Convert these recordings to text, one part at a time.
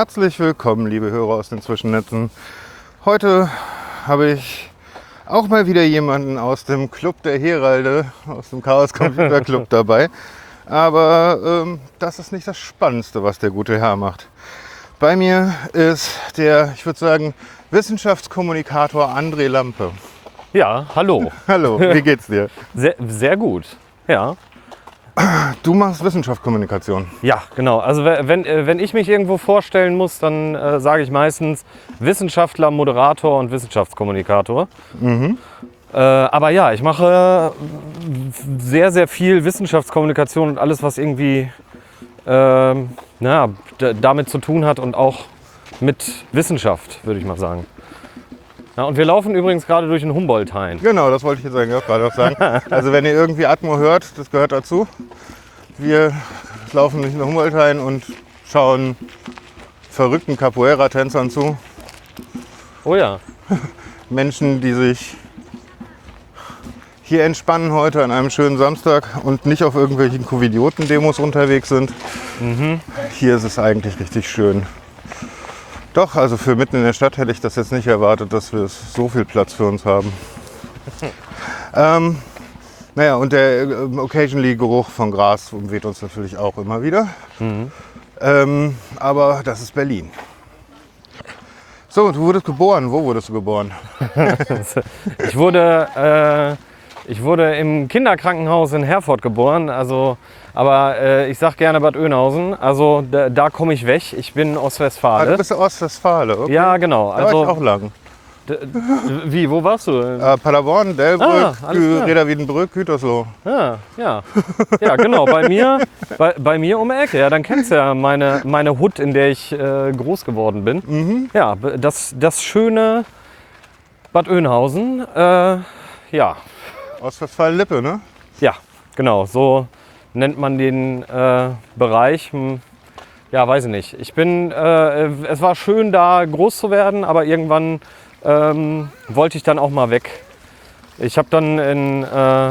Herzlich willkommen, liebe Hörer aus den Zwischennetzen. Heute habe ich auch mal wieder jemanden aus dem Club der Heralde, aus dem Chaos Computer Club dabei. Aber ähm, das ist nicht das Spannendste, was der gute Herr macht. Bei mir ist der, ich würde sagen, Wissenschaftskommunikator André Lampe. Ja, hallo. Hallo, wie geht's dir? Sehr, sehr gut. Ja. Du machst Wissenschaftskommunikation. Ja, genau. Also we- wenn, äh, wenn ich mich irgendwo vorstellen muss, dann äh, sage ich meistens Wissenschaftler, Moderator und Wissenschaftskommunikator. Äh, aber ja, ich mache äh, sehr, sehr viel Wissenschaftskommunikation und alles, was irgendwie ähm, na, damit zu tun hat und auch mit Wissenschaft, würde ich mal sagen. Ja, und wir laufen übrigens gerade durch den Humboldt-Hain. Genau, das wollte ich jetzt eigentlich auch gerade noch sagen. Also wenn ihr irgendwie Atmo hört, das gehört dazu. Wir laufen durch den Humboldthain und schauen verrückten Capoeira-Tänzern zu. Oh ja. Menschen, die sich hier entspannen heute an einem schönen Samstag und nicht auf irgendwelchen Covidioten-Demos unterwegs sind. Hier ist es eigentlich richtig schön. Doch, also für mitten in der Stadt hätte ich das jetzt nicht erwartet, dass wir so viel Platz für uns haben. ähm, naja, und der äh, occasionally Geruch von Gras umweht uns natürlich auch immer wieder. Ähm, aber das ist Berlin. So, du wurdest geboren. Wo wurdest du geboren? Ich wurde, äh, ich wurde im Kinderkrankenhaus in Herford geboren, also, aber äh, ich sag gerne Bad Oeynhausen, also da, da komme ich weg. Ich bin Ah, du Ostwestfale. bist Ostwestfale, okay. ja, genau. Da war ich auch Also, lang. d- wie, wo warst du? Äh, Paderborn, Delbrück, Ah. Reda Wiedenbrück, Gütersloh. Ja, ja. Ja, genau, bei mir, bei, bei mir um die Ecke. Ja, dann kennst du ja meine, meine Hut, in der ich äh, groß geworden bin. Mhm. Ja, das, das schöne Bad Oeynhausen. Äh, ja, Ostwestfalen-Lippe, ne? Ja, genau, so nennt man den äh, Bereich. Hm, Ja, weiß ich nicht. Ich bin, äh, es war schön da groß zu werden, aber irgendwann ähm, wollte ich dann auch mal weg. Ich habe dann in, äh,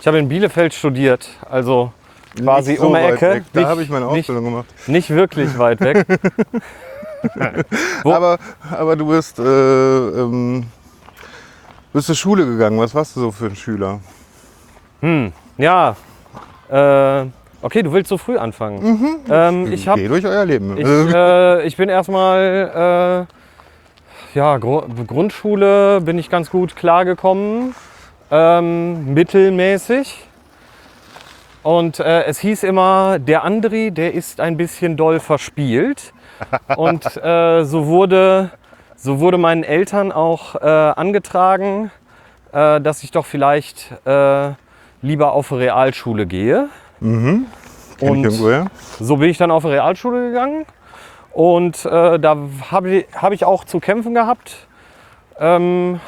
ich habe in Bielefeld studiert, also quasi Nicht so um die weit Ecke. weg. Da Nicht- habe ich meine nicht, Ausbildung gemacht. nicht wirklich weit weg. Aber, aber du bist, äh, ähm, bist zur Schule gegangen. Was warst du so für ein Schüler? Hm, ja, äh, okay, du willst so früh anfangen. Ähm, ich habe Geh durch euer Leben. Ich, äh, ich bin erstmal, äh, ja, Gru Grundschule bin ich ganz gut klargekommen, ähm, mittelmäßig. Und äh, es hieß immer, der Andri, der ist ein bisschen doll verspielt. Und äh, so, wurde, so wurde meinen Eltern auch äh, angetragen, äh, dass ich doch vielleicht äh, lieber auf eine Realschule gehe. Ich und- irgendwoher? So bin ich dann auf eine Realschule gegangen und äh, da habe ich, hab ich auch zu kämpfen gehabt. Ähm,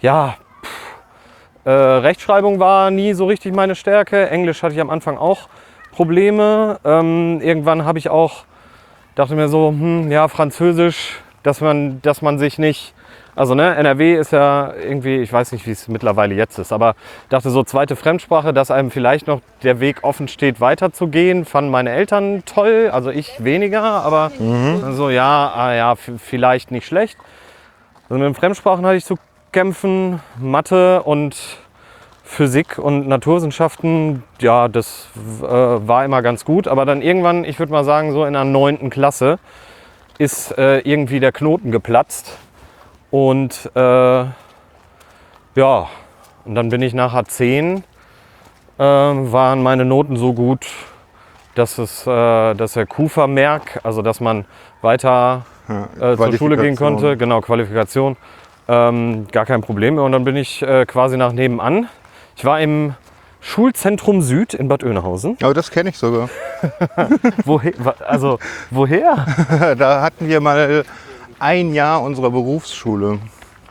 ja, pff, äh, Rechtschreibung war nie so richtig meine Stärke. Englisch hatte ich am Anfang auch Probleme. Ähm, irgendwann habe ich auch, dachte mir so, hm, ja, Französisch, dass man, dass man sich nicht, also ne, NRW ist ja irgendwie, ich weiß nicht, wie es mittlerweile jetzt ist, aber dachte so zweite Fremdsprache, dass einem vielleicht noch der Weg offen steht, weiterzugehen, fanden meine Eltern toll, also ich weniger, aber so ja, ah, ja, vielleicht nicht schlecht. Also mit den Fremdsprachen hatte ich zu kämpfen, Mathe und Physik und Naturwissenschaften, ja, das äh, war immer ganz gut. Aber dann irgendwann, ich würde mal sagen, so in der neunten Klasse ist äh, irgendwie der Knoten geplatzt. Und äh, ja, und dann bin ich nach A10, äh, waren meine Noten so gut, dass, es, äh, dass der Q-Vermerk, also dass man weiter Ja, äh, zur Schule gehen konnte, genau, Qualifikation, ähm, gar kein Problem mehr. Und dann bin ich äh, quasi nach nebenan. Ich war im Schulzentrum Süd in Bad Oeynhausen. Aber das kenne ich sogar. Woher? Also, woher? da hatten wir mal ein Jahr unserer Berufsschule,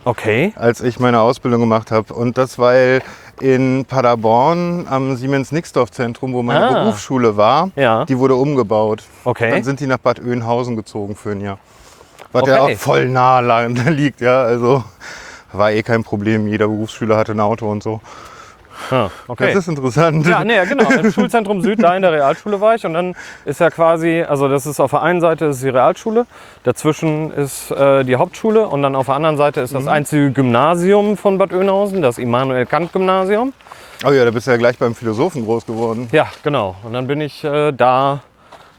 Okay. als ich meine Ausbildung gemacht habe. Und das, weil in Paderborn am Siemens-Nixdorf-Zentrum, wo meine Ah. Berufsschule war, Ja. die wurde umgebaut. Okay. Dann sind die nach Bad Oeynhausen gezogen für ein Jahr. Was ja Okay. auch voll nah liegt, ja. Also war eh kein Problem. Jeder Berufsschüler hatte ein Auto und so. Ah, okay. Das ist interessant. Ja, nee, genau. Im Schulzentrum Süd, da in der Realschule war ich. Und dann ist ja quasi, also das ist auf der einen Seite ist die Realschule, dazwischen ist äh, die Hauptschule und dann auf der anderen Seite ist das einzige Gymnasium von Bad Oeynhausen, das Immanuel Kant Gymnasium. Oh ja, da bist du ja gleich beim Philosophen groß geworden. Ja, genau. Und dann bin ich äh, da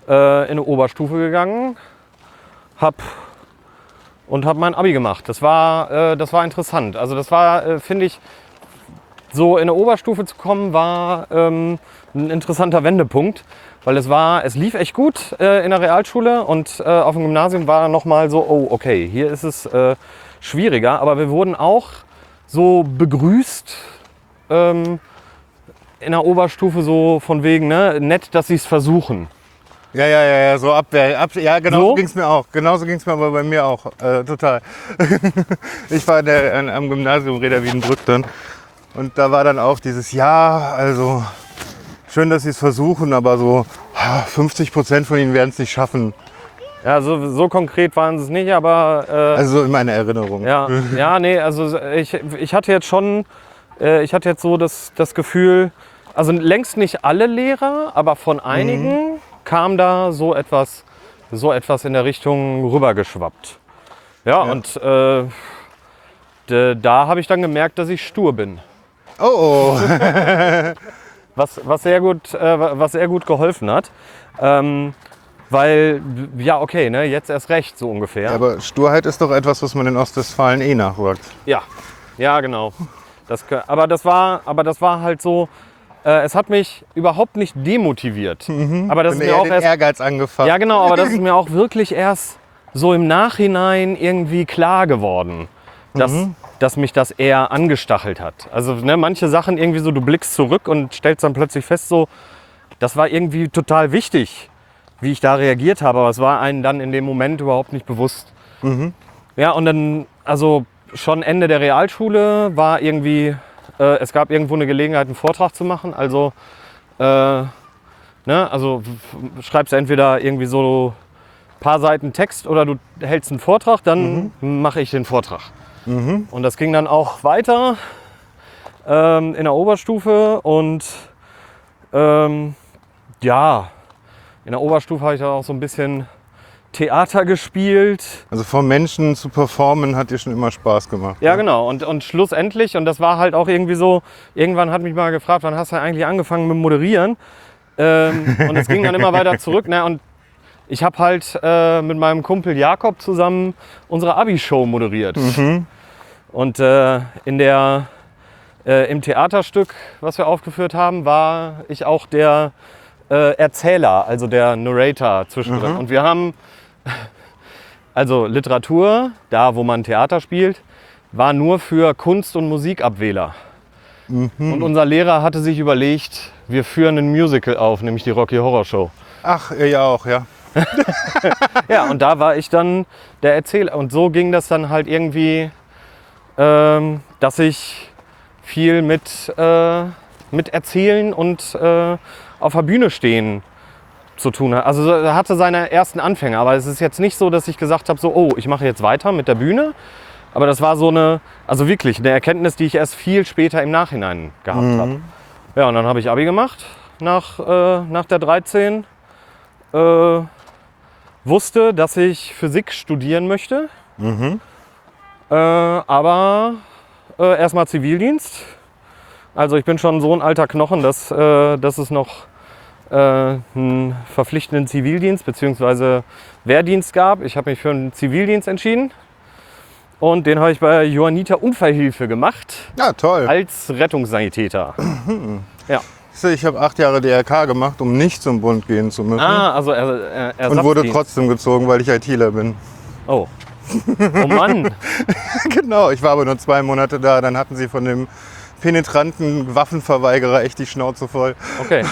äh, in eine Oberstufe gegangen, hab und habe mein Abi gemacht. Das war, äh, das war interessant. Also das war, äh, finde ich, so in eine Oberstufe zu kommen, war ähm, ein interessanter Wendepunkt, weil es war, es lief echt gut äh, in der Realschule und äh, auf dem Gymnasium war noch mal so, oh okay, hier ist es äh, schwieriger, aber wir wurden auch so begrüßt ähm, in der Oberstufe so von wegen, ne, nett, dass sie es versuchen. Ja, ja, ja, ja, so Abwehr. Ab, ja, genau So? so? ging es mir auch. Genauso ging es mir aber bei mir auch. Äh, total. ich war der, an, am Gymnasium Reda Wiedenbrück dann. Und da war dann auch dieses Ja, also schön, dass sie es versuchen, aber so ah, 50 Prozent von ihnen werden es nicht schaffen. Ja, so, so konkret waren es nicht, aber äh, Also so in meiner Erinnerung. Ja, ja, nee, also ich, ich hatte jetzt schon, äh, ich hatte jetzt so das, das Gefühl, also längst nicht alle Lehrer, aber von einigen kam da so etwas, so etwas in der Richtung rübergeschwappt. Ja, und äh, da habe ich dann gemerkt, dass ich stur bin. Oh, oh. Was, was, sehr, gut, äh, was sehr gut geholfen hat. Ähm, weil, ja, okay, ne, jetzt erst recht, so ungefähr. Aber Sturheit ist doch etwas, was man in Ostwestfalen eh nachwirkt. Ja, ja, genau. Das, aber, das war, aber das war halt so, äh, es hat mich überhaupt nicht demotiviert. Aber das ist Wenn mir auch erst, Ehrgeiz angefasst. ja genau, aber das ist mir auch wirklich erst so im Nachhinein irgendwie klar geworden, dass, dass mich das eher angestachelt hat. Also ne, manche Sachen irgendwie so, du blickst zurück und stellst dann plötzlich fest, so, das war irgendwie total wichtig, wie ich da reagiert habe, aber es war einem dann in dem Moment überhaupt nicht bewusst. Ja, und dann, also schon Ende der Realschule war irgendwie, äh, es gab irgendwo eine Gelegenheit, einen Vortrag zu machen. Also, äh, ne, also schreibst entweder irgendwie so ein paar Seiten Text oder du hältst einen Vortrag, dann mache ich den Vortrag. Und das ging dann auch weiter ähm, in der Oberstufe und ähm, ja, in der Oberstufe habe ich dann auch so ein bisschen Theater gespielt. Also vor Menschen zu performen hat dir schon immer Spaß gemacht. Ja, ne? genau. Und, und schlussendlich, und das war halt auch irgendwie so, irgendwann hat mich mal gefragt, wann hast du eigentlich angefangen mit Moderieren? Ähm, und es ging dann immer weiter zurück. Ne? Und ich habe halt äh, mit meinem Kumpel Jakob zusammen unsere Abi-Show moderiert. Und äh, in der, äh, im Theaterstück, was wir aufgeführt haben, war ich auch der äh, Erzähler, also der Narrator zwischendrin. Und wir haben also Literatur, da wo man Theater spielt, war nur für Kunst- und Musikabwähler. Und unser Lehrer hatte sich überlegt, wir führen ein Musical auf, nämlich die Rocky Horror Show. Ach, ihr auch, ja. Ja, und da war ich dann der Erzähler. Und so ging das dann halt irgendwie, ähm, dass ich viel mit, äh, mit Erzählen und äh, auf der Bühne stehen zu tun hatte. Also er hatte seine ersten Anfänge, aber es ist jetzt nicht so, dass ich gesagt habe, so, oh, ich mache jetzt weiter mit der Bühne. Aber das war so eine, also wirklich eine Erkenntnis, die ich erst viel später im Nachhinein gehabt habe. Ja, und dann habe ich Abi gemacht nach, äh, nach der 13. Äh, wusste, dass ich Physik studieren möchte. Äh, aber äh, erstmal Zivildienst. Also ich bin schon so ein alter Knochen, dass, äh, dass es noch äh, einen verpflichtenden Zivildienst bzw. Wehrdienst gab. Ich habe mich für einen Zivildienst entschieden. Und den habe ich bei Johanniter Unfallhilfe gemacht Ja, toll. als Rettungssanitäter. Ja. Ich habe acht Jahre DRK gemacht, um nicht zum Bund gehen zu müssen. Ah, also er, er, und wurde trotzdem gezogen, weil ich ITler bin. Oh. Oh Mann. genau, ich war aber nur zwei Monate da. Dann hatten sie von dem penetranten Waffenverweigerer echt die Schnauze voll. Okay.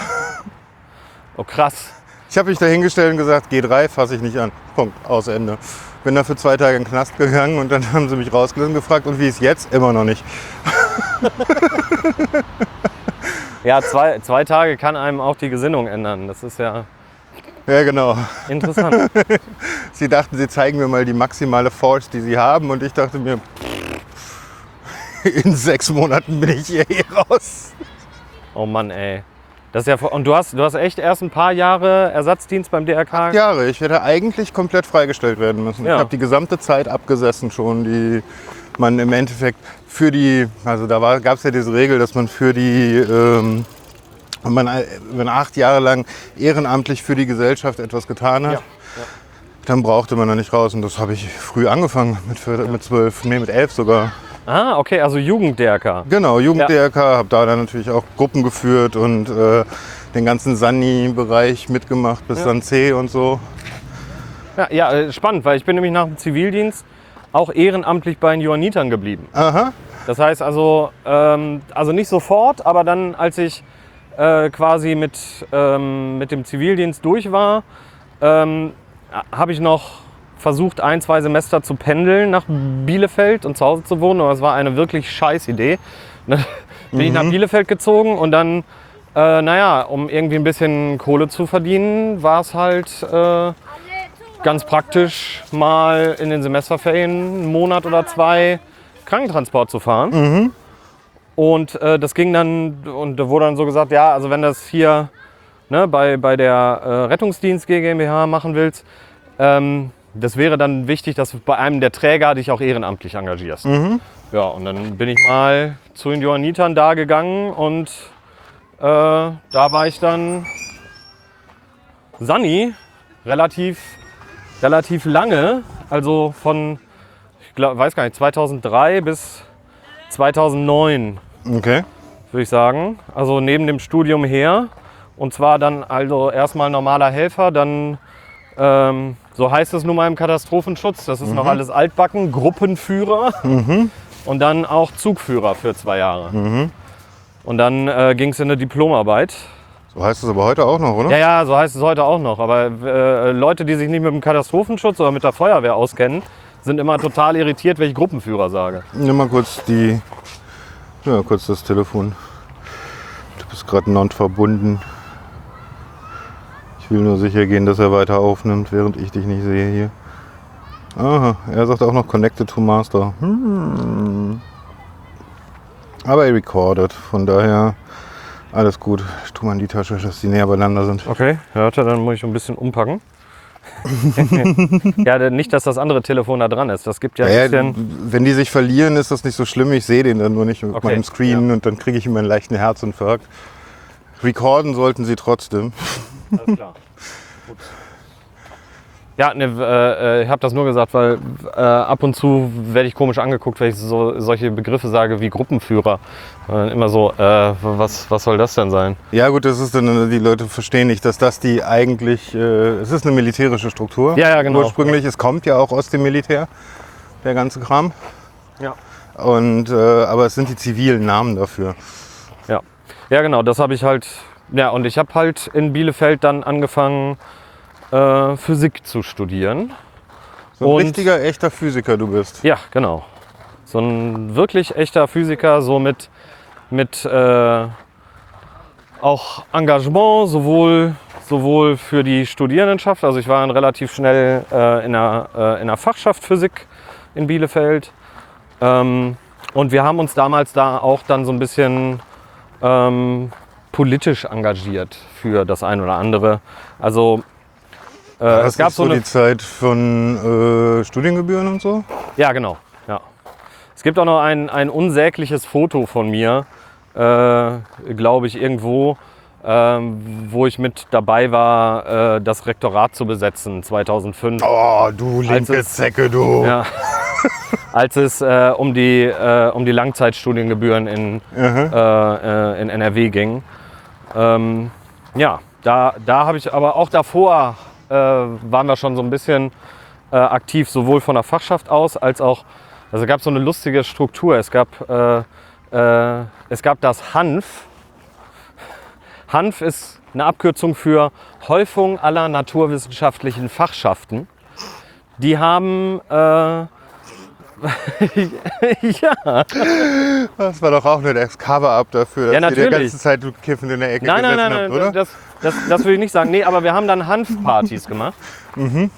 Oh krass. Ich habe mich da hingestellt und gesagt, G3 fasse ich nicht an. Punkt, aus Ende. Bin da für zwei Tage in den Knast gegangen und dann haben sie mich rausgelassen und gefragt, und wie ist jetzt? Immer noch nicht. Ja, zwei, zwei Tage kann einem auch die Gesinnung ändern. Das ist ja Ja, genau. interessant. Sie dachten, sie zeigen mir mal die maximale Force, die sie haben. Und ich dachte mir, in sechs Monaten bin ich hier eh raus. Oh Mann, ey. Das ist ja, und du hast, du hast echt erst ein paar Jahre Ersatzdienst beim DRK? Jahre. Ich hätte eigentlich komplett freigestellt werden müssen. Ja. Ich habe die gesamte Zeit abgesessen schon, die man im Endeffekt für die, also da gab es ja diese Regel, dass man für die, ähm, wenn man, wenn acht Jahre lang ehrenamtlich für die Gesellschaft etwas getan hat, Ja. dann brauchte man da nicht raus. Und das habe ich früh angefangen, mit, vier- mit zwölf, nee, mit elf sogar. Ah, okay, also Jugend-DRK. Genau, Jugend-DRK, habe da dann natürlich auch Gruppen geführt und äh, den ganzen Sani-Bereich mitgemacht, bis Ja. dann C und so. Ja, ja, äh, spannend, weil ich bin nämlich nach dem Zivildienst auch ehrenamtlich bei den Johannitern geblieben. Aha, Das heißt also, ähm, also nicht sofort, aber dann, als ich äh, quasi mit, ähm, mit dem Zivildienst durch war, ähm, habe ich noch versucht, ein, zwei Semester zu pendeln nach Bielefeld und zu Hause zu wohnen. Aber das war eine wirklich scheiß Idee. Dann bin ich nach Bielefeld gezogen und dann, äh, naja, um irgendwie ein bisschen Kohle zu verdienen, war es halt äh, ganz praktisch, mal in den Semesterferien einen Monat oder zwei Krankentransport zu fahren. Und äh, das ging dann, und da wurde dann so gesagt, ja, also wenn das hier ne, bei, bei der äh, Rettungsdienst GmbH machen willst, ähm, das wäre dann wichtig, dass du bei einem der Träger dich auch ehrenamtlich engagierst. Ja, und dann bin ich mal zu den Johannitern da gegangen und äh, da war ich dann Sani relativ, relativ lange, also von, ich glaub, weiß gar nicht, 2003 bis 2009 okay. würde ich sagen. Also neben dem Studium her. Und zwar dann also erstmal normaler Helfer, dann, ähm, so heißt es nun mal im Katastrophenschutz, das ist noch alles altbacken, Gruppenführer und dann auch Zugführer für zwei Jahre. Und dann äh, ging es in eine Diplomarbeit. So heißt es aber heute auch noch, oder? Ja, ja, so heißt es heute auch noch. Aber äh, Leute, die sich nicht mit dem Katastrophenschutz oder mit der Feuerwehr auskennen, sind immer total irritiert, wenn ich Gruppenführer sage. Nimm mal kurz die. Ja, kurz das Telefon. Du bist gerade not verbunden. Ich will nur sicher gehen, dass er weiter aufnimmt, während ich dich nicht sehe hier. Aha, er sagt auch noch Connected to Master. Hm. Aber er recorded, von daher alles gut. Ich tue mal in die Tasche, dass die näher beieinander sind. Okay, hört er, dann muss ich ein bisschen umpacken. ja, nicht, dass das andere Telefon da dran ist. Das gibt ja ein Ja, bisschen. wenn die sich verlieren, ist das nicht so schlimm. Ich sehe den dann nur nicht auf Okay, meinem Screen und dann kriege ich immer einen leichten Herzinfarkt. Recorden sollten sie trotzdem. Alles klar. Gut. Ja, ne, äh, äh, ich habe das nur gesagt, weil äh, ab und zu werde ich komisch angeguckt, wenn ich so, solche Begriffe sage wie Gruppenführer. Äh, immer so, äh, was, was soll das denn sein? Ja gut, das ist dann, die Leute verstehen nicht, dass das die eigentlich, äh, es ist eine militärische Struktur. Ja, ja, genau. Ursprünglich, es kommt ja auch aus dem Militär, der ganze Kram. Ja. Und, äh, aber es sind die zivilen Namen dafür. Ja, ja genau, das habe ich halt. Ja, und ich habe halt in Bielefeld dann angefangen, äh, Physik zu studieren. So ein Und- richtiger, echter Physiker du bist. Ja, genau. So ein wirklich echter Physiker, so mit, mit äh, auch Engagement, sowohl, sowohl für die Studierendenschaft. Also ich war dann relativ schnell äh, in, der, äh, in der Fachschaft Physik in Bielefeld. Ähm, und wir haben uns damals da auch dann so ein bisschen ähm, politisch engagiert für das ein oder andere. Also äh, Das es gab ist so eine die Zeit von äh, Studiengebühren und so. Ja, genau. Ja. Es gibt auch noch ein, ein unsägliches Foto von mir, äh, glaube ich, irgendwo, ähm, wo ich mit dabei war, äh, das Rektorat zu besetzen, 2005. Oh, du linke es- Zecke, du. Ja. Als es äh, um, die, äh, um die Langzeitstudiengebühren in, in NRW ging. Ähm, ja, da, da habe ich aber auch davor waren wir schon so ein bisschen äh, aktiv, sowohl von der Fachschaft aus als auch, also es gab so eine lustige Struktur. Es gab, äh, äh, es gab das HANF. HANF ist eine Abkürzung für Häufung aller naturwissenschaftlichen Fachschaften. Die haben äh, ja, Das war doch auch nur der Cover-Up dafür, dass Ja, ihr die natürlich. ganze Zeit kiffend in der Ecke Nein, nein, gesessen nein, habt, nein oder? das, das, das will ich nicht sagen. Nee, aber wir haben dann Hanfpartys gemacht.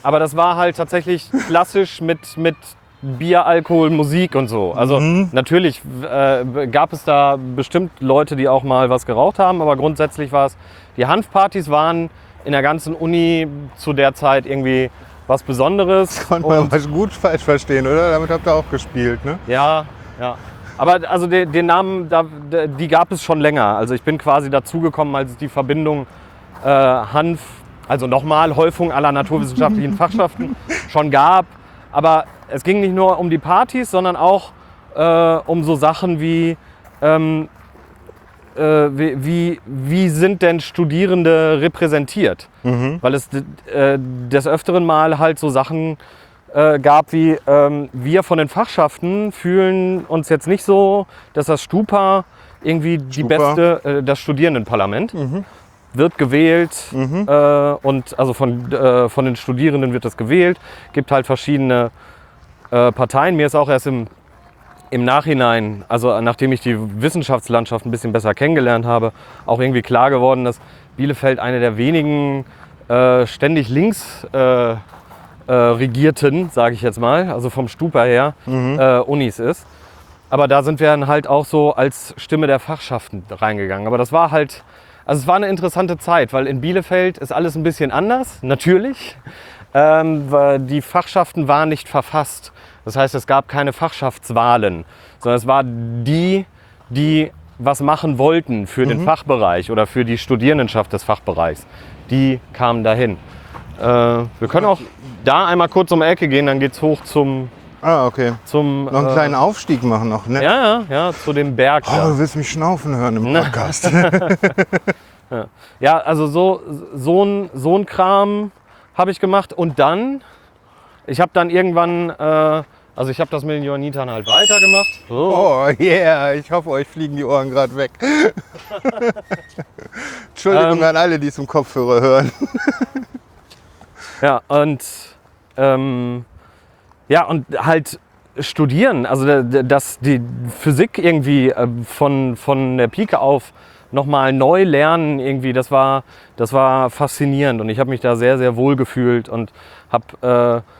Aber das war halt tatsächlich klassisch mit, mit Bier, Alkohol, Musik und so. Also natürlich äh, gab es da bestimmt Leute, die auch mal was geraucht haben, aber grundsätzlich war es, die Hanfpartys waren in der ganzen Uni zu der Zeit irgendwie was Besonderes. Konnte man was gut falsch verstehen, oder? Damit habt ihr auch gespielt, ne? Ja, ja. Aber also den, den Namen, da, die gab es schon länger. Also ich bin quasi dazugekommen, als es die Verbindung äh, Hanf, also nochmal Häufung aller naturwissenschaftlichen Fachschaften schon gab. Aber es ging nicht nur um die Partys, sondern auch äh, um so Sachen wie, ähm, äh, wie, wie, wie sind denn Studierende repräsentiert? Weil es äh, des Öfteren mal halt so Sachen äh, gab wie ähm, wir von den Fachschaften fühlen uns jetzt nicht so, dass das Stupa irgendwie die Stupa. beste, äh, das Studierendenparlament wird gewählt äh, und also von, äh, von den Studierenden wird das gewählt. Gibt halt verschiedene äh, Parteien. Mir ist auch erst im, im Nachhinein, also nachdem ich die Wissenschaftslandschaft ein bisschen besser kennengelernt habe, auch irgendwie klar geworden, dass Bielefeld eine der wenigen äh, ständig links äh, äh, regierten, sage ich jetzt mal, also vom Stupa her, äh, Unis ist. Aber da sind wir dann halt auch so als Stimme der Fachschaften reingegangen. Aber das war halt, also es war eine interessante Zeit, weil in Bielefeld ist alles ein bisschen anders, natürlich. Ähm, die Fachschaften waren nicht verfasst. Das heißt, es gab keine Fachschaftswahlen, sondern es war die, die was machen wollten für den Fachbereich oder für die Studierendenschaft des Fachbereichs. Die kamen dahin. Äh, wir können auch da einmal kurz um die Ecke gehen, dann geht's hoch zum, Ah, okay. zum Noch einen äh, kleinen Aufstieg machen noch, ne? ja, ja, ja, zu dem Berg. Oh, da. du willst mich schnaufen hören im Podcast. Ja, also so, so, ein, so ein Kram habe ich gemacht. Und dann, ich habe dann irgendwann, äh, also ich habe das mit den Johannitern halt weitergemacht. So. Oh yeah, ich hoffe, euch fliegen die Ohren gerade weg. Entschuldigung Ähm. an alle, die es im Kopfhörer hören. Ja, und ähm, ja, und halt studieren, also da- da- dass die Physik irgendwie äh, von, von der Pike auf nochmal neu lernen, irgendwie, das war, das war faszinierend und ich habe mich da sehr, sehr wohl gefühlt und habe äh,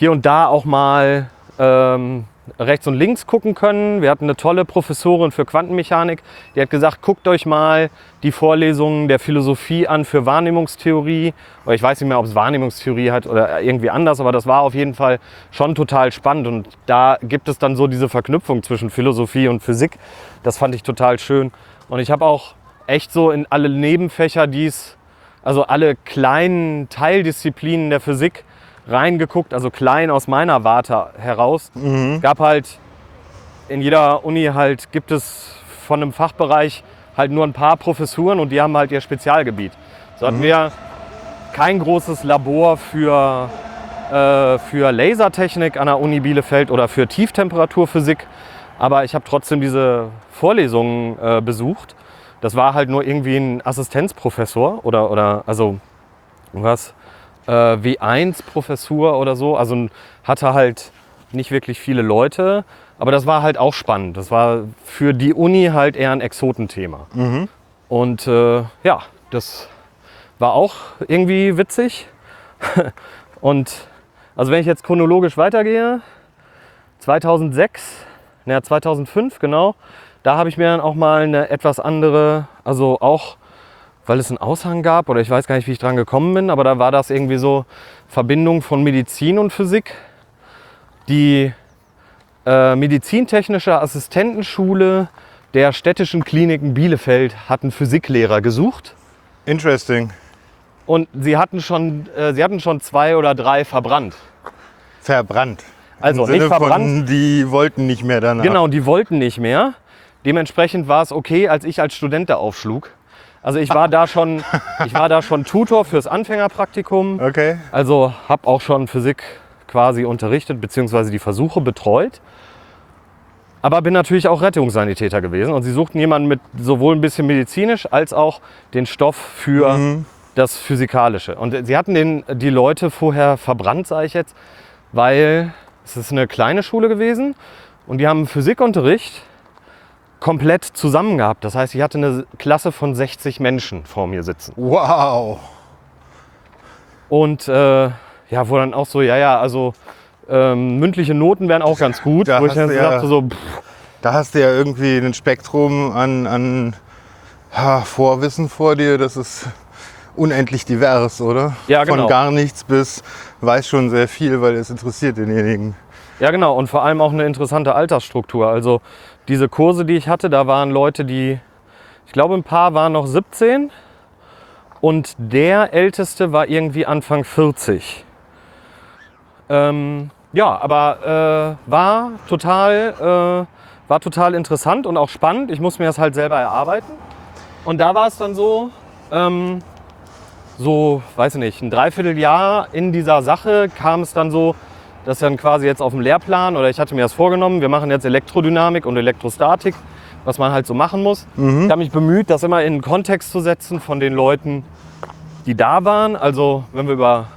hier und da auch mal ähm, rechts und links gucken können. Wir hatten eine tolle Professorin für Quantenmechanik, die hat gesagt, guckt euch mal die Vorlesungen der Philosophie an für Wahrnehmungstheorie. Oder ich weiß nicht mehr, ob es Wahrnehmungstheorie hat oder irgendwie anders, aber das war auf jeden Fall schon total spannend. Und da gibt es dann so diese Verknüpfung zwischen Philosophie und Physik. Das fand ich total schön. Und ich habe auch echt so in alle Nebenfächer, die es, also alle kleinen Teildisziplinen der Physik reingeguckt, also klein aus meiner Warte heraus. Es gab halt in jeder Uni halt gibt es von einem Fachbereich halt nur ein paar Professuren und die haben halt ihr Spezialgebiet. So hatten wir kein großes Labor für, äh, für Lasertechnik an der Uni Bielefeld oder für Tieftemperaturphysik, aber ich habe trotzdem diese Vorlesungen äh, besucht. Das war halt nur irgendwie ein Assistenzprofessor oder, oder also was, äh, W1-Professur oder so. Also hatte halt nicht wirklich viele Leute, aber das war halt auch spannend. Das war für die Uni halt eher ein Exotenthema. Und äh, ja, das war auch irgendwie witzig. Und also wenn ich jetzt chronologisch weitergehe, 2006, naja 2005 genau, da habe ich mir dann auch mal eine etwas andere, also auch weil es einen Aushang gab oder ich weiß gar nicht, wie ich dran gekommen bin, aber da war das irgendwie so Verbindung von Medizin und Physik. Die äh, medizintechnische Assistentenschule der städtischen Kliniken Bielefeld hat einen Physiklehrer gesucht Interesting. und sie hatten schon, äh, sie hatten schon zwei oder drei verbrannt. Verbrannt. Also nicht verbrannt, die wollten nicht mehr danach. Genau, die wollten nicht mehr. Dementsprechend war es okay, als ich als Student da aufschlug. Also ich war da schon, ich war da schon Tutor fürs Anfängerpraktikum. Okay. Also habe auch schon Physik quasi unterrichtet beziehungsweise die Versuche betreut. Aber bin natürlich auch Rettungssanitäter gewesen und sie suchten jemanden mit sowohl ein bisschen medizinisch als auch den Stoff für das Physikalische. Und sie hatten den, die Leute vorher verbrannt, sage ich jetzt, weil es ist eine kleine Schule gewesen und die haben Physikunterricht komplett zusammen gehabt. Das heißt, ich hatte eine Klasse von 60 Menschen vor mir sitzen. Wow. Und äh, ja, wo dann auch so, ja, ja, also ähm, mündliche Noten wären auch ganz gut. Da wo ich hast dann du ja- dachte so, pff, Da hast du ja irgendwie ein Spektrum an, an ha, Vorwissen vor dir, das ist unendlich divers, oder? Ja, genau. Von gar nichts bis weiß schon sehr viel, weil es interessiert denjenigen. Ja, genau. Und vor allem auch eine interessante Altersstruktur. Also diese Kurse, die ich hatte, da waren Leute, die, ich glaube, ein paar waren noch 17 und der älteste war irgendwie Anfang 40. Ähm, ja, aber äh, war total, äh, war total interessant und auch spannend. Ich muss mir das halt selber erarbeiten. Und da war es dann so, ähm, so, weiß ich nicht, ein Dreivierteljahr in dieser Sache kam es dann so, dass dann quasi jetzt auf dem Lehrplan oder ich hatte mir das vorgenommen, wir machen jetzt Elektrodynamik und Elektrostatik, was man halt so machen muss. Ich habe mich bemüht, das immer in den Kontext zu setzen von den Leuten, die da waren. Also wenn wir über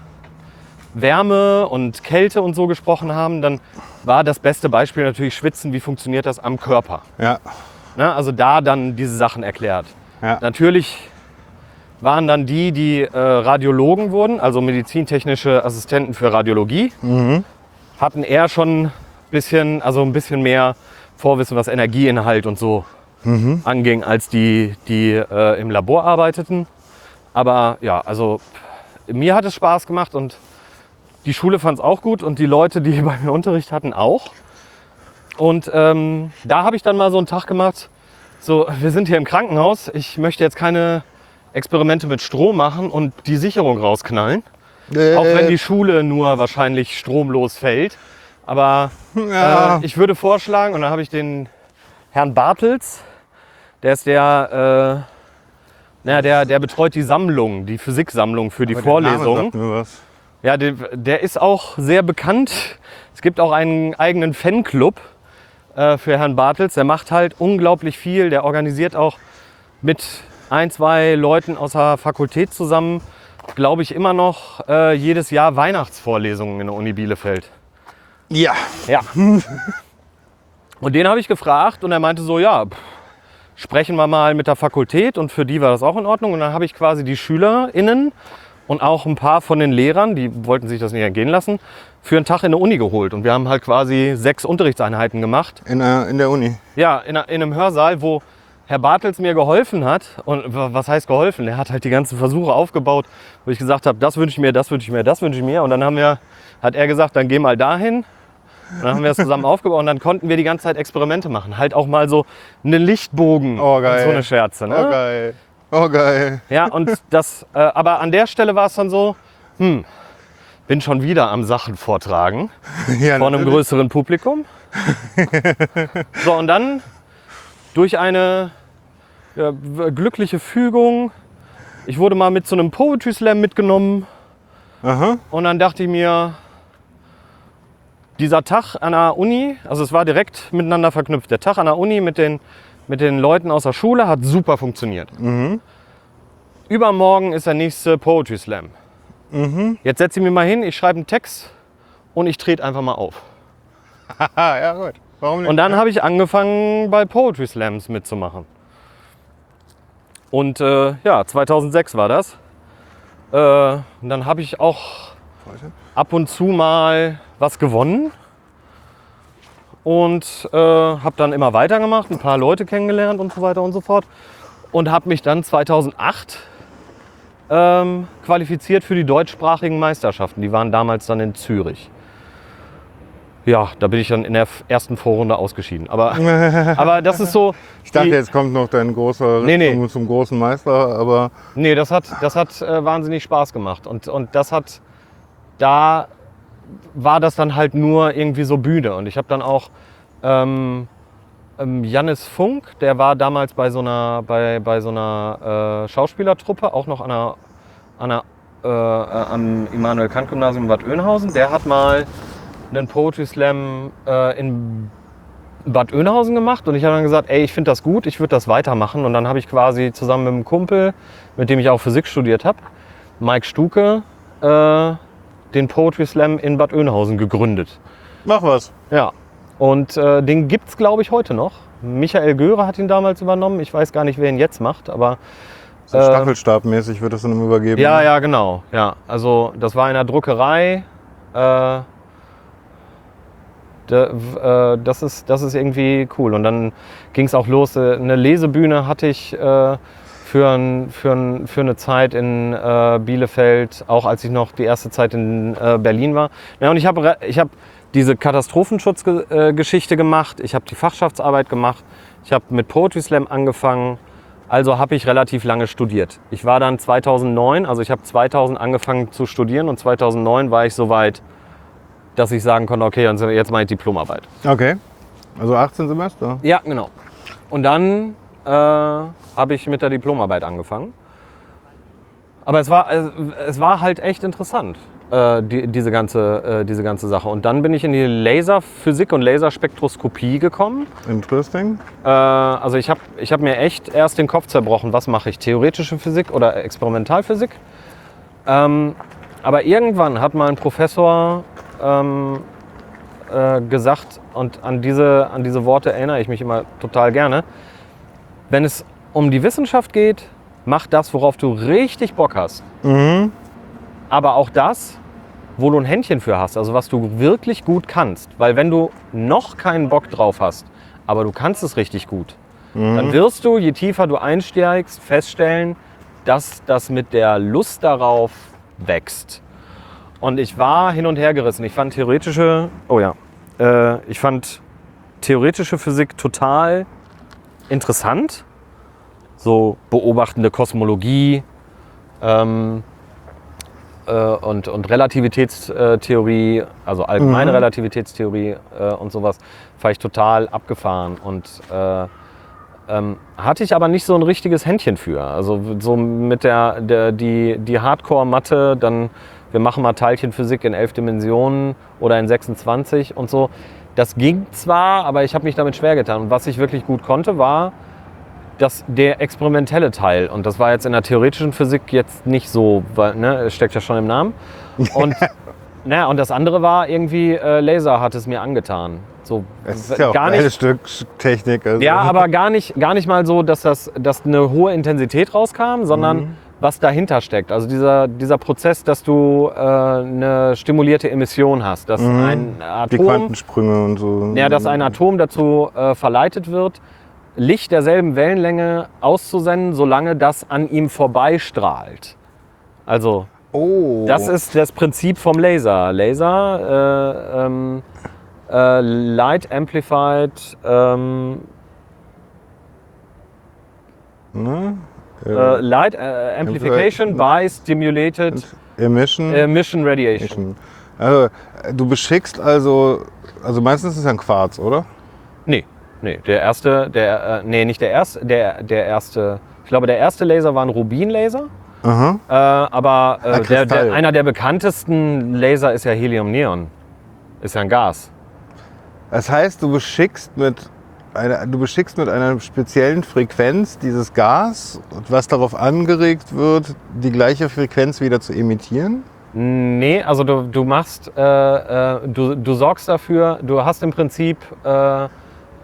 Wärme und Kälte und so gesprochen haben, dann war das beste Beispiel natürlich Schwitzen, wie funktioniert das am Körper. Ja, Ne? Also da dann diese Sachen erklärt. ja. Natürlich waren dann die, die äh, Radiologen wurden, also medizintechnische Assistenten für Radiologie, hatten eher schon ein bisschen, also ein bisschen mehr Vorwissen, was Energieinhalt und so anging, als die, die äh, im Labor arbeiteten. Aber ja, also mir hat es Spaß gemacht und die Schule fand es auch gut und die Leute, die bei mir Unterricht hatten, auch. Und ähm, da habe ich dann mal so einen Tag gemacht, so, wir sind hier im Krankenhaus, ich möchte jetzt keine Experimente mit Strom machen und die Sicherung rausknallen. Äh, Auch wenn die Schule nur wahrscheinlich stromlos fällt. Aber ja. äh, ich würde vorschlagen, und da habe ich den Herrn Bartels, der ist der, äh, naja, der, der betreut die Sammlung, die Physiksammlung für die Aber der Name mir was. Ja, der, der ist auch sehr bekannt. Es gibt auch einen eigenen Fanclub äh, für Herrn Bartels. Der macht halt unglaublich viel. Der organisiert auch mit ein, zwei Leuten aus der Fakultät zusammen, glaube ich, immer noch äh, jedes Jahr Weihnachtsvorlesungen in der Uni Bielefeld. Ja. Ja. Und den habe ich gefragt und er meinte so, ja, pff, sprechen wir mal mit der Fakultät und für die war das auch in Ordnung. Und dann habe ich quasi die SchülerInnen und auch ein paar von den Lehrern, die wollten sich das nicht entgehen lassen, für einen Tag in der Uni geholt. Und wir haben halt quasi sechs Unterrichtseinheiten gemacht. In, der- in der Uni. Ja, in, in einem Hörsaal, wo Herr Bartels mir geholfen hat. Und wa- was heißt geholfen? Er hat halt die ganzen Versuche aufgebaut, wo ich gesagt habe, das wünsche ich mir, das wünsche ich mir, das wünsche ich mir. Und dann haben wir, hat er gesagt, dann geh mal dahin. Und dann haben wir es zusammen aufgebaut und dann konnten wir die ganze Zeit Experimente machen. Halt auch mal so einen Lichtbogen Oh, geil. und so eine Scherze. Ne? Oh geil. Oh geil. Ja, und das, äh, aber an der Stelle war es dann so, hm, bin schon wieder am Sachen vortragen Ja, vor einem natürlich. größeren Publikum. so, und dann durch eine ja, glückliche Fügung, ich wurde mal mit zu einem Poetry Slam mitgenommen Aha. und dann dachte ich mir, dieser Tag an der Uni, also es war direkt miteinander verknüpft, der Tag an der Uni mit den, mit den Leuten aus der Schule hat super funktioniert. Übermorgen ist der nächste Poetry Slam. Jetzt setze ich mich mal hin, ich schreibe einen Text und ich trete einfach mal auf. Ja gut. Warum? Und dann habe ich angefangen, bei Poetry Slams mitzumachen. Und äh, ja, 2006 war das. Äh, und dann habe ich auch ab und zu mal was gewonnen. Und äh, habe dann immer weitergemacht, ein paar Leute kennengelernt und so weiter und so fort. Und habe mich dann 2008 ähm, qualifiziert für die deutschsprachigen Meisterschaften. Die waren damals dann in Zürich. Ja, da bin ich dann in der ersten Vorrunde ausgeschieden. Aber, aber das ist so. ich dachte, die- jetzt kommt noch dein großer Nee, nee. Zum, zum großen Meister, aber Nee, das hat, das hat äh, wahnsinnig Spaß gemacht. Und, und das hat, da war das dann halt nur irgendwie so Bühne. Und ich habe dann auch ähm, ähm, Jannis Funk, der war damals bei so einer, bei, bei so einer äh, Schauspielertruppe, auch noch an einer, an einer, äh, äh, am Immanuel Kant Gymnasium in Bad Oeynhausen. Der hat mal einen Poetry Slam äh, in Bad Oeynhausen gemacht und ich habe dann gesagt, ey, ich finde das gut, ich würde das weitermachen. Und dann habe ich quasi zusammen mit einem Kumpel, mit dem ich auch Physik studiert habe, Mike Stuke, äh, den Poetry Slam in Bad Oeynhausen gegründet. mach was. Ja, und äh, den gibt es, glaube ich, heute noch. Michael Göre hat ihn damals übernommen. Ich weiß gar nicht, wer ihn jetzt macht, aber So Äh, Staffelstabmäßig wird das dann übergeben. ja, ne? ja, genau. Ja, also das war in der Druckerei. Äh, das, ist, das ist irgendwie cool. Und dann ging es auch los. Äh, eine Lesebühne hatte ich äh, für, ein, für, ein, für eine Zeit in äh, Bielefeld, auch als ich noch die erste Zeit in äh, Berlin war. Ja, und ich habe ich hab diese Katastrophenschutzgeschichte äh, Geschichte gemacht. Ich habe die Fachschaftsarbeit gemacht. Ich habe mit Poetry Slam angefangen. Also habe ich relativ lange studiert. Ich war dann 2009, also ich habe 2000 angefangen zu studieren und 2009 war ich soweit, dass ich sagen konnte, okay, und jetzt mache ich Diplomarbeit. Okay. Also 18 Semester. Ja, genau. Und dann äh, habe ich mit der Diplomarbeit angefangen. Aber es war, es, es war halt echt interessant, äh, die, diese, ganze, äh, diese ganze Sache. Und dann bin ich in die Laserphysik und Laserspektroskopie gekommen. Interesting. Äh, also ich habe ich hab mir echt erst den Kopf zerbrochen, was mache ich, theoretische Physik oder Experimentalphysik. Ähm, aber irgendwann hat mal ein Professor ähm, äh, gesagt, und an diese, an diese Worte erinnere ich mich immer total gerne, wenn es um die Wissenschaft geht, mach das, worauf du richtig Bock hast. Aber auch das, wo du ein Händchen für hast, also was du wirklich gut kannst. Weil wenn du noch keinen Bock drauf hast, aber du kannst es richtig gut, dann wirst du, je tiefer du einsteigst, feststellen, dass das mit der Lust darauf wächst. Und ich war hin und her gerissen. Ich fand theoretische, oh ja, äh, ich fand theoretische Physik total interessant. So beobachtende Kosmologie, ähm, äh, und, und Relativitätstheorie, also allgemeine Mhm. Relativitätstheorie äh, und sowas, fand ich total abgefahren und äh, ähm, hatte ich aber nicht so ein richtiges Händchen für. Also so mit der, der die, die Hardcore-Mathe, dann wir machen mal Teilchenphysik in elf Dimensionen oder in 26 und so. Das ging zwar, aber ich habe mich damit schwer getan. Und was ich wirklich gut konnte, war das, der experimentelle Teil. Und das war jetzt in der theoretischen Physik jetzt nicht so, weil ne, es steckt ja schon im Namen. Und, naja, und das andere war irgendwie, äh, Laser hat es mir angetan. So, Es ist ja auch gar ein nicht, Stück Technik. Also. ja, aber gar nicht, gar nicht mal so, dass das dass eine hohe Intensität rauskam, sondern Mhm. was dahinter steckt. Also dieser, dieser Prozess, dass du äh, eine stimulierte Emission hast, dass ein Mhm. Die Atom, Quantensprünge und so. ja, dass ein Atom dazu äh, verleitet wird, Licht derselben Wellenlänge auszusenden, solange das an ihm vorbeistrahlt. Also Oh. das ist das Prinzip vom Laser. Laser, äh, ähm, äh, Light Amplified, ähm, Ne? äh, Light äh, Amplification by Stimulated Emission. Emission Radiation. Emission. Also, äh, du beschickst also, also meistens ist es ein Quarz, oder? Nee, nee, der erste, der, äh, nee, nicht der erste, der, der erste, ich glaube, der erste Laser war ein Rubinlaser. Aha. Äh, aber äh, der, der, einer der bekanntesten Laser ist ja Helium-Neon. Ist ja ein Gas. Das heißt, du beschickst mit einer, du beschickst mit einer speziellen Frequenz dieses Gas, was darauf angeregt wird, die gleiche Frequenz wieder zu emittieren. Nee, also du, du machst, äh, äh, du, du sorgst dafür, du hast im Prinzip, äh,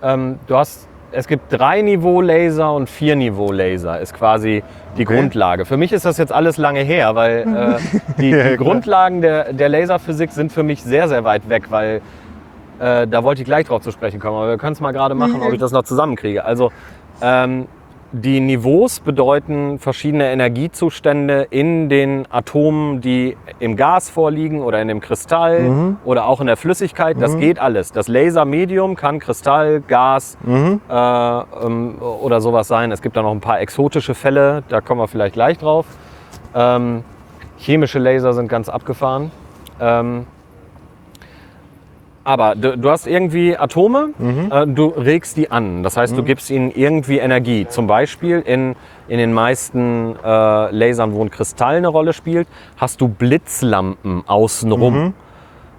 ähm, du hast, es gibt drei Niveau Laser und vier Niveau Laser, ist quasi die Okay. Grundlage. Für mich ist das jetzt alles lange her, weil äh, die, Ja, die klar. Grundlagen der, der Laserphysik sind für mich sehr, sehr weit weg, weil äh, da wollte ich gleich drauf zu sprechen kommen, aber wir können es mal gerade machen, ob ich das noch zusammenkriege. Also ähm, die Niveaus bedeuten verschiedene Energiezustände in den Atomen, die im Gas vorliegen oder in dem Kristall oder auch in der Flüssigkeit. Das geht alles. Das Lasermedium kann Kristall, Gas äh, ähm, oder sowas sein. Es gibt da noch ein paar exotische Fälle, da kommen wir vielleicht gleich drauf. Ähm, chemische Laser sind ganz abgefahren. Ähm, aber du, du hast irgendwie Atome, äh, du regst die an. Das heißt, du gibst ihnen irgendwie Energie. Zum Beispiel in, in den meisten äh, Lasern, wo ein Kristall eine Rolle spielt, hast du Blitzlampen außenrum.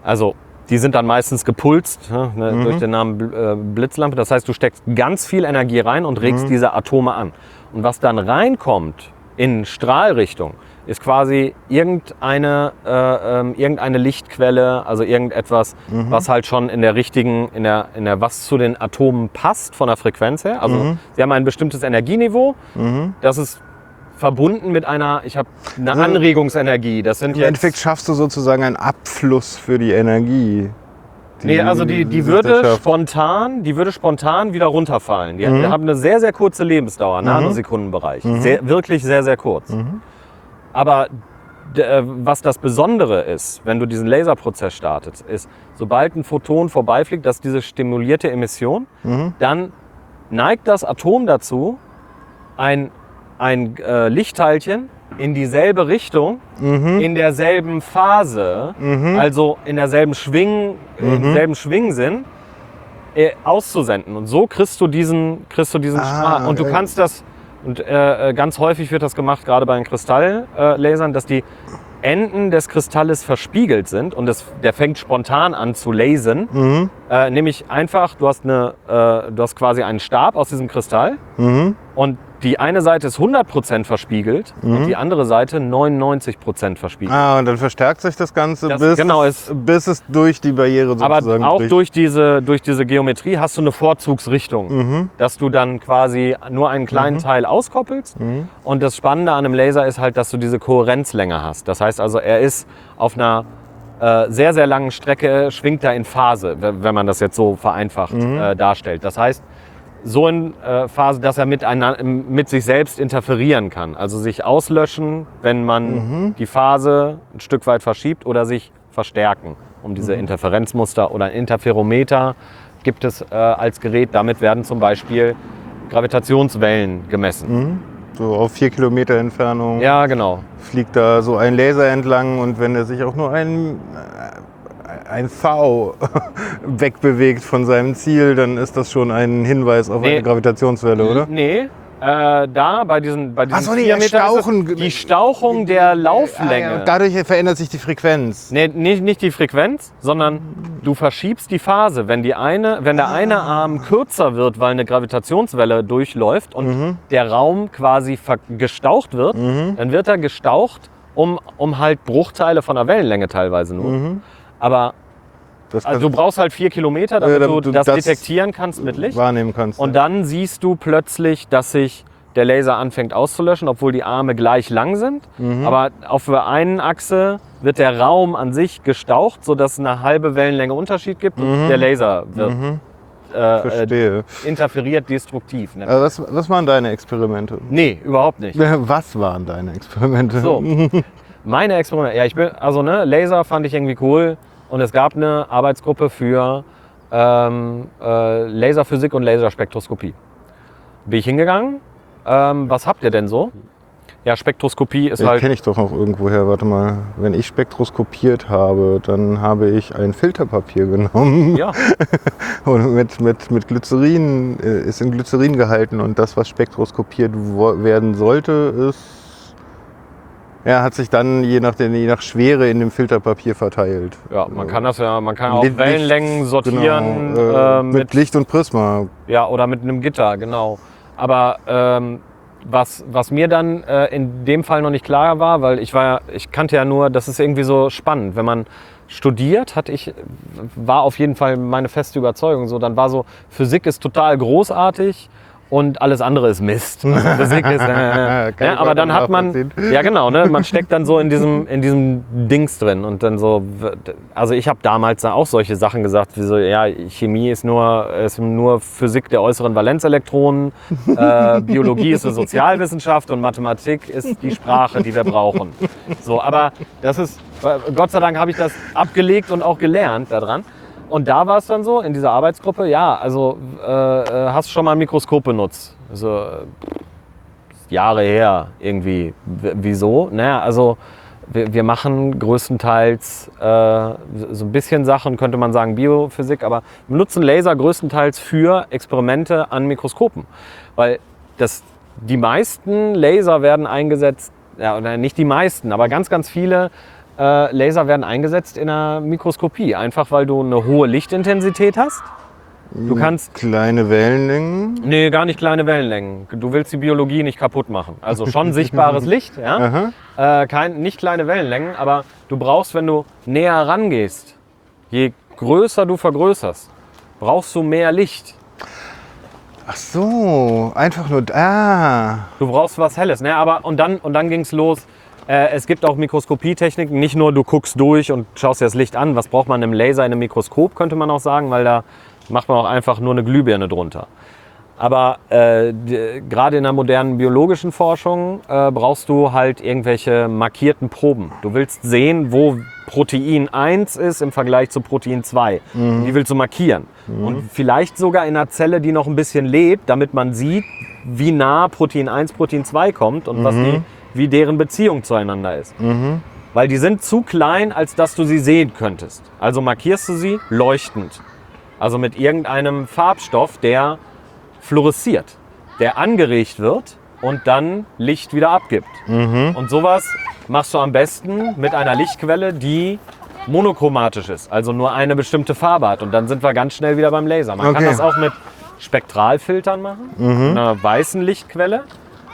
Also die sind dann meistens gepulst ne, ne, durch den Namen äh, Blitzlampe. Das heißt, du steckst ganz viel Energie rein und regst diese Atome an. Und was dann reinkommt in Strahlrichtung, ist quasi irgendeine, äh, ähm, irgendeine Lichtquelle, also irgendetwas, was halt schon in der richtigen, in der, in der, was zu den Atomen passt von der Frequenz her. Also sie haben ein bestimmtes Energieniveau. Das ist verbunden mit einer, ich habe eine Also Anregungsenergie. Das sind Im jetzt, Endeffekt schaffst du sozusagen einen Abfluss für die Energie. Nee, also die, die würde spontan, die würde spontan wieder runterfallen. Die Mhm. haben eine sehr, sehr kurze Lebensdauer, Nanosekundenbereich. Sehr, wirklich sehr, sehr kurz. Mhm. Aber äh, was das Besondere ist, wenn du diesen Laserprozess startest, ist, sobald ein Photon vorbeifliegt, dass diese stimulierte Emission, Mhm. dann neigt das Atom dazu, ein, ein äh, Lichtteilchen in dieselbe Richtung, Mhm. in derselben Phase, also in derselben Schwing, Mhm. im selben Schwingsinn, äh, auszusenden. Und so kriegst du diesen, kriegst du diesen Ah, Strahl. Und du äh. kannst das, und äh, äh, ganz häufig wird das gemacht, gerade bei den Kristalllasern, äh, dass die Enden des Kristalles verspiegelt sind und das, der fängt spontan an zu lasern. Mhm. Äh, nämlich einfach, du hast, eine, äh, du hast quasi einen Stab aus diesem Kristall Mhm. und die eine Seite ist 100% verspiegelt und die andere Seite 99% verspiegelt. Ah, und dann verstärkt sich das Ganze, Das- bis, genau, es- bis es durch die Barriere Aber sozusagen auch bricht. durch diese, durch diese Geometrie hast du eine Vorzugsrichtung, Mhm. dass du dann quasi nur einen kleinen Teil auskoppelst. Mhm. Und das Spannende an einem Laser ist halt, dass du diese Kohärenzlänge hast. Das heißt also, er ist auf einer äh, sehr, sehr langen Strecke, schwingt er in Phase, wenn man das jetzt so vereinfacht Mhm. äh, darstellt. Das heißt, so in äh, Phase, dass er mit, mit sich selbst interferieren kann. Also sich auslöschen, wenn man Mhm. die Phase ein Stück weit verschiebt oder sich verstärken, um diese Mhm. Interferenzmuster oder ein Interferometer gibt es äh, als Gerät. Damit werden zum Beispiel Gravitationswellen gemessen. Mhm. So auf vier Kilometer Entfernung Ja, genau. fliegt da so ein Laser entlang und wenn er sich auch nur ein, äh, ein V wegbewegt von seinem Ziel, dann ist das schon ein Hinweis auf Nee. eine Gravitationswelle, oder? Nee, äh, da bei diesen, bei diesen so, nee, Stauchen. die Stauchung der Lauflänge. Ah, ja, dadurch verändert sich die Frequenz. Nee, nicht, nicht die Frequenz, sondern du verschiebst die Phase. Wenn, die eine, wenn der eine Arm kürzer wird, weil eine Gravitationswelle durchläuft und der Raum quasi gestaucht wird, dann wird er gestaucht um, um halt Bruchteile von der Wellenlänge teilweise nur. Aber Das also du brauchst halt vier Kilometer, damit Äh, damit du das, das detektieren kannst mit Licht. wahrnehmen kannst. Und dann siehst du plötzlich, dass sich der Laser anfängt auszulöschen, obwohl die Arme gleich lang sind. Mhm. Aber auf der einen Achse wird der Raum an sich gestaucht, sodass es eine halbe Wellenlänge Unterschied gibt und der Laser wird äh, äh, Verstehe. interferiert destruktiv. Ne? Also was, was waren deine Experimente? Nee, überhaupt nicht. Was waren deine Experimente? So, meine Experimente. Ja, ich bin, also ne, Laser fand ich irgendwie cool und es gab eine Arbeitsgruppe für ähm, äh, Laserphysik und Laserspektroskopie. Bin ich hingegangen. Ähm, was habt ihr denn so? Ja, Spektroskopie ist Den halt. kenne ich doch noch irgendwoher. Warte mal, wenn ich spektroskopiert habe, dann habe ich ein Filterpapier genommen Ja, und mit, mit, mit Glycerin, äh, ist in Glycerin gehalten und das, was spektroskopiert werden sollte, ist, ja, hat sich dann je nach, je nach Schwere in dem Filterpapier verteilt. ja, man kann das ja, man kann auch Licht- Wellenlängen sortieren Genau, äh, äh, mit, mit, Licht und Prisma. ja oder mit einem Gitter, genau. Aber ähm, was, was mir dann äh, in dem Fall noch nicht klar war, weil ich war, ja- ich kannte ja nur, das ist irgendwie so spannend, wenn man studiert, hatte ich, war auf jeden Fall meine feste Überzeugung so, dann war so, Physik ist total großartig und alles andere ist Mist. Also Physik ist, äh, Kann ne, ich aber dann hat man, ja genau, ne, man steckt dann so in diesem, in diesem Dings drin und dann so, also ich habe damals auch solche Sachen gesagt, wie so, ja, Chemie ist nur, ist nur Physik der äußeren Valenzelektronen, äh, Biologie ist eine Sozialwissenschaft und Mathematik ist die Sprache, die wir brauchen. So, aber das ist, Gott sei Dank habe ich das abgelegt und auch gelernt daran. Und da war es dann so, in dieser Arbeitsgruppe, ja, also äh, äh, hast du schon mal ein Mikroskop benutzt? Also, Jahre her irgendwie. W wieso? Naja, also wir, wir machen größtenteils äh, so ein bisschen Sachen, könnte man sagen Biophysik, aber wir nutzen Laser größtenteils für Experimente an Mikroskopen. Weil das, die meisten Laser werden eingesetzt, ja, oder nicht die meisten, aber ganz, ganz viele äh, Laser werden eingesetzt in der Mikroskopie. Einfach weil du eine hohe Lichtintensität hast. Du kannst Kleine Wellenlängen. Nee, gar nicht kleine Wellenlängen. Du willst die Biologie nicht kaputt machen. Also schon sichtbares Licht, ja? Äh, kein, nicht kleine Wellenlängen, aber du brauchst, wenn du näher rangehst, je größer du vergrößerst, brauchst du mehr Licht. Ach so, einfach nur da. Du brauchst was Helles. Ne? Aber, und dann, und dann ging es los. Äh, es gibt auch Mikroskopietechniken. Nicht nur du guckst durch und schaust dir das Licht an. Was braucht man im Laser, in einem Mikroskop, könnte man auch sagen, weil da macht man auch einfach nur eine Glühbirne drunter. Aber äh, gerade in der modernen biologischen Forschung äh, brauchst du halt irgendwelche markierten Proben. Du willst sehen, wo Protein 1 ist im Vergleich zu Protein 2. Die willst du markieren. Und vielleicht sogar in einer Zelle, die noch ein bisschen lebt, damit man sieht, wie nah Protein 1 Protein 2 kommt und was die, wie deren Beziehung zueinander ist. Weil die sind zu klein, als dass du sie sehen könntest. Also markierst du sie leuchtend. Also mit irgendeinem Farbstoff, der fluoresziert, der angeregt wird und dann Licht wieder abgibt. Und sowas machst du am besten mit einer Lichtquelle, die monochromatisch ist, also nur eine bestimmte Farbe hat. Und dann sind wir ganz schnell wieder beim Laser. Man kann Okay. das auch mit Spektralfiltern machen, einer weißen Lichtquelle.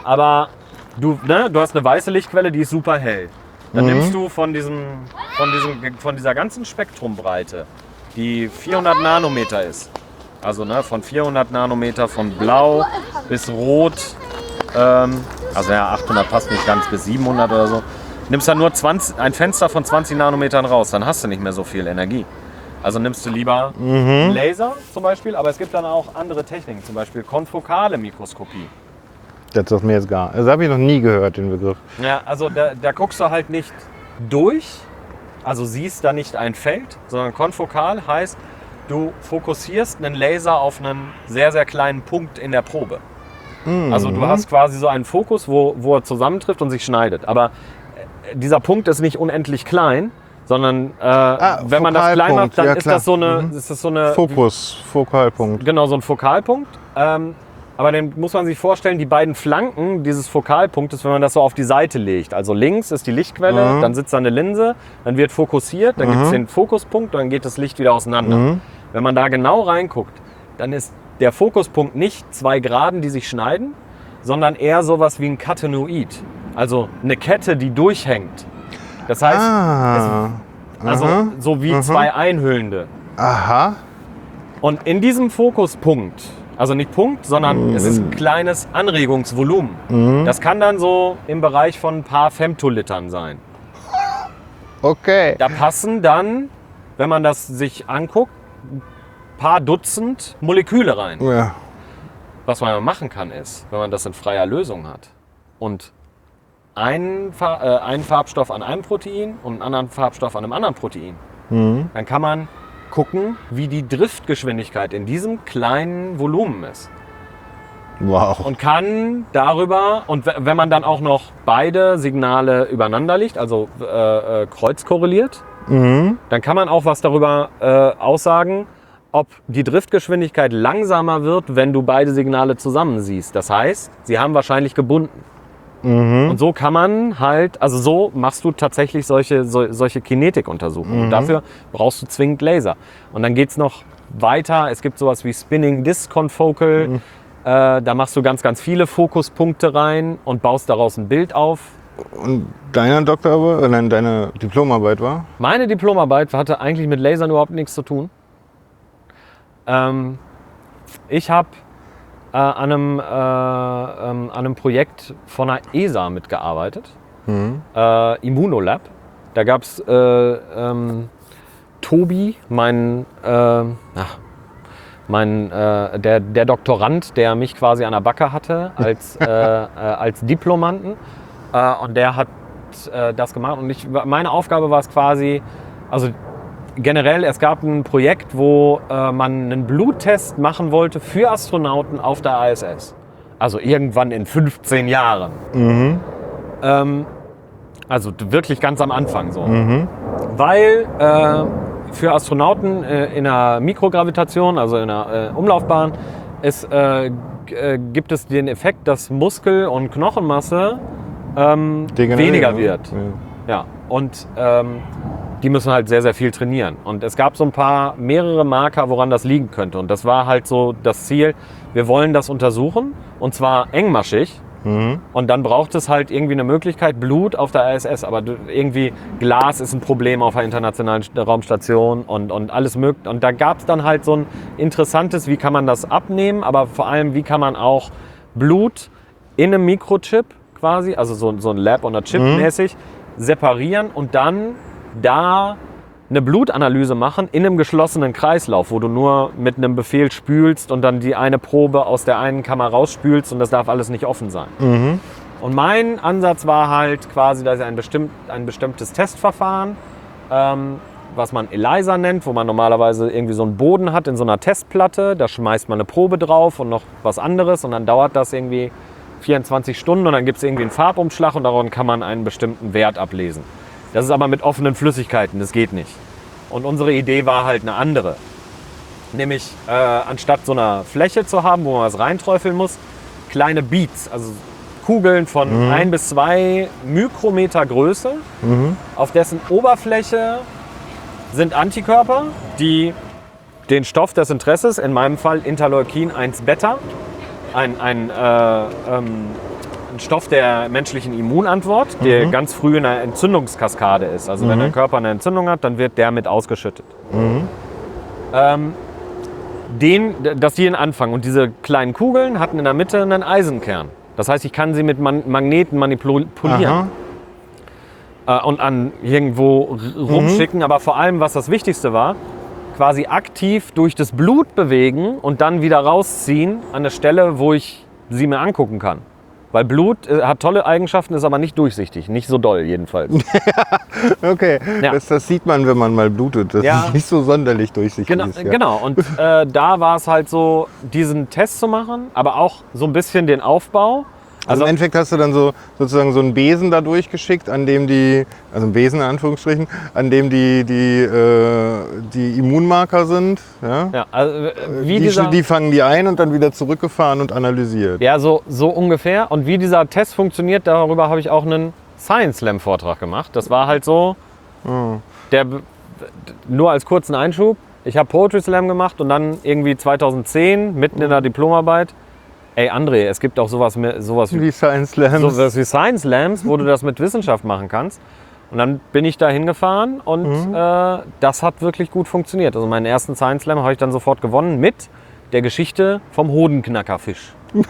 Aber du, ne, du hast eine weiße Lichtquelle, die ist super hell. Dann nimmst du von, diesem, von, diesem, von dieser ganzen Spektrumbreite, die 400 Nanometer ist, also ne, von 400 Nanometer von blau bis rot, ähm, also ja, 800 passt nicht ganz, bis 700 oder so, nimmst dann nur 20, ein Fenster von 20 Nanometern raus, dann hast du nicht mehr so viel Energie. Also nimmst du lieber einen Laser zum Beispiel, aber es gibt dann auch andere Techniken, zum Beispiel konfokale Mikroskopie. Das sagt mir jetzt gar. Das habe ich noch nie gehört, den Begriff. Ja, also da, da guckst du halt nicht durch, also siehst da nicht ein Feld, sondern konfokal heißt, du fokussierst einen Laser auf einen sehr, sehr kleinen Punkt in der Probe. Also du hast quasi so einen Fokus, wo, wo er zusammentrifft und sich schneidet. Aber äh, dieser Punkt ist nicht unendlich klein, sondern äh, wenn man das klein macht, dann ja, ist, das so eine, Mhm. ist das so eine Fokus, Fokalpunkt. Genau, so ein Fokalpunkt. Ähm, aber den muss man sich vorstellen, die beiden Flanken dieses Fokalpunktes, wenn man das so auf die Seite legt. Also links ist die Lichtquelle, Mhm. dann sitzt da eine Linse, dann wird fokussiert, dann gibt es den Fokuspunkt, dann geht das Licht wieder auseinander. Mhm. Wenn man da genau reinguckt, dann ist der Fokuspunkt nicht zwei Geraden, die sich schneiden, sondern eher sowas wie ein Katenoid. Also eine Kette, die durchhängt. Das heißt, Ah. also aha, so wie zwei einhüllende. Aha. Und in diesem Fokuspunkt, also nicht Punkt, sondern es ist ein kleines Anregungsvolumen. Das kann dann so im Bereich von ein paar Femtolitern sein. Okay. Da passen dann, wenn man das sich anguckt, ein paar Dutzend Moleküle rein. Ja. Was man machen kann, ist, wenn man das in freier Lösung hat und einen, Fa- äh, einen Farbstoff an einem Protein und einen anderen Farbstoff an einem anderen Protein, dann kann man gucken, wie die Driftgeschwindigkeit in diesem kleinen Volumen ist. Wow. Und kann darüber, und wenn man dann auch noch beide Signale übereinander legt, also äh, äh, kreuzkorreliert, Mhm. dann kann man auch was darüber äh, aussagen, ob die Driftgeschwindigkeit langsamer wird, wenn du beide Signale zusammen siehst. Das heißt, sie haben wahrscheinlich gebunden. Und so kann man halt, also so machst du tatsächlich solche, so, solche Kinetikuntersuchungen. Und dafür brauchst du zwingend Laser. Und dann geht es noch weiter. Es gibt sowas wie Spinning Disc Confocal. Äh, da machst du ganz, ganz viele Fokuspunkte rein und baust daraus ein Bild auf. Und deine Doktorarbeit, äh, nein, deine Diplomarbeit war? Meine Diplomarbeit hatte eigentlich mit Lasern überhaupt nichts zu tun. Ähm, ich habe äh, an, einem, äh, ähm, an einem Projekt von der ESA mitgearbeitet, äh, Immunolab. Da gab es äh, ähm, Tobi, mein, äh, ach, mein äh, der, der Doktorand, der mich quasi an der Backe hatte als, äh, äh, als Diplomanten. Äh, und der hat das gemacht. Und ich, meine Aufgabe war es quasi, also generell, es gab ein Projekt, wo äh, man einen Bluttest machen wollte für Astronauten auf der ISS. Also irgendwann in 15 Jahren. Ähm, also wirklich ganz am Anfang so. Weil äh, für Astronauten äh, in der Mikrogravitation, also in der äh, Umlaufbahn, es, äh, äh, gibt es den Effekt, dass Muskel- und Knochenmasse ähm, weniger ne? wird. Ja. Ja, und ähm, die müssen halt sehr, sehr viel trainieren. Und es gab so ein paar, mehrere Marker, woran das liegen könnte. Und das war halt so das Ziel, wir wollen das untersuchen und zwar engmaschig. Und dann braucht es halt irgendwie eine Möglichkeit, Blut auf der ISS, aber irgendwie Glas ist ein Problem auf der internationalen St- Raumstation und, und alles mögliche. Und da gab es dann halt so ein interessantes, wie kann man das abnehmen, aber vor allem, wie kann man auch Blut in einem Mikrochip quasi, also so, so ein Lab on a Chip mäßig, separieren und dann da eine Blutanalyse machen in einem geschlossenen Kreislauf, wo du nur mit einem Befehl spülst und dann die eine Probe aus der einen Kammer rausspülst und das darf alles nicht offen sein. Und mein Ansatz war halt quasi, dass ich ein, bestimmt, ein bestimmtes Testverfahren, ähm, was man ELISA nennt, wo man normalerweise irgendwie so einen Boden hat in so einer Testplatte, da schmeißt man eine Probe drauf und noch was anderes und dann dauert das irgendwie 24 Stunden und dann gibt es irgendwie einen Farbumschlag und daran kann man einen bestimmten Wert ablesen. Das ist aber mit offenen Flüssigkeiten, das geht nicht. Und unsere Idee war halt eine andere. Nämlich äh, anstatt so einer Fläche zu haben, wo man was reinträufeln muss, kleine Beads, also Kugeln von ein bis zwei Mikrometer Größe, auf dessen Oberfläche sind Antikörper, die den Stoff des Interesses, in meinem Fall Interleukin 1 Beta, ein, ein, äh, ähm, ein Stoff der menschlichen Immunantwort, der ganz früh in einer Entzündungskaskade ist. Also wenn der Körper eine Entzündung hat, dann wird der mit ausgeschüttet. Ähm, den, dass die einen Anfang. Und diese kleinen Kugeln hatten in der Mitte einen Eisenkern. Das heißt, ich kann sie mit Man Magneten manipulieren äh, und an irgendwo r- rumschicken. Aber vor allem, was das Wichtigste war, quasi aktiv durch das Blut bewegen und dann wieder rausziehen an eine Stelle, wo ich sie mir angucken kann. Weil Blut äh, hat tolle Eigenschaften, ist aber nicht durchsichtig. Nicht so doll jedenfalls. Okay, Ja. das, das sieht man, wenn man mal blutet. Das Ja. ist nicht so sonderlich durchsichtig. Genau, ist, ja. genau. Und äh, da war es halt so, diesen Test zu machen, aber auch so ein bisschen den Aufbau. Also im Endeffekt hast du dann so sozusagen so einen Besen da durchgeschickt, an dem die, also einen Besen in Anführungsstrichen, an dem die, die, äh, die Immunmarker sind. Ja? ja, also, äh, wie die, dieser, die fangen die ein und dann wieder zurückgefahren und analysiert. ja, so, so ungefähr. Und wie dieser Test funktioniert, darüber habe ich auch einen Science Slam Vortrag gemacht. Das war halt so, der, be- nur als kurzen Einschub. Ich habe Poetry Slam gemacht und dann irgendwie 2010, mitten in der Diplomarbeit, ey André, es gibt auch sowas, sowas wie Wie Science Slams. sowas wie Science Slams, wo du das mit Wissenschaft machen kannst. Und dann bin ich da hingefahren und äh, das hat wirklich gut funktioniert. Also meinen ersten Science Slam habe ich dann sofort gewonnen mit der Geschichte vom Hodenknackerfisch.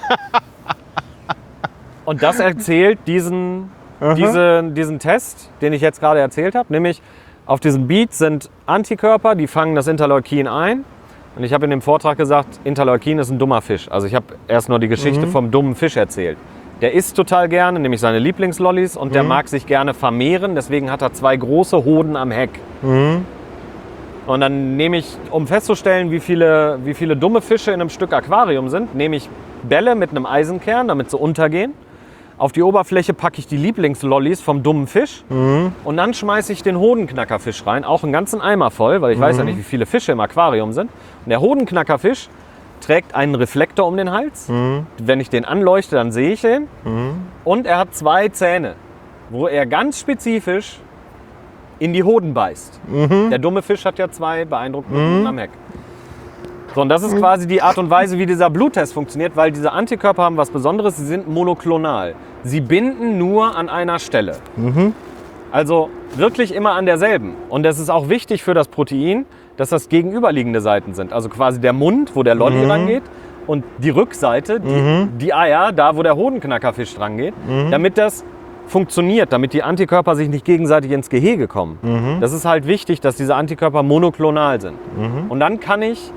und das erzählt diesen, diesen, diesen Test, den ich jetzt gerade erzählt habe, nämlich auf diesem Beat sind Antikörper, die fangen das Interleukin ein. Und ich habe in dem Vortrag gesagt, Interleukin ist ein dummer Fisch. Also ich habe erst nur die Geschichte vom dummen Fisch erzählt. Der isst total gerne, nämlich seine Lieblingslollis und der mag sich gerne vermehren. Deswegen hat er zwei große Hoden am Heck. Und dann nehme ich, um festzustellen, wie viele, wie viele dumme Fische in einem Stück Aquarium sind, nehme ich Bälle mit einem Eisenkern, damit sie untergehen. Auf die Oberfläche packe ich die Lieblingslollis vom dummen Fisch. Und dann schmeiße ich den Hodenknackerfisch rein, auch einen ganzen Eimer voll, weil ich weiß ja nicht, wie viele Fische im Aquarium sind. Und der Hodenknackerfisch trägt einen Reflektor um den Hals. Wenn ich den anleuchte, dann sehe ich den. Und er hat zwei Zähne, wo er ganz spezifisch in die Hoden beißt. Der dumme Fisch hat ja zwei beeindruckende Hoden am Heck. So, und das ist quasi die Art und Weise, wie dieser Bluttest funktioniert, weil diese Antikörper haben was Besonderes, sie sind monoklonal. Sie binden nur an einer Stelle. Also wirklich immer an derselben. Und es ist auch wichtig für das Protein, dass das gegenüberliegende Seiten sind. Also quasi der Mund, wo der Lolli rangeht, und die Rückseite, die, die Eier, da wo der Hodenknackerfisch dran geht, damit das funktioniert, damit die Antikörper sich nicht gegenseitig ins Gehege kommen. Das ist halt wichtig, dass diese Antikörper monoklonal sind. Und dann kann ich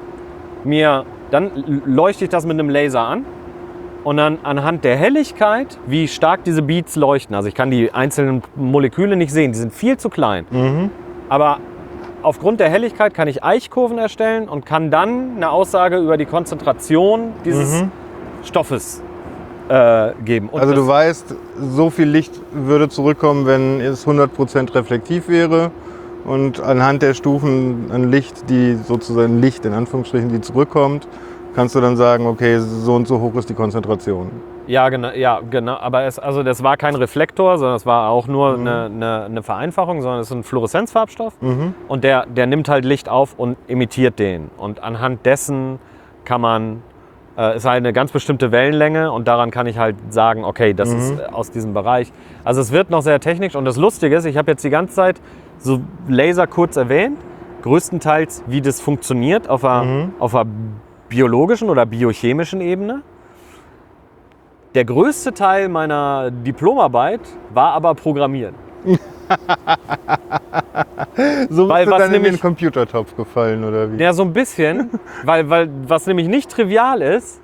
mir, dann leuchte ich das mit einem Laser an und dann anhand der Helligkeit, wie stark diese Beats leuchten, also ich kann die einzelnen Moleküle nicht sehen, die sind viel zu klein, aber aufgrund der Helligkeit kann ich Eichkurven erstellen und kann dann eine Aussage über die Konzentration dieses Stoffes äh, geben. Und Also du weißt, so viel Licht würde zurückkommen, wenn es 100% reflektiv wäre. Und anhand der Stufen an Licht, die sozusagen Licht in Anführungsstrichen, die zurückkommt, kannst du dann sagen, okay, so und so hoch ist die Konzentration. Ja, genau, ja, genau. Aber es, also das war kein Reflektor, sondern es war auch nur eine, eine, eine Vereinfachung, sondern es ist ein Fluoreszenzfarbstoff. Und der, der nimmt halt Licht auf und emittiert den. Und anhand dessen kann man, äh, ist halt eine ganz bestimmte Wellenlänge und daran kann ich halt sagen, okay, das ist äh, aus diesem Bereich. Also es wird noch sehr technisch und das Lustige ist, ich habe jetzt die ganze Zeit so Laser kurz erwähnt, größtenteils wie das funktioniert auf einer, auf einer biologischen oder biochemischen Ebene. Der größte Teil meiner Diplomarbeit war aber Programmieren. So Weil bist du was dann in den nämlich- Computertopf gefallen, oder wie? Ja, so ein bisschen, weil, weil was nämlich nicht trivial ist,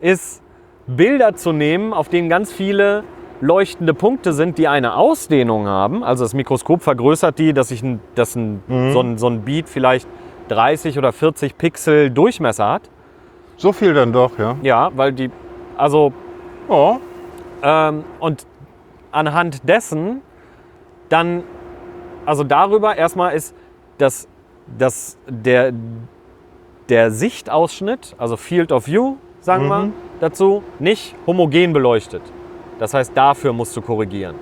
ist Bilder zu nehmen, auf denen ganz viele leuchtende Punkte sind, die eine Ausdehnung haben. Also das Mikroskop vergrößert die, dass, ich dass ein, so, ein, so ein Beat vielleicht 30 oder 40 Pixel Durchmesser hat. So viel dann doch, ja. Ja, weil die, also Oh. Ähm, und anhand dessen dann, also darüber erstmal ist, dass, dass der, der Sichtausschnitt, also Field of View, sagen wir dazu, nicht homogen beleuchtet. Das heißt, dafür musst du korrigieren.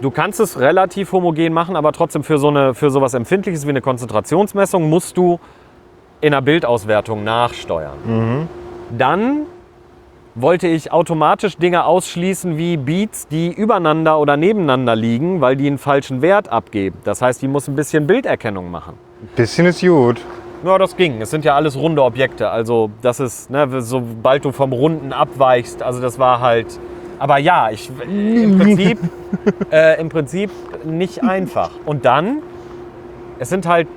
Du kannst es relativ homogen machen, aber trotzdem für so eine, für sowas Empfindliches wie eine Konzentrationsmessung musst du in der Bildauswertung nachsteuern. Dann wollte ich automatisch Dinge ausschließen wie Beats, die übereinander oder nebeneinander liegen, weil die einen falschen Wert abgeben. Das heißt, die muss ein bisschen Bilderkennung machen. Bisschen ist gut. Ja, das ging. Es sind ja alles runde Objekte. Also das ist, ne, sobald du vom Runden abweichst, also das war halt. Aber ja, ich, im, Prinzip, äh, im Prinzip nicht einfach. Und dann, es sind halt,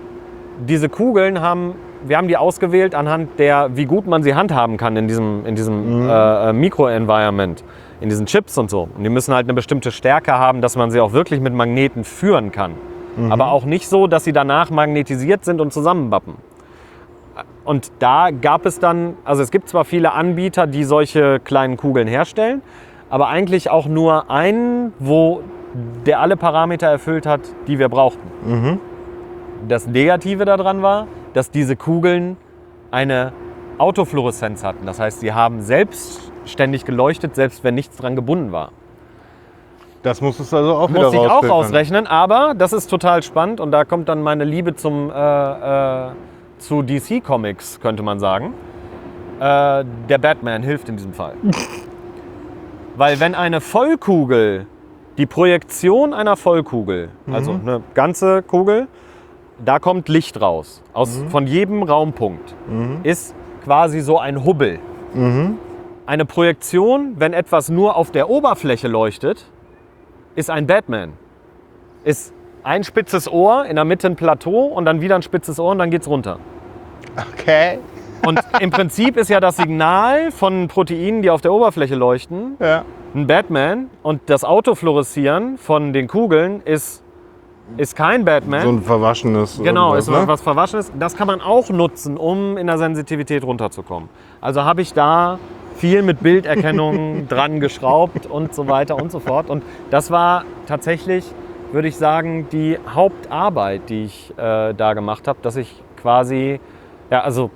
diese Kugeln haben, wir haben die ausgewählt anhand der, wie gut man sie handhaben kann in diesem, in diesem äh, äh, Mikro-Environment, in diesen Chips und so. Und die müssen halt eine bestimmte Stärke haben, dass man sie auch wirklich mit Magneten führen kann. Aber auch nicht so, dass sie danach magnetisiert sind und zusammenbappen. Und da gab es dann, also es gibt zwar viele Anbieter, die solche kleinen Kugeln herstellen, aber eigentlich auch nur einen, wo der alle Parameter erfüllt hat, die wir brauchten. Das Negative daran war, dass diese Kugeln eine Autofluoreszenz hatten. Das heißt, sie haben selbstständig geleuchtet, selbst wenn nichts dran gebunden war. Das musstest du also auch wieder Musste ich auch ausrechnen, aber das ist total spannend und da kommt dann meine Liebe zum, äh, äh, zu DC Comics, könnte man sagen. Äh, der Batman hilft in diesem Fall. Weil wenn eine Vollkugel, die Projektion einer Vollkugel, also eine ganze Kugel, da kommt Licht raus, aus, von jedem Raumpunkt, ist quasi so ein Hubbel. Eine Projektion, wenn etwas nur auf der Oberfläche leuchtet, ist ein Batman. Ist ein spitzes Ohr, in der Mitte ein Plateau und dann wieder ein spitzes Ohr und dann geht's runter. Okay. Und im Prinzip ist ja das Signal von Proteinen, die auf der Oberfläche leuchten, Ja. ein Batman und das Autofluoreszieren von den Kugeln ist, ist kein Batman. So ein verwaschenes. Genau, ist was, was Verwaschenes. Das kann man auch nutzen, um in der Sensitivität runterzukommen. Also habe ich da viel mit Bilderkennung dran geschraubt und so weiter und so fort. Und das war tatsächlich, würde ich sagen, die Hauptarbeit, die ich äh, da gemacht habe, dass ich quasi, ja, also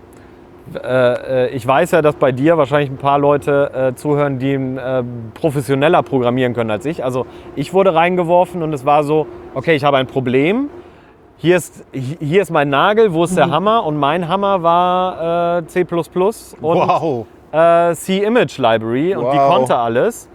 ich weiß ja, dass bei dir wahrscheinlich ein paar Leute äh, zuhören, die äh, professioneller programmieren können als ich. Also ich wurde reingeworfen und es war so, okay, ich habe ein Problem. Hier ist, hier ist mein Nagel, wo ist der Hammer? Und mein Hammer war äh, C++ und Wow. äh, C-Image Library und die Wow. konnte alles.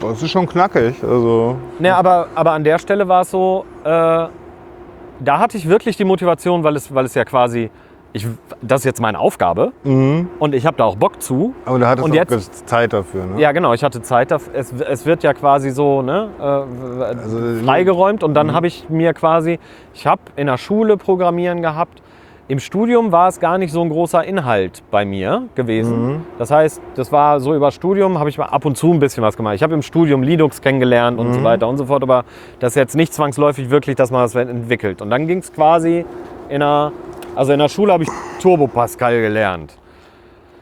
Das ist schon knackig. Also. Ne, aber, aber an der Stelle war es so, äh, da hatte ich wirklich die Motivation, weil es, weil es ja quasi, ich, das ist jetzt meine Aufgabe und ich habe da auch Bock zu. Aber da hattest Und du jetzt- auch Zeit dafür, ne? Ja, genau, ich hatte Zeit dafür. Es, es wird ja quasi so ne, äh, Also, freigeräumt und dann habe ich mir quasi, ich habe in der Schule Programmieren gehabt. Im Studium war es gar nicht so ein großer Inhalt bei mir gewesen. Das heißt, das war so über Studium, habe ich mal ab und zu ein bisschen was gemacht. Ich habe im Studium Linux kennengelernt und so weiter und so fort, aber das ist jetzt nicht zwangsläufig wirklich, dass man das entwickelt. Und dann ging es quasi in der, also in der Schule habe ich Turbo Pascal gelernt.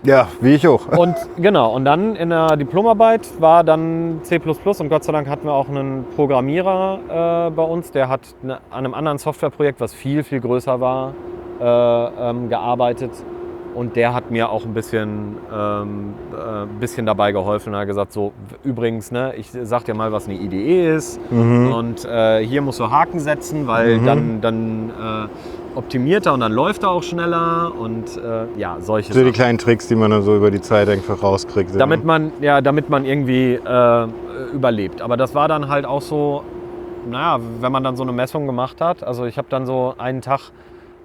Ja, wie ich auch. Und genau, und dann in der Diplomarbeit war dann C und Gott sei Dank hatten wir auch einen Programmierer äh, bei uns, der hat ne, an einem anderen Softwareprojekt, was viel, viel größer war, äh, ähm, gearbeitet. Und der hat mir auch ein bisschen, ähm, äh, bisschen dabei geholfen. Er hat gesagt, so übrigens, ne, ich sag dir mal, was eine IDE ist. Und äh, hier musst du Haken setzen, weil dann, dann äh, optimiert er und dann läuft er auch schneller. Und äh, ja, solche So die kleinen Tricks, die man dann so über die Zeit einfach rauskriegt. Damit man, ja, damit man irgendwie äh, überlebt. Aber das war dann halt auch so, naja, wenn man dann so eine Messung gemacht hat. Also ich habe dann so einen Tag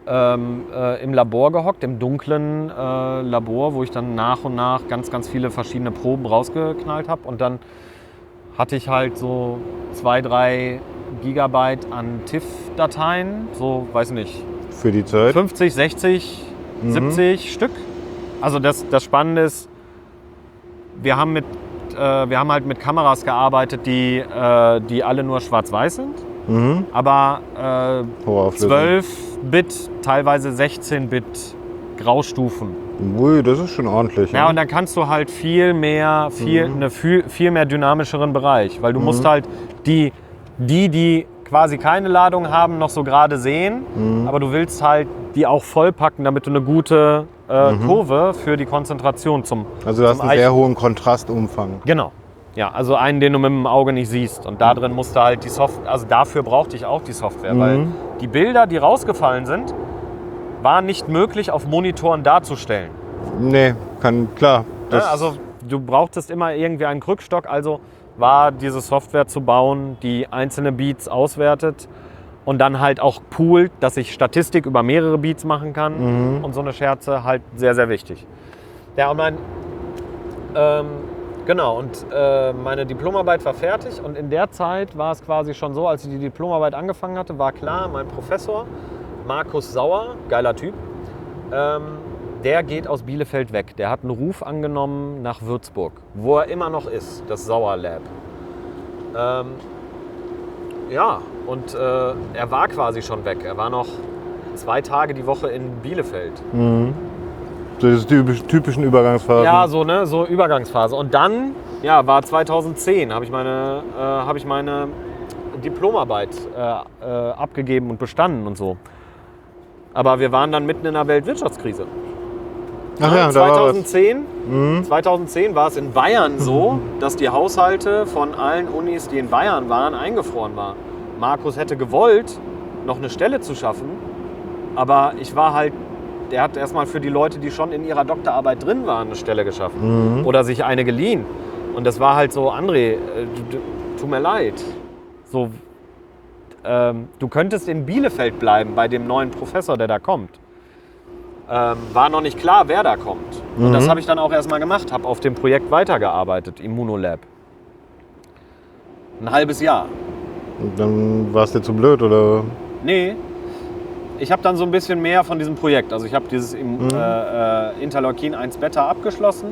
ähm, äh, im Labor gehockt, im dunklen äh, Labor, wo ich dann nach und nach ganz, ganz viele verschiedene Proben rausgeknallt habe. Und dann hatte ich halt so zwei, drei Gigabyte an TIFF-Dateien, so, weiß nicht, Für die Zeit. 50, 60, Mhm. 70 Stück. Also das, das Spannende ist, wir haben, mit, äh, wir haben halt mit Kameras gearbeitet, die, äh, die alle nur schwarz-weiß sind, Mhm. aber äh, Hohe Auflösung. 12-Bit, teilweise 16-Bit Graustufen. Ui, das ist schon ordentlich. Ja, ne? und dann kannst du halt viel mehr, viel, Mhm. eine viel, viel mehr dynamischeren Bereich, weil du musst halt die, die, die quasi keine Ladung haben, noch so gerade sehen, Mhm. aber du willst halt die auch vollpacken, damit du eine gute äh, Kurve für die Konzentration zum also du hast zum einen Eichen- sehr hohen Kontrastumfang. Genau. Ja, also einen, den du mit dem Auge nicht siehst. Und da drin musste halt die Software, also dafür brauchte ich auch die Software, weil Mhm. die Bilder, die rausgefallen sind, waren nicht möglich auf Monitoren darzustellen. Nee, kann, klar. Das, Also du brauchtest immer irgendwie einen Krückstock, also war diese Software zu bauen, die einzelne Beats auswertet und dann halt auch poolt, dass ich Statistik über mehrere Beats machen kann Mhm. und so eine Scherze halt sehr, sehr wichtig. Ja, und mein, ähm, genau, und äh, meine Diplomarbeit war fertig und in der Zeit war es quasi schon so, als ich die Diplomarbeit angefangen hatte, war klar, mein Professor, Markus Sauer, geiler Typ, ähm, der geht aus Bielefeld weg. Der hat einen Ruf angenommen nach Würzburg, wo er immer noch ist, das Sauer Lab. Ähm, ja, und äh, er war quasi schon weg. Er war noch zwei Tage die Woche in Bielefeld. Mhm. So diese typisch, typischen Übergangsphasen. Ja, so ne, so Übergangsphase. Und dann, ja, war 2010, habe ich meine, äh, habe ich meine Diplomarbeit äh, äh, abgegeben und bestanden und so. Aber wir waren dann mitten in der Weltwirtschaftskrise. Ach ja, da war. 2010, Mhm. 2010 war es in Bayern so, dass die Haushalte von allen Unis, die in Bayern waren, eingefroren waren. Markus hätte gewollt, noch eine Stelle zu schaffen, aber ich war halt, der hat erstmal für die Leute, die schon in ihrer Doktorarbeit drin waren, eine Stelle geschaffen Mhm. oder sich eine geliehen. Und das war halt so, André, äh, du, du, tut mir leid. So, ähm, du könntest in Bielefeld bleiben bei dem neuen Professor, der da kommt. Ähm, war noch nicht klar, wer da kommt. Und Mhm. das habe ich dann auch erstmal gemacht, habe auf dem Projekt weitergearbeitet, Immunolab. Ein halbes Jahr. Und Dann war es dir zu blöd, oder? Nee, ich habe dann so ein bisschen mehr von diesem Projekt. Also ich habe dieses im, äh, äh, Interleukin 1 Beta abgeschlossen,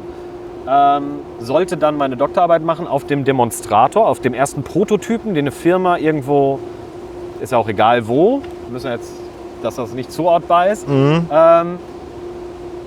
ähm, sollte dann meine Doktorarbeit machen auf dem Demonstrator, auf dem ersten Prototypen, den eine Firma irgendwo, ist ja auch egal wo, wir müssen jetzt, dass das nicht zuortbar ist, Mhm. ähm,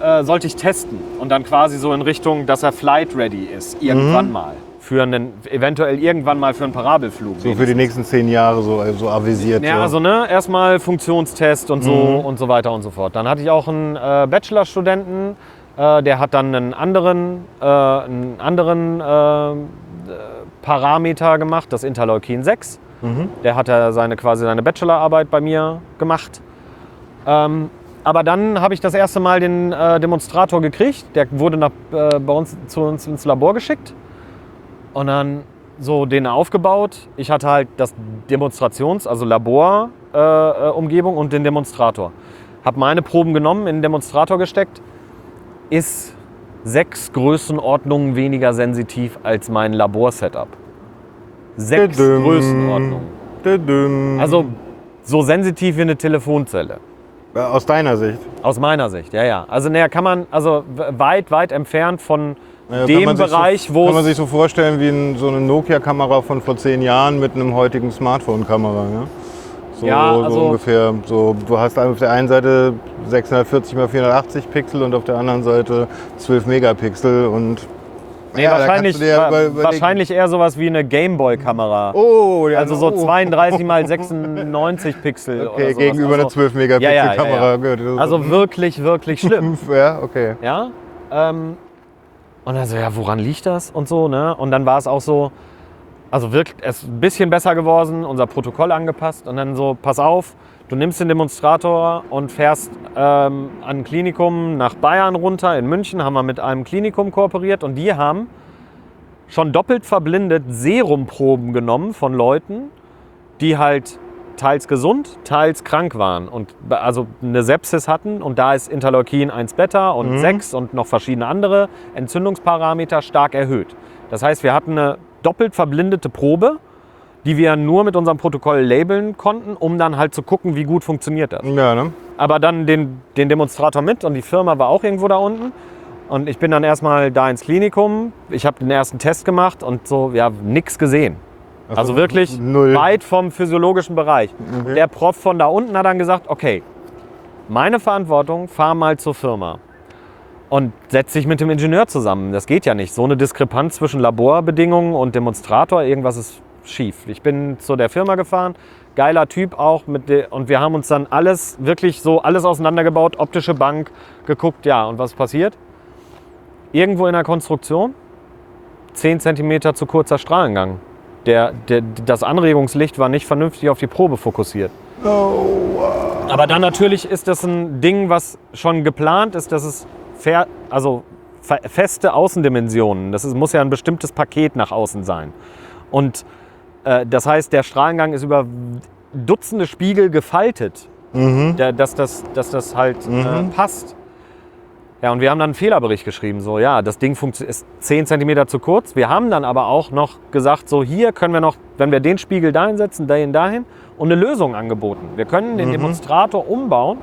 äh, sollte ich testen und dann quasi so in Richtung, dass er flight ready ist, irgendwann Mhm. mal. Für einen, eventuell irgendwann mal für einen Parabelflug. So für die nächsten zehn Jahre so, so avisiert. Ja, so. also ne, erstmal Funktionstest und so Mhm. und so weiter und so fort. Dann hatte ich auch einen äh, Bachelorstudenten, äh, der hat dann einen anderen, äh, einen anderen äh, äh, Parameter gemacht, das Interleukin 6. Mhm. Der hat ja seine, quasi seine Bachelorarbeit bei mir gemacht. Ähm, aber dann habe ich das erste Mal den äh, Demonstrator gekriegt. Der wurde nach, äh, bei uns zu uns ins Labor geschickt. Und dann so den aufgebaut. Ich hatte halt das Demonstrations-, also Laborumgebung äh, Umgebung und den Demonstrator. Habe meine Proben genommen, in den Demonstrator gesteckt. Ist sechs Größenordnungen weniger sensitiv als mein Laborsetup. Sechs Tadam. Größenordnungen. Tadam. Also so sensitiv wie eine Telefonzelle. Äh, Aus deiner Sicht. Aus meiner Sicht, ja, ja. Also naja, kann man, also weit, weit entfernt von Ja, dem kann man sich Bereich, so, wo Kann man sich so vorstellen wie ein, so eine Nokia-Kamera von vor zehn Jahren mit einem heutigen Smartphone-Kamera. Ja? So, Ja, also- so ungefähr. So, du hast auf der einen Seite 640 x 480 Pixel und auf der anderen Seite 12 Megapixel und Nee, ja, wahrscheinlich, überlegen- wahrscheinlich eher sowas wie eine Gameboy-Kamera. Oh, ja, also so oh. 32 mal 96 Pixel. Okay, gegenüber einer also, 12 Megapixel Ja, ja, ja, ja. Also wirklich, wirklich schlimm. ja, okay. Ja. Ähm, und dann so, ja, woran liegt das und so, ne? Und dann war es auch so, also wirklich, es ein bisschen besser geworden, unser Protokoll angepasst und dann so, pass auf, du nimmst den Demonstrator und fährst ähm, an ein Klinikum nach Bayern runter. In München haben wir mit einem Klinikum kooperiert und die haben schon doppelt verblindet Serumproben genommen von Leuten, die halt teils gesund, teils krank waren und also eine Sepsis hatten und da ist Interleukin 1 Beta und 6 und noch verschiedene andere Entzündungsparameter stark erhöht. Das heißt, wir hatten eine doppelt verblindete Probe, die wir nur mit unserem Protokoll labeln konnten, um dann halt zu gucken, wie gut funktioniert das. Ja, ne? Aber dann den, den Demonstrator mit und die Firma war auch irgendwo da unten. Und ich bin dann erstmal da ins Klinikum. Ich habe den ersten Test gemacht und so, ja, nichts gesehen. Also wirklich null. weit vom physiologischen Bereich. Okay. Der Prof von da unten hat dann gesagt, okay, meine Verantwortung, fahr mal zur Firma und setz dich mit dem Ingenieur zusammen. Das geht ja nicht. So eine Diskrepanz zwischen Laborbedingungen und Demonstrator, irgendwas ist schief. Ich bin zu der Firma gefahren, geiler Typ auch mit und wir haben uns dann alles wirklich so alles auseinandergebaut, optische Bank geguckt, ja, und was passiert? Irgendwo in der Konstruktion 10 cm zu kurzer Strahlengang. Der, der, das Anregungslicht war nicht vernünftig auf die Probe fokussiert. Aber dann natürlich ist das ein Ding, was schon geplant ist, dass es fair, also fe- feste Außendimensionen, das ist, muss ja ein bestimmtes Paket nach außen sein. Und äh, das heißt, der Strahlengang ist über Dutzende Spiegel gefaltet, der, dass, das, dass das halt äh, passt. Ja, und wir haben dann einen Fehlerbericht geschrieben, so, ja, das Ding ist 10 cm zu kurz. Wir haben dann aber auch noch gesagt, so, hier können wir noch, wenn wir den Spiegel dahin setzen, dahin, dahin, und eine Lösung angeboten. Wir können den Demonstrator umbauen,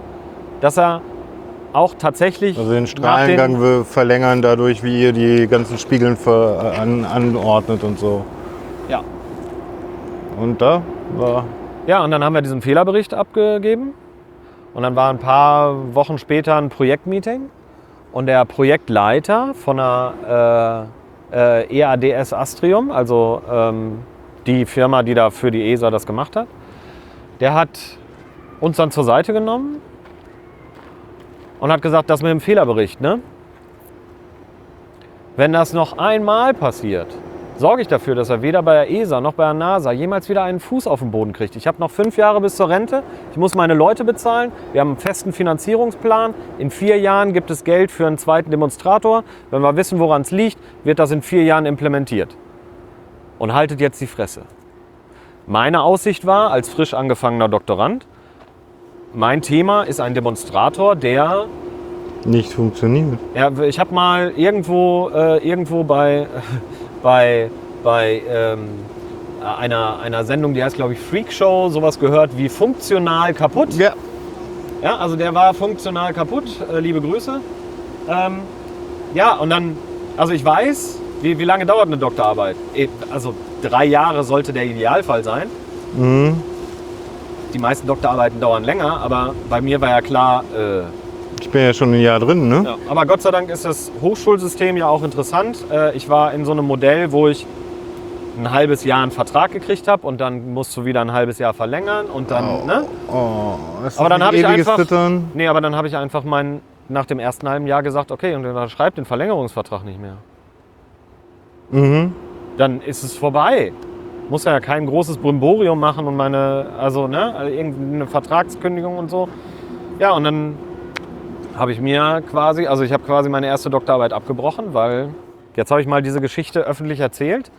dass er auch tatsächlich Also den Strahlengang wir verlängern dadurch, wie ihr die ganzen Spiegeln ver an, anordnet und so. Ja. Und da war Ja, und dann haben wir diesen Fehlerbericht abgegeben. Und dann war ein paar Wochen später ein Projektmeeting. Und der Projektleiter von der äh, äh, EADS Astrium, also ähm, die Firma, die da für die ESA das gemacht hat, der hat uns dann zur Seite genommen und hat gesagt, das mit dem Fehlerbericht, ne? Wenn das noch einmal passiert, sorge ich dafür, dass er weder bei der ESA noch bei der NASA jemals wieder einen Fuß auf den Boden kriegt. Ich habe noch fünf Jahre bis zur Rente. Ich muss meine Leute bezahlen. Wir haben einen festen Finanzierungsplan. In vier Jahren gibt es Geld für einen zweiten Demonstrator. Wenn wir wissen, woran es liegt, wird das in vier Jahren implementiert. Und haltet jetzt die Fresse. Meine Aussicht war, als frisch angefangener Doktorand, mein Thema ist ein Demonstrator, der nicht funktioniert. ja, ich habe mal irgendwo, äh, irgendwo bei, bei, bei ähm, einer, einer Sendung, die heißt, glaube ich, Freak Show, sowas gehört wie funktional kaputt. Ja. Ja, also der war funktional kaputt. Äh, liebe Grüße. Ähm, ja, und dann, also ich weiß, wie, wie lange dauert eine Doktorarbeit? Eh, Also drei Jahre sollte der Idealfall sein. Mhm. Die meisten Doktorarbeiten dauern länger, aber bei mir war ja klar, äh, Ich bin ja schon ein Jahr drin, ne? Ja, aber Gott sei Dank ist das Hochschulsystem ja auch interessant. Äh, Ich war in so einem Modell, wo ich ein halbes Jahr einen Vertrag gekriegt habe und dann musst du wieder ein halbes Jahr verlängern und dann, ne? Oh, das ist Aber dann habe ich einfach, Zittern. nee, aber dann habe ich einfach meinen, nach dem ersten halben Jahr gesagt, okay, und dann schreibt den Verlängerungsvertrag nicht mehr. Mhm. Dann ist es vorbei. Muss ja kein großes Brimborium machen und meine, also, ne, also irgendeine Vertragskündigung und so. Ja, und dann habe ich mir quasi, also ich habe quasi meine erste Doktorarbeit abgebrochen, weil jetzt habe ich mal diese Geschichte öffentlich erzählt.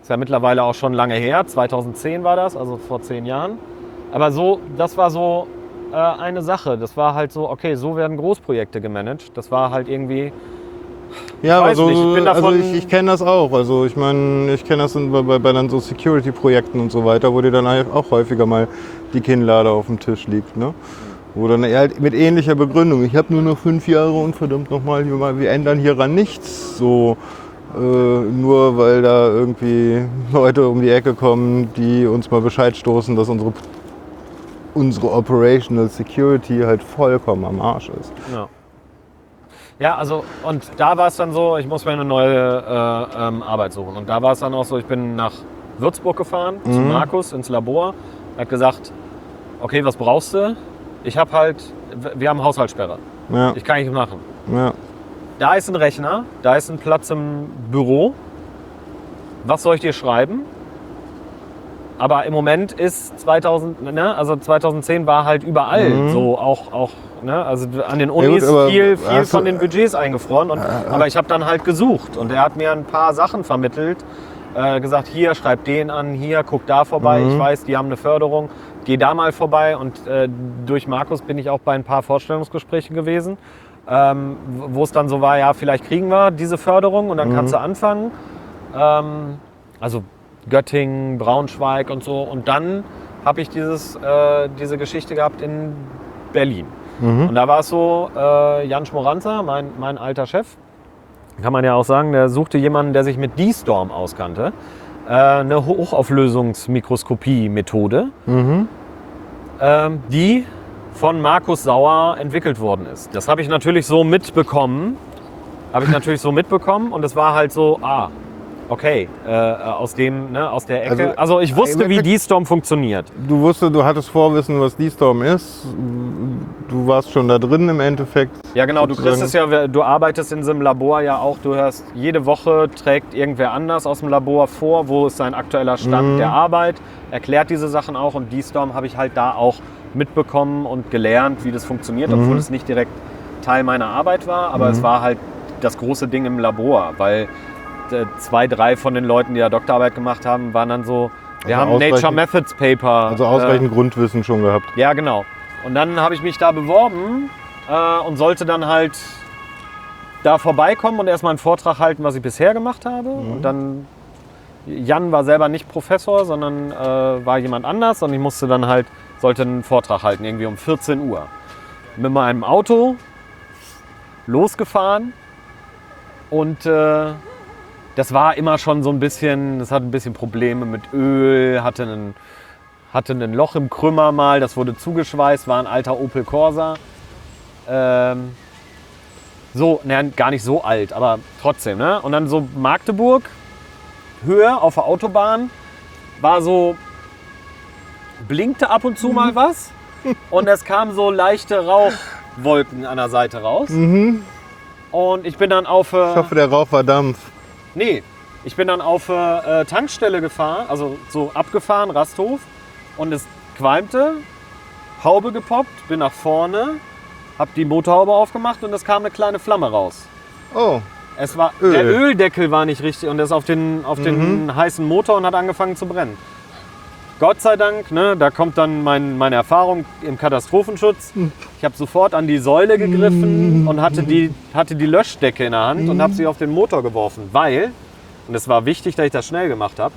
Ist ja mittlerweile auch schon lange her, 2010 war das, also vor zehn Jahren. Aber so, das war so äh, eine Sache. Das war halt so, okay, so werden Großprojekte gemanagt. Das war halt irgendwie, Ja, aber so, ich bin also ich, ich kenne das auch. Also ich meine, ich kenne das in, bei, bei, bei dann so Security-Projekten und so weiter, wo dir dann auch häufiger mal die Kinnlade auf dem Tisch liegt, ne? Wo dann halt mit ähnlicher Begründung, ich habe nur noch fünf Jahre und verdammt nochmal, wir ändern hieran nichts. So, äh, nur weil da irgendwie Leute um die Ecke kommen, die uns mal Bescheid stoßen, dass unsere, unsere Operational Security halt vollkommen am Arsch ist. Ja. Ja, also und da war es dann so, ich muss mir eine neue äh, ähm, Arbeit suchen. Und da war es dann auch so, ich bin nach Würzburg gefahren, zu Markus ins Labor. Er hat gesagt, okay, was brauchst du? Ich habe halt, wir haben Haushaltssperre. Ja, Ich kann nicht machen. ja. Da ist ein Rechner, da ist ein Platz im Büro. Was soll ich dir schreiben? Aber im Moment ist 2000, ne, also 2010 war halt überall so auch, auch ne, also an den gut, Unis aber viel, viel hast von den Budgets eingefroren. Und, aber ich habe dann halt gesucht und er hat mir ein paar Sachen vermittelt, äh, gesagt, hier schreib den an, hier guck da vorbei. Ich weiß, die haben eine Förderung, gehe da mal vorbei und äh, durch Markus bin ich auch bei ein paar Vorstellungsgesprächen gewesen, ähm, wo es dann so war, ja, vielleicht kriegen wir diese Förderung und dann kannst du anfangen. Ähm, also Göttingen, Braunschweig und so. Und dann habe ich dieses, äh, diese Geschichte gehabt in Berlin. Und da war es so, äh, Jan Schmoranzer, mein, mein alter Chef, kann man ja auch sagen, der suchte jemanden, der sich mit D-Storm auskannte. Äh, eine Hochauflösungsmikroskopie-Methode, ähm, die von Markus Sauer entwickelt worden ist. Das habe ich natürlich so mitbekommen. Habe ich natürlich so mitbekommen und es war halt so, ah, okay, äh, aus dem, ne, aus der Ecke. Also, Also, ich wusste, im wie Endeffekt- D-Storm funktioniert. Du wusstest, du hattest Vorwissen, was D-Storm ist. Du warst schon da drin im Endeffekt. Ja, genau. Du kriegst es ja, du arbeitest in so einem Labor ja auch. Du hörst, jede Woche trägt irgendwer anders aus dem Labor vor, wo ist sein aktueller Stand der Arbeit, erklärt diese Sachen auch. Und D-Storm habe ich halt da auch mitbekommen und gelernt, wie das funktioniert, obwohl es nicht direkt Teil meiner Arbeit war. Aber es war halt das große Ding im Labor, weil äh, zwei, drei von den Leuten, die da Doktorarbeit gemacht haben, waren dann so, wir Also haben Nature Methods Paper. Also ausreichend Grundwissen schon gehabt. Äh, ja, genau. Und dann habe ich mich da beworben äh, und sollte dann halt da vorbeikommen und erstmal einen Vortrag halten, was ich bisher gemacht habe. Und dann, Jan war selber nicht Professor, sondern äh, war jemand anders und ich musste dann halt, sollte einen Vortrag halten, irgendwie um 14 Uhr. Mit meinem Auto losgefahren und äh, das war immer schon so ein bisschen, das hat ein bisschen Probleme mit Öl, hatte einen, hatte ein Loch im Krümmer mal, das wurde zugeschweißt, war ein alter Opel Corsa. Ähm, so, ne, gar nicht so alt, aber trotzdem. Ne? Und dann so Magdeburg, Höhe auf der Autobahn, war so, blinkte ab und zu mal was und es kamen so leichte Rauchwolken an der Seite raus. Und ich bin dann auf. äh, Ich hoffe, der Rauch war Dampf. Nee, ich bin dann auf äh, Tankstelle gefahren, also so abgefahren, Rasthof. Und es qualmte, Haube gepoppt, bin nach vorne, hab die Motorhaube aufgemacht und es kam eine kleine Flamme raus. Oh, Es war, Öl. Der Öldeckel war nicht richtig und er ist auf den, auf den heißen Motor und hat angefangen zu brennen. Gott sei Dank, ne, da kommt dann mein, meine Erfahrung im Katastrophenschutz. Ich habe sofort an die Säule gegriffen und hatte die, hatte die Löschdecke in der Hand und habe sie auf den Motor geworfen, weil, und es war wichtig, dass ich das schnell gemacht habe,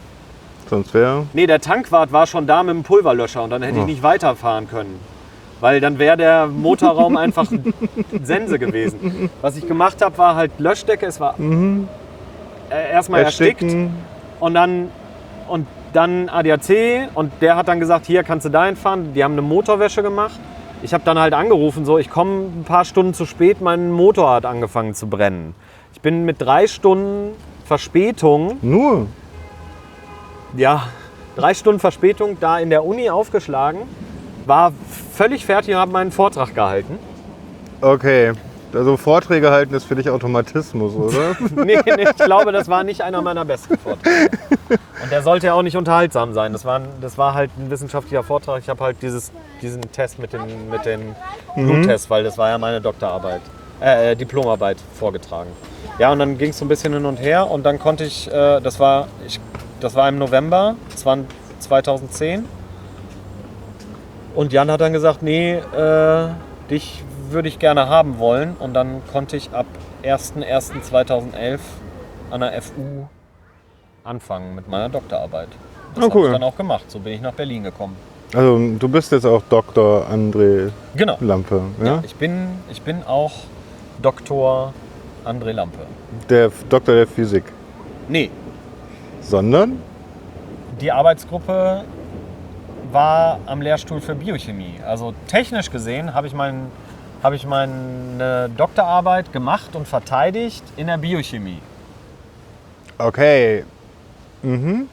sonst wäre. nee, der Tankwart war schon da mit dem Pulverlöscher und dann hätte ich Oh. nicht weiterfahren können. Weil dann wäre der Motorraum einfach Sense gewesen. Was ich gemacht habe, war halt Löschdecke. Es war äh, erstmal erstickt und dann, und dann ADAC und der hat dann gesagt, hier kannst du dahin fahren. Die haben eine Motorwäsche gemacht. Ich habe dann halt angerufen, so ich komme ein paar Stunden zu spät, mein Motor hat angefangen zu brennen. Ich bin mit drei Stunden Verspätung, Nur. ja, drei Stunden Verspätung da in der Uni aufgeschlagen, war völlig fertig und habe meinen Vortrag gehalten. Okay. Also Vorträge halten ist für dich Automatismus, oder? Nee, nee, ich glaube, das war nicht einer meiner besten Vorträge. Und der sollte ja auch nicht unterhaltsam sein. Das war, das war halt ein wissenschaftlicher Vortrag. Ich habe halt dieses, diesen Test mit den, mit den Bluttests, weil das war ja meine Doktorarbeit, äh, äh, Diplomarbeit vorgetragen. Ja, und dann ging es so ein bisschen hin und her und dann konnte ich, äh, das, war, ich das war im November 20, 2010. Und Jan hat dann gesagt, nee, äh, dich würde ich gerne haben wollen. Und dann konnte ich ab 01.01.2011 an der FU anfangen mit meiner Doktorarbeit. Das Oh, habe cool. ich dann auch gemacht. So bin ich nach Berlin gekommen. Also du bist jetzt auch Dr. André Genau. Lampe, ja? Ich, bin, ich bin auch Doktor André Lampe. Der Doktor der Physik. Nee, Sondern? die Arbeitsgruppe war am Lehrstuhl für Biochemie. Also technisch gesehen habe ich, mein, habe ich meine Doktorarbeit gemacht und verteidigt in der Biochemie. Okay. Mhm.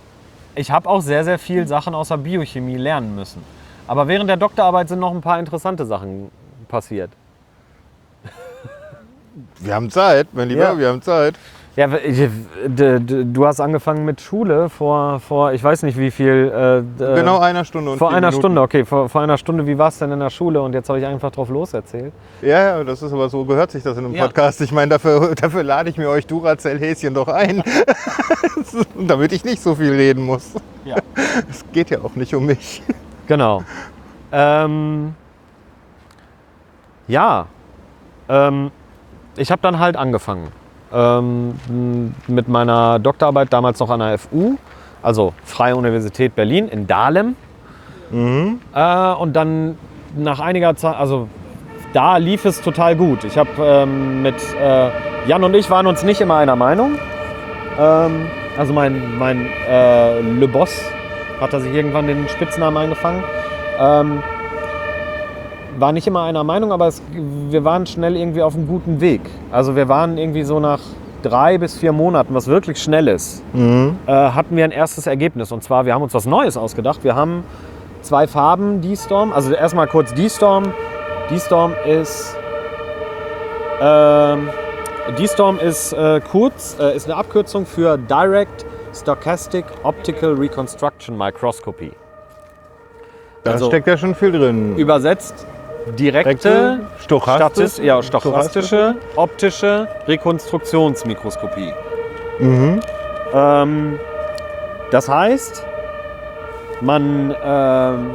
Ich habe auch sehr, sehr viel Sachen aus der Biochemie lernen müssen. Aber während der Doktorarbeit sind noch ein paar interessante Sachen passiert. Wir haben Zeit, mein Lieber, Ja. wir haben Zeit. Ja, du hast angefangen mit Schule vor, vor ich weiß nicht wie viel. Äh, d- Genau einer Stunde und Vor einer Minuten. Stunde, okay. Vor, vor einer Stunde, wie war es denn in der Schule? Und jetzt habe ich einfach drauf loserzählt. Ja, ja, das ist aber so, gehört sich das in einem Ja. Podcast. Ich meine, dafür, dafür lade ich mir euch Duracell-Häschen doch ein. Damit ich nicht so viel reden muss. Ja. Es geht ja auch nicht um mich. Genau. Ähm, ja, ähm, ich habe dann halt angefangen ähm, mit meiner Doktorarbeit damals noch an der FU, also Freie Universität Berlin in Dahlem. Äh, und dann nach einiger Zeit, also da lief es total gut. Ich habe ähm, mit äh, Jan und ich waren uns nicht immer einer Meinung. Ähm, also mein, mein äh, Le Boss hat er sich irgendwann den Spitznamen eingefangen. Ähm, war nicht immer einer Meinung, aber es, wir waren schnell irgendwie auf einem guten Weg. Also wir waren irgendwie so nach drei bis vier Monaten, was wirklich schnell ist, äh, hatten wir ein erstes Ergebnis. Und zwar, wir haben uns was Neues ausgedacht. Wir haben zwei Farben D-Storm. Also erstmal kurz D-Storm. D-Storm ist ähm, D-Storm ist äh, kurz, äh, ist eine Abkürzung für Direct Stochastic Optical Reconstruction Microscopy. Da Also- steckt ja schon viel drin. Übersetzt direkte, Direkte, stochastisch- Statis, ja, stochastische, optische Rekonstruktionsmikroskopie. Mhm. Ähm, das heißt, man, ähm,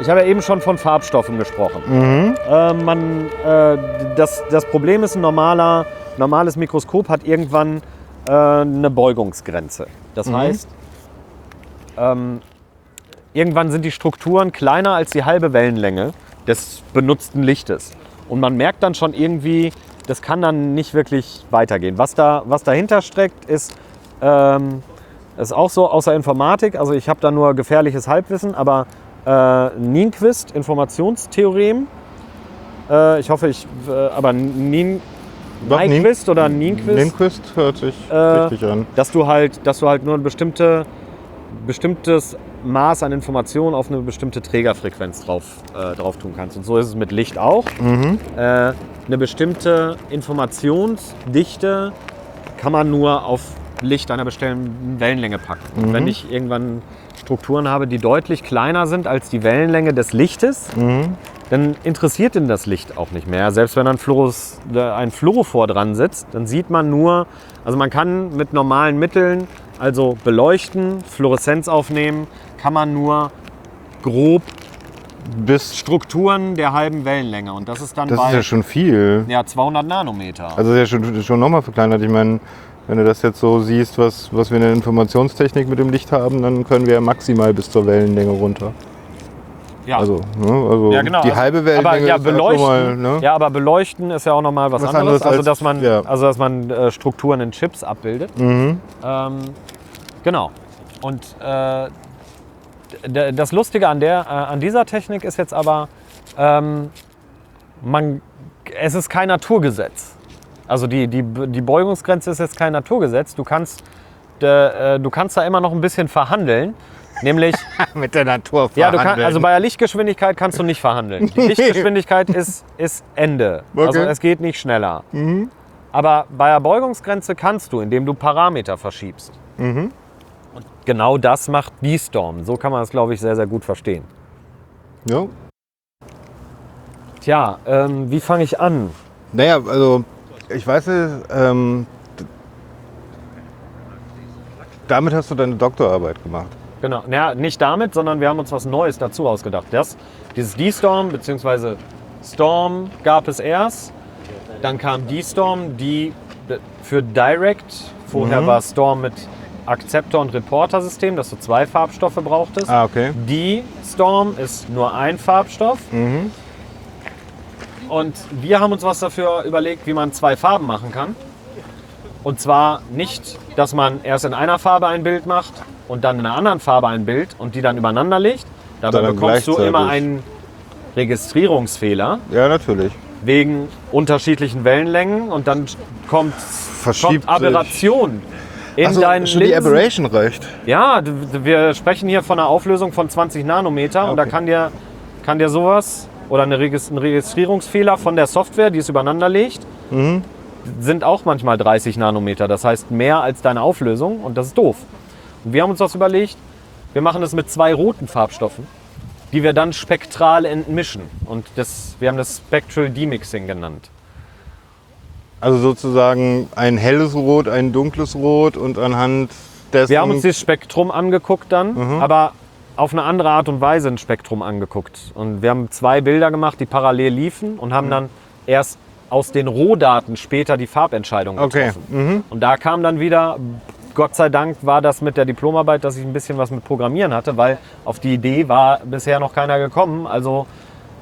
ich habe ja eben schon von Farbstoffen gesprochen. Mhm. Äh, man, äh, das, das Problem ist, ein normaler, normales Mikroskop hat irgendwann äh, eine Beugungsgrenze. Das heißt, ähm, irgendwann sind die Strukturen kleiner als die halbe Wellenlänge des benutzten Lichtes. Und man merkt dann schon irgendwie, das kann dann nicht wirklich weitergehen. Was, da, was dahinter steckt, ist, ähm, ist auch so aus der Informatik. Also ich habe da nur gefährliches Halbwissen, aber äh, Nienquist, Informationstheorem. Äh, ich hoffe, ich, äh, aber Nien, Nyquist oder Nienquist, Lindquist hört sich Äh, richtig an. dass du halt, dass du halt nur ein bestimmte, bestimmtes Maß an Informationen auf eine bestimmte Trägerfrequenz drauf, äh, drauf tun kannst. Und so ist es mit Licht auch. Äh, eine bestimmte Informationsdichte kann man nur auf Licht einer bestimmten Wellenlänge packen. Und wenn ich irgendwann Strukturen habe, die deutlich kleiner sind als die Wellenlänge des Lichtes, dann interessiert ihn das Licht auch nicht mehr. Selbst wenn ein, Fluoros, äh, ein Fluorophor dran sitzt, dann sieht man nur, also man kann mit normalen Mitteln, also beleuchten, Fluoreszenz aufnehmen, kann man nur grob Bis, Strukturen der halben Wellenlänge. Und das ist dann das bei ist ja schon viel. ja, 200 Nanometer. Also das ist ja schon, schon nochmal verkleinert. Ich meine, wenn du das jetzt so siehst, was, was wir in der Informationstechnik mit dem Licht haben, dann können wir ja maximal bis zur Wellenlänge runter. ja. Also, ne, also ja, genau. die halbe Wellenlänge aber, ja, ist beleuchten, mal, ne? ja, aber beleuchten ist ja auch nochmal was, Was anderes. anderes also, als- dass man, ja. also, dass man äh, Strukturen in Chips abbildet. Mhm. Ähm, genau. Und äh, das Lustige an, der, äh, an dieser Technik ist jetzt aber, ähm, man, es ist kein Naturgesetz. Also die, die, die Beugungsgrenze ist jetzt kein Naturgesetz. Du kannst, äh, du kannst da immer noch ein bisschen verhandeln. Nämlich, Mit der Natur ja, du kannst, also bei der Lichtgeschwindigkeit kannst du nicht verhandeln. Die Lichtgeschwindigkeit ist, ist Ende. Also Okay. es geht nicht schneller. Aber bei der Beugungsgrenze kannst du, indem du Parameter verschiebst. Und genau das macht D-Storm. So kann man es, glaube ich, sehr, sehr gut verstehen. ja. Tja, ähm, wie fange ich an? Naja, also ich weiß nicht, ähm, damit hast du deine Doktorarbeit gemacht. Genau, naja, nicht damit, sondern wir haben uns was Neues dazu ausgedacht. Das, dieses D-Storm bzw. Storm gab es erst. Dann kam D-Storm, die für Direct. Vorher war Storm mit Akzeptor- und Reporter-System, dass du zwei Farbstoffe brauchtest. Ah, okay. Die Storm ist nur ein Farbstoff. Und wir haben uns was dafür überlegt, wie man zwei Farben machen kann. Und zwar nicht, dass man erst in einer Farbe ein Bild macht und dann in einer anderen Farbe ein Bild und die dann übereinander legt. Dabei Sondern bekommst du immer einen Registrierungsfehler Ja, natürlich. wegen unterschiedlichen Wellenlängen und dann kommt, kommt Aberration in Also deinen schon die Linsen. Aberration reicht. Ja, wir sprechen hier von einer Auflösung von 20 Nanometer und da Okay. kann dir, kann dir sowas oder eine Regis- ein Registrierungsfehler von der Software, die es übereinander legt, Mhm. sind auch manchmal 30 Nanometer. Das heißt mehr als deine Auflösung und das ist doof. Und wir haben uns was überlegt, wir machen das mit zwei roten Farbstoffen, die wir dann spektral entmischen. Und das, wir haben das Spectral Demixing genannt. Also sozusagen ein helles Rot, ein dunkles Rot und anhand dessen. Wir haben uns das Spektrum angeguckt dann, Mhm. aber auf eine andere Art und Weise ein Spektrum angeguckt. Und wir haben zwei Bilder gemacht, die parallel liefen und haben dann erst aus den Rohdaten später die Farbentscheidung Okay. getroffen. Mhm. Und da kam dann wieder, Gott sei Dank war das mit der Diplomarbeit, dass ich ein bisschen was mit Programmieren hatte, weil auf die Idee war bisher noch keiner gekommen. Also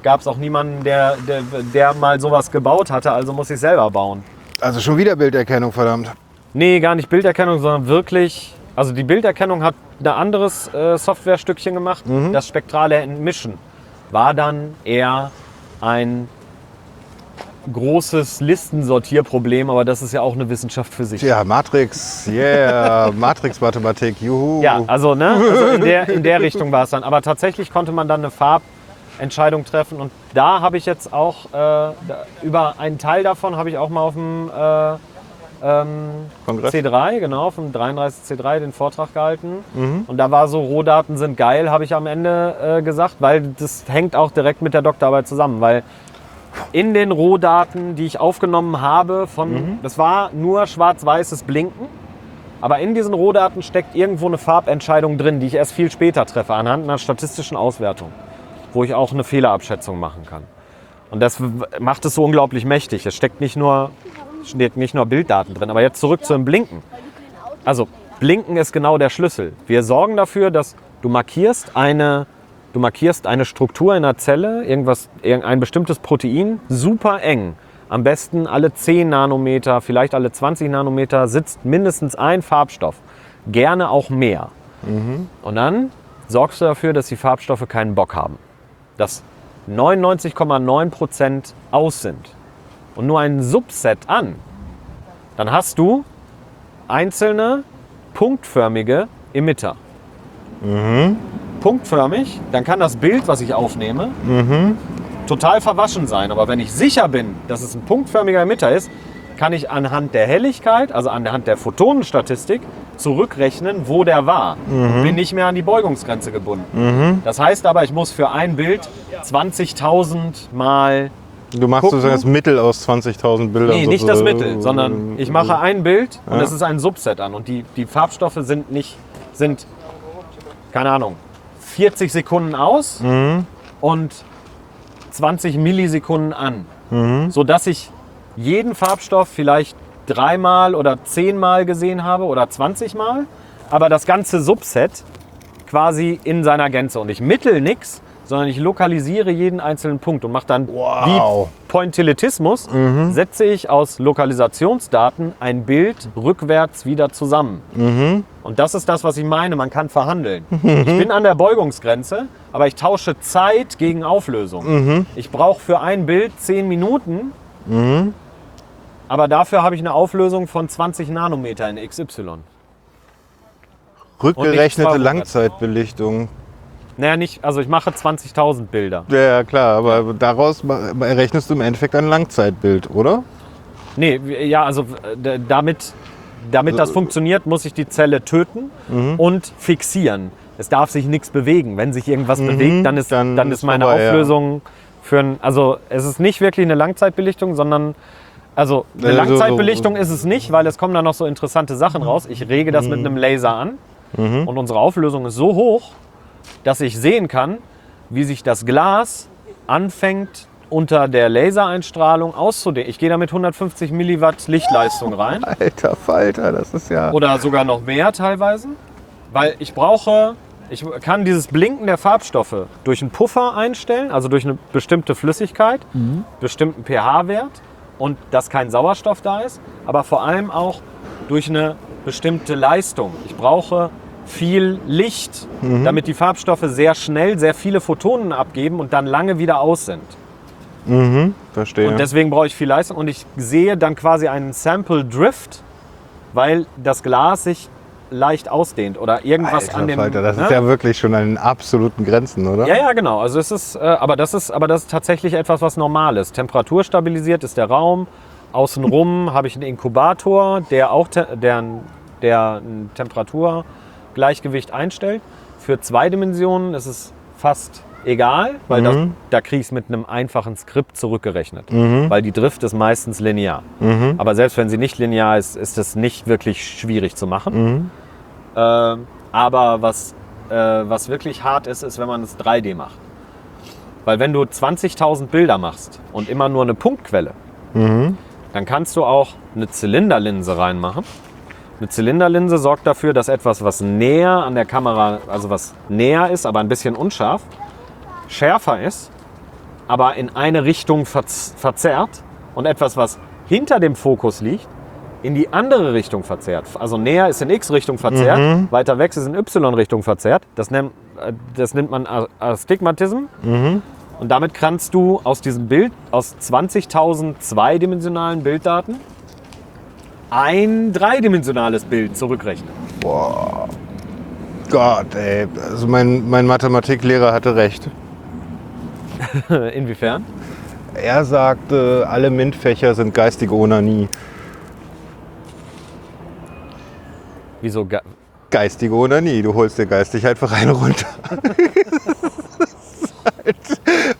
gab es auch niemanden, der, der, der mal sowas gebaut hatte, also muss ich selber bauen. Also schon wieder Bilderkennung, verdammt. Nee, gar nicht Bilderkennung, sondern wirklich. Also die Bilderkennung hat ein anderes äh, Softwarestückchen gemacht. Das spektrale Entmischen war dann eher ein großes Listensortierproblem, aber das ist ja auch eine Wissenschaft für sich. Ja, Matrix, yeah, Matrix-Mathematik, juhu. Ja, also, ne, also in, der, in der Richtung war es dann. Aber tatsächlich konnte man dann eine Farbentscheidung treffen. Und da habe ich jetzt auch, äh, über einen Teil davon habe ich auch mal auf dem äh, ähm, Kongress? C3, genau, auf dem 33C3 den Vortrag gehalten. Und da war so, Rohdaten sind geil, habe ich am Ende äh, gesagt, weil das hängt auch direkt mit der Doktorarbeit zusammen. Weil in den Rohdaten, die ich aufgenommen habe, von, das war nur schwarz-weißes Blinken. Aber in diesen Rohdaten steckt irgendwo eine Farbentscheidung drin, die ich erst viel später treffe, anhand einer statistischen Auswertung, wo ich auch eine Fehlerabschätzung machen kann. Und das macht es so unglaublich mächtig. Es steckt nicht nur, steht nicht nur Bilddaten drin. Aber jetzt zurück zum Blinken. Also Blinken ist genau der Schlüssel. Wir sorgen dafür, dass du markierst eine, du markierst eine Struktur in einer Zelle, irgendwas, ein bestimmtes Protein, super eng. Am besten alle 10 Nanometer, vielleicht alle 20 Nanometer sitzt mindestens ein Farbstoff. Gerne auch mehr. Und dann sorgst du dafür, dass die Farbstoffe keinen Bock haben. Dass 99,9% aus sind. Und nur ein Subset an. Dann hast du einzelne punktförmige Emitter. Punktförmig, dann kann das Bild, was ich aufnehme, total verwaschen sein. Aber wenn ich sicher bin, dass es ein punktförmiger Emitter ist, kann ich anhand der Helligkeit, also anhand der Photonenstatistik, zurückrechnen, wo der war. Und bin nicht mehr an die Beugungsgrenze gebunden. Das heißt aber, ich muss für ein Bild 20.000 mal Du machst Gucken. sozusagen das Mittel aus 20.000 Bildern. Nee, nicht das. Mittel, sondern ich mache ein Bild und Ja. es ist ein Subset an. Und die, die Farbstoffe sind nicht, sind, keine Ahnung, 40 Sekunden aus und 20 Millisekunden an. Sodass ich jeden Farbstoff vielleicht dreimal oder zehnmal gesehen habe oder 20 Mal, aber das ganze Subset quasi in seiner Gänze. Und ich mittel nichts, sondern ich lokalisiere jeden einzelnen Punkt und mache dann Wow. wie Pointillitismus, setze ich aus Lokalisationsdaten ein Bild rückwärts wieder zusammen. Und das ist das, was ich meine, man kann verhandeln. Ich bin an der Beugungsgrenze, aber ich tausche Zeit gegen Auflösung. Ich brauche für ein Bild 10 Minuten, aber dafür habe ich eine Auflösung von 20 Nanometer in XY. Rückgerechnete 200. Langzeitbelichtung. Naja, nicht, also ich mache 20.000 Bilder. Ja, ja, klar, aber daraus errechnest du im Endeffekt ein Langzeitbild, oder? Nee, ja, also damit, damit das funktioniert, muss ich die Zelle töten Mhm. und fixieren. Es darf sich nichts bewegen. Wenn sich irgendwas bewegt, dann ist, dann, Mhm. dann ist meine vorbei, ja. Auflösung für ein. Also es ist nicht wirklich eine Langzeitbelichtung, sondern. Also eine Langzeitbelichtung ist es nicht, weil es kommen da noch so interessante Sachen raus. Ich rege das Mhm. mit einem Laser an und unsere Auflösung ist so hoch, dass ich sehen kann, wie sich das Glas anfängt unter der Lasereinstrahlung auszudehnen. Ich gehe da mit 150 Milliwatt Lichtleistung rein Alter Falter, das ist ja. oder sogar noch mehr teilweise, weil ich brauche, ich kann dieses Blinken der Farbstoffe durch einen Puffer einstellen, also durch eine bestimmte Flüssigkeit, bestimmten pH-Wert und dass kein Sauerstoff da ist, aber vor allem auch durch eine bestimmte Leistung. Ich brauche viel Licht, damit die Farbstoffe sehr schnell sehr viele Photonen abgeben und dann lange wieder aus sind. Verstehe. Und deswegen brauche ich viel Leistung und ich sehe dann quasi einen Sample Drift, weil das Glas sich leicht ausdehnt oder irgendwas Alter an dem. Falter, das ne? ist ja wirklich schon an den absoluten Grenzen, oder? ja, ja, genau. Also es ist, äh, aber das ist, aber das ist tatsächlich etwas, was normal ist. Temperaturstabilisiert ist der Raum. Außenrum habe ich einen Inkubator, der auch te der, der ein Temperaturgleichgewicht einstellt. Für zwei Dimensionen ist es fast egal, weil das, da kriege ich es mit einem einfachen Skript zurückgerechnet. Weil die Drift ist meistens linear. Aber selbst wenn sie nicht linear ist, ist es nicht wirklich schwierig zu machen. Ähm, aber was äh, was wirklich hart ist, ist, wenn man es 3D macht. Weil wenn du 20.000 Bilder machst und immer nur eine Punktquelle, dann kannst du auch eine Zylinderlinse reinmachen. Eine Zylinderlinse sorgt dafür, dass etwas, was näher an der Kamera, also was näher ist, aber ein bisschen unscharf, schärfer ist, aber in eine Richtung verz verzerrt und etwas, was hinter dem Fokus liegt, in die andere Richtung verzerrt. Also näher ist in X-Richtung verzerrt, weiter weg ist in Y-Richtung verzerrt. Das nennt, äh, das nennt man Astigmatism. Und damit kannst du aus diesem Bild, aus 20.000 zweidimensionalen Bilddaten, ein dreidimensionales Bild zurückrechnen. Gott, ey. Also mein, mein Mathematiklehrer hatte recht. Inwiefern? Er sagte, alle MINT-Fächer sind geistige Onanie. Wieso? ga- Geistige Onanie. Du holst dir geistig einfach einen runter. Halt-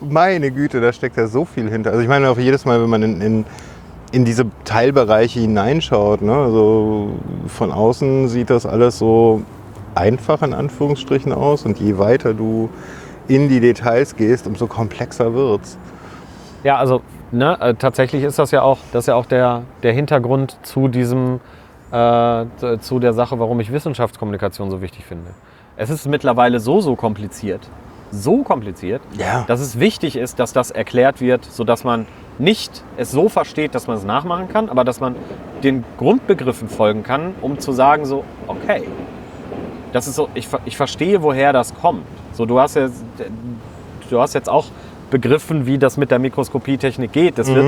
Meine Güte, da steckt ja so viel hinter. Also ich meine auch jedes Mal, wenn man in, in, in diese Teilbereiche hineinschaut, ne, also von außen sieht das alles so einfach in Anführungsstrichen aus und je weiter du in die Details gehst, umso komplexer wird's. Ja, also ne, äh, tatsächlich ist das ja auch, das ist ja auch der, der Hintergrund zu diesem, äh, zu der Sache, warum ich Wissenschaftskommunikation so wichtig finde. Es ist mittlerweile so, so kompliziert, so kompliziert, Ja. dass es wichtig ist, dass das erklärt wird, sodass man nicht es so versteht, dass man es nachmachen kann, aber dass man den Grundbegriffen folgen kann, um zu sagen so, okay, das ist so, ich, ich verstehe, woher das kommt. So, du hast jetzt, du hast jetzt auch begriffen, wie das mit der Mikroskopietechnik geht. Das wird,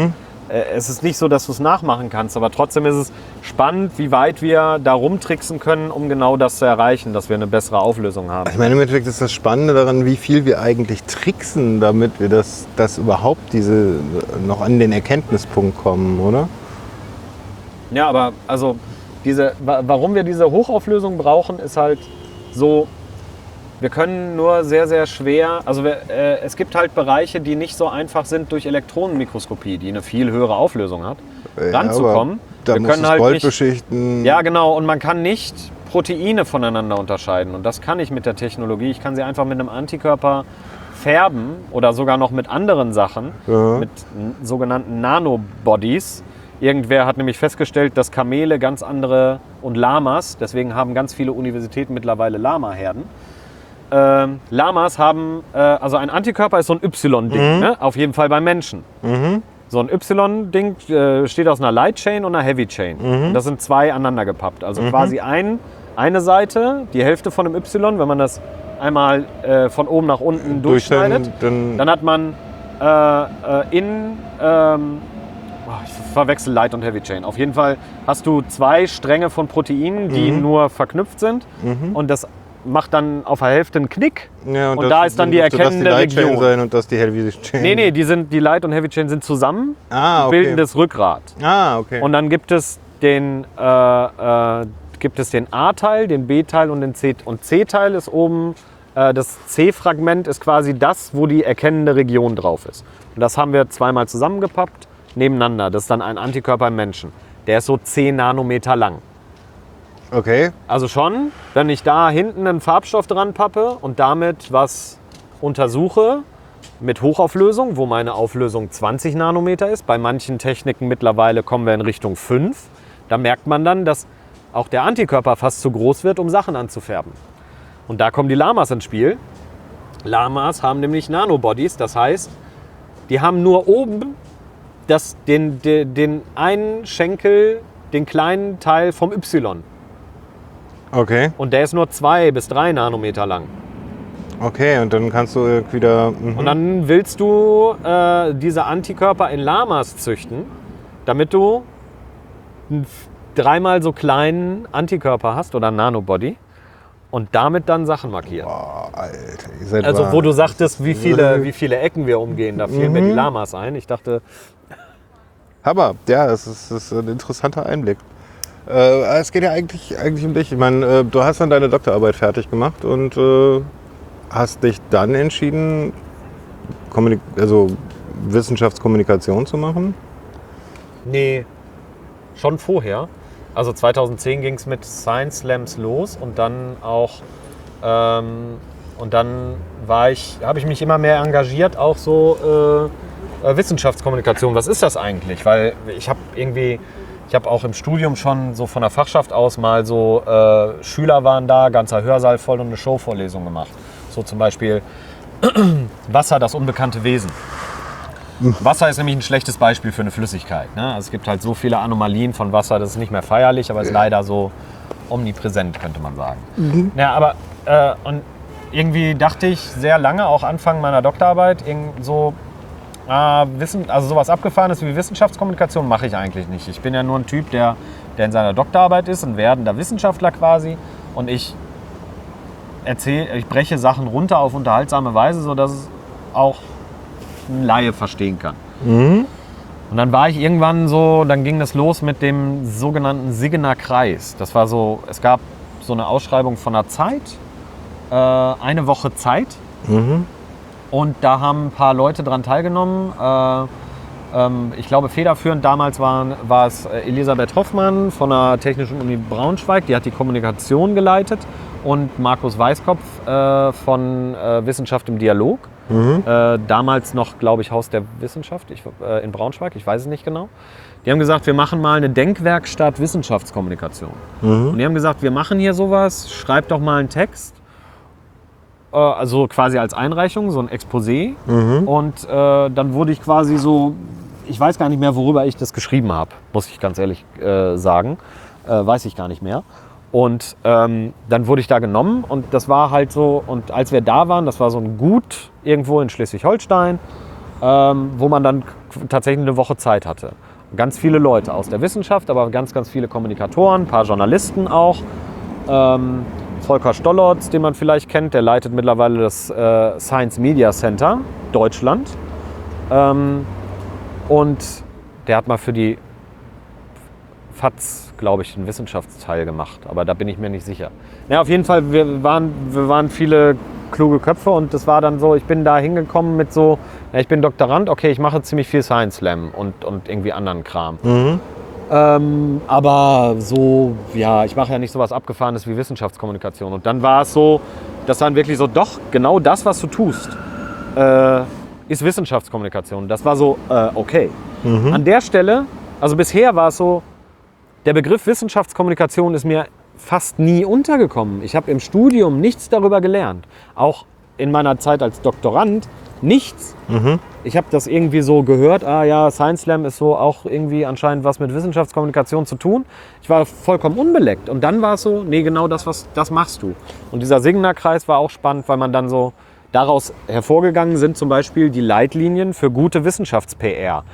äh, es ist nicht so, dass du es nachmachen kannst, aber trotzdem ist es spannend, wie weit wir da rumtricksen können, um genau das zu erreichen, dass wir eine bessere Auflösung haben. Ich meine, im Endeffekt ist das Spannende daran, wie viel wir eigentlich tricksen, damit wir das, das überhaupt diese noch an den Erkenntnispunkt kommen, oder? Ja, aber also diese, wa- warum wir diese Hochauflösung brauchen, ist halt so, wir können nur sehr, sehr schwer, also wir, äh, es gibt halt Bereiche, die nicht so einfach sind durch Elektronenmikroskopie, die eine viel höhere Auflösung hat, ranzukommen. Da wir können halt Gold nicht, beschichten. ja, genau, und man kann nicht Proteine voneinander unterscheiden und das kann ich mit der Technologie. Ich kann sie einfach mit einem Antikörper färben oder sogar noch mit anderen Sachen, Ja. mit sogenannten Nanobodies. Irgendwer hat nämlich festgestellt, dass Kamele ganz andere und Lamas, deswegen haben ganz viele Universitäten mittlerweile Lama-Herden. Ähm, Lamas haben, äh, also ein Antikörper ist so ein Y-Ding, ne? auf jeden Fall beim Menschen. So ein Y-Ding äh, steht aus einer Light Chain und einer Heavy Chain. Und Das sind zwei aneinander gepappt. Also quasi ein, eine Seite, die Hälfte von einem Y, wenn man das einmal äh, von oben nach unten durch durchschneidet, dann, dann hat man äh, äh, in, ähm, oh, ich verwechsel Light und Heavy Chain. Auf jeden Fall hast du zwei Stränge von Proteinen, die Mhm. nur verknüpft sind. Und das macht dann auf der Hälfte einen Knick. ja, und da ist dann die erkennende das die Light Region. sein und das die Heavy Chain. Nee, nee, die, sind, die Light und Heavy Chain sind zusammen, Ah, okay. bilden das Rückgrat. Ah, okay. Und dann gibt es den, äh, äh, gibt es den A-Teil, den B-Teil und den C. Und C-Teil ist oben, äh, das C-Fragment ist quasi das, wo die erkennende Region drauf ist. Und das haben wir zweimal zusammengepappt, nebeneinander. Das ist dann ein Antikörper im Menschen. Der ist so 10 Nanometer lang. Okay. Also schon, wenn ich da hinten einen Farbstoff dran pappe und damit was untersuche mit Hochauflösung, wo meine Auflösung 20 Nanometer ist, bei manchen Techniken mittlerweile kommen wir in Richtung 5, da merkt man dann, dass auch der Antikörper fast zu groß wird, um Sachen anzufärben. Und da kommen die Lamas ins Spiel. Lamas haben nämlich Nanobodies, das heißt, die haben nur oben das, den, den, den einen Schenkel, den kleinen Teil vom Y. Okay. Und der ist nur zwei bis drei Nanometer lang. Okay, und dann kannst du irgendwie wieder. mhm. Und dann willst du äh, diese Antikörper in Lamas züchten, damit du einen dreimal so kleinen Antikörper hast oder Nanobody und damit dann Sachen markieren. Boah, Alter, ihr seid Also wo du sagtest, wie viele, wie viele Ecken wir umgehen, da fielen mir die Lamas ein. Ich dachte, Hammer, ja, das ist, das ist ein interessanter Einblick. Äh, es geht ja eigentlich, eigentlich um dich. Ich meine, äh, du hast dann deine Doktorarbeit fertig gemacht und äh, hast dich dann entschieden, Kommunik also Wissenschaftskommunikation zu machen. nee, schon vorher. Also 2010 ging es mit Science Slams los und dann auch Ähm, und dann ich, habe ich mich immer mehr engagiert, auch so äh, äh, Wissenschaftskommunikation. Was ist das eigentlich? Weil ich habe irgendwie, ich habe auch im Studium schon so von der Fachschaft aus mal so äh, Schüler waren da, ganzer Hörsaal voll und eine Showvorlesung gemacht. So zum Beispiel Wasser, das unbekannte Wesen. Wasser ist nämlich ein schlechtes Beispiel für eine Flüssigkeit. Ne? Also es gibt halt so viele Anomalien von Wasser, das ist nicht mehr feierlich, aber ist leider so omnipräsent, könnte man sagen. Ja, aber äh, und irgendwie dachte ich sehr lange, auch Anfang meiner Doktorarbeit, irgend so, ah, Wissen, also sowas Abgefahrenes wie Wissenschaftskommunikation mache ich eigentlich nicht. Ich bin ja nur ein Typ, der, der in seiner Doktorarbeit ist, ein werdender Wissenschaftler quasi. Und ich erzähle, ich breche Sachen runter auf unterhaltsame Weise, sodass es auch ein Laie verstehen kann. Und dann war ich irgendwann so, dann ging das los mit dem sogenannten Siggener Kreis. Das war so, es gab so eine Ausschreibung von der Zeit, äh, eine Woche Zeit. Und da haben ein paar Leute dran teilgenommen. Äh, ähm, ich glaube, federführend damals waren, war es äh, Elisabeth Hoffmann von der Technischen Uni Braunschweig, die hat die Kommunikation geleitet. Und Markus Weißkopf äh, von äh, Wissenschaft im Dialog. Äh, damals noch, glaube ich, Haus der Wissenschaft ich, äh, in Braunschweig, ich weiß es nicht genau. Die haben gesagt, wir machen mal eine Denkwerkstatt Wissenschaftskommunikation. Und die haben gesagt, wir machen hier sowas, schreibt doch mal einen Text. Äh, also quasi als Einreichung, so ein Exposé. Und äh, dann wurde ich quasi so, ich weiß gar nicht mehr, worüber ich das geschrieben habe, muss ich ganz ehrlich äh, sagen. Äh, weiß ich gar nicht mehr. Und ähm, dann wurde ich da genommen und das war halt so, und als wir da waren, das war so ein Gut irgendwo in Schleswig-Holstein, ähm, wo man dann tatsächlich eine Woche Zeit hatte. Ganz viele Leute aus der Wissenschaft, aber ganz, ganz viele Kommunikatoren, ein paar Journalisten auch. Ähm, Volker Stollotz, den man vielleicht kennt, der leitet mittlerweile das äh, Science Media Center Deutschland. Ähm, und der hat mal für die FAZ, glaube ich, einen Wissenschaftsteil gemacht, aber da bin ich mir nicht sicher. Ja, auf jeden Fall, wir waren, wir waren viele kluge Köpfe und das war dann so, ich bin da hingekommen mit so, ja, ich bin Doktorand, okay, ich mache ziemlich viel Science Slam und, und irgendwie anderen Kram. Ähm, aber so, ja, ich mache ja nicht so was Abgefahrenes wie Wissenschaftskommunikation. Und dann war es so, dass dann wirklich so, doch, genau das, was du tust, äh, ist Wissenschaftskommunikation. Das war so, äh, okay. An der Stelle, also bisher war es so, der Begriff Wissenschaftskommunikation ist mir fast nie untergekommen. Ich habe im Studium nichts darüber gelernt. Auch in meiner Zeit als Doktorand nichts. Ich habe das irgendwie so gehört, ah ja, Science Slam ist so auch irgendwie anscheinend was mit Wissenschaftskommunikation zu tun. Ich war vollkommen unbeleckt. Und dann war es so, nee, genau das, was, das machst du. Und dieser Signer-Kreis war auch spannend, weil man dann so daraus hervorgegangen sind zum Beispiel die Leitlinien für gute Wissenschafts-PR.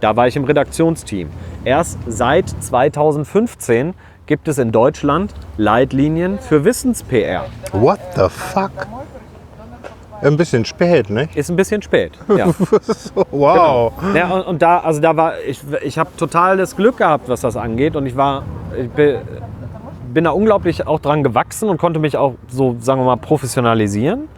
Da war ich im Redaktionsteam. Erst seit 2015 gibt es in Deutschland Leitlinien für Wissens-PR. What the fuck? Ein bisschen spät, ne? Ist ein bisschen spät. Ja. Wow. Ja, und, und da, also da war, ich, ich habe total das Glück gehabt, was das angeht. Und ich war, ich bin, bin da unglaublich auch dran gewachsen und konnte mich auch so, sagen wir mal, professionalisieren.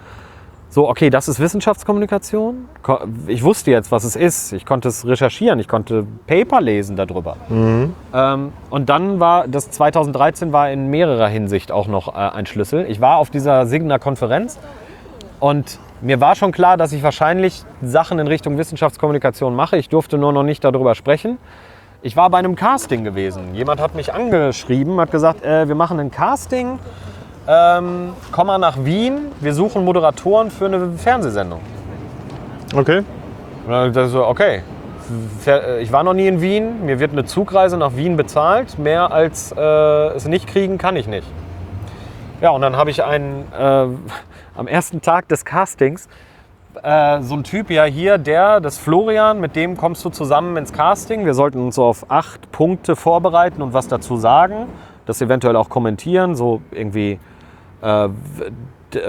So, okay, das ist Wissenschaftskommunikation. Ko- Ich wusste jetzt, was es ist. Ich konnte es recherchieren, ich konnte Paper lesen darüber. Ähm, und dann war, das 2013 war in mehrerer Hinsicht auch noch äh, ein Schlüssel. Ich war auf dieser Signer Konferenz und mir war schon klar, dass ich wahrscheinlich Sachen in Richtung Wissenschaftskommunikation mache. Ich durfte nur noch nicht darüber sprechen. Ich war bei einem Casting gewesen. Jemand hat mich angeschrieben, hat gesagt, äh, wir machen ein Casting. Ähm, komm mal nach Wien. Wir suchen Moderatoren für eine Fernsehsendung. Okay. Und dann ich so, okay. Äh, Ich war noch nie in Wien. Mir wird eine Zugreise nach Wien bezahlt. Mehr als äh, es nicht kriegen kann ich nicht. Ja, und dann habe ich einen äh, am ersten Tag des Castings äh, so ein Typ ja hier, der, das Florian, mit dem kommst du zusammen ins Casting. Wir sollten uns so auf acht Punkte vorbereiten und was dazu sagen, das eventuell auch kommentieren, so irgendwie äh,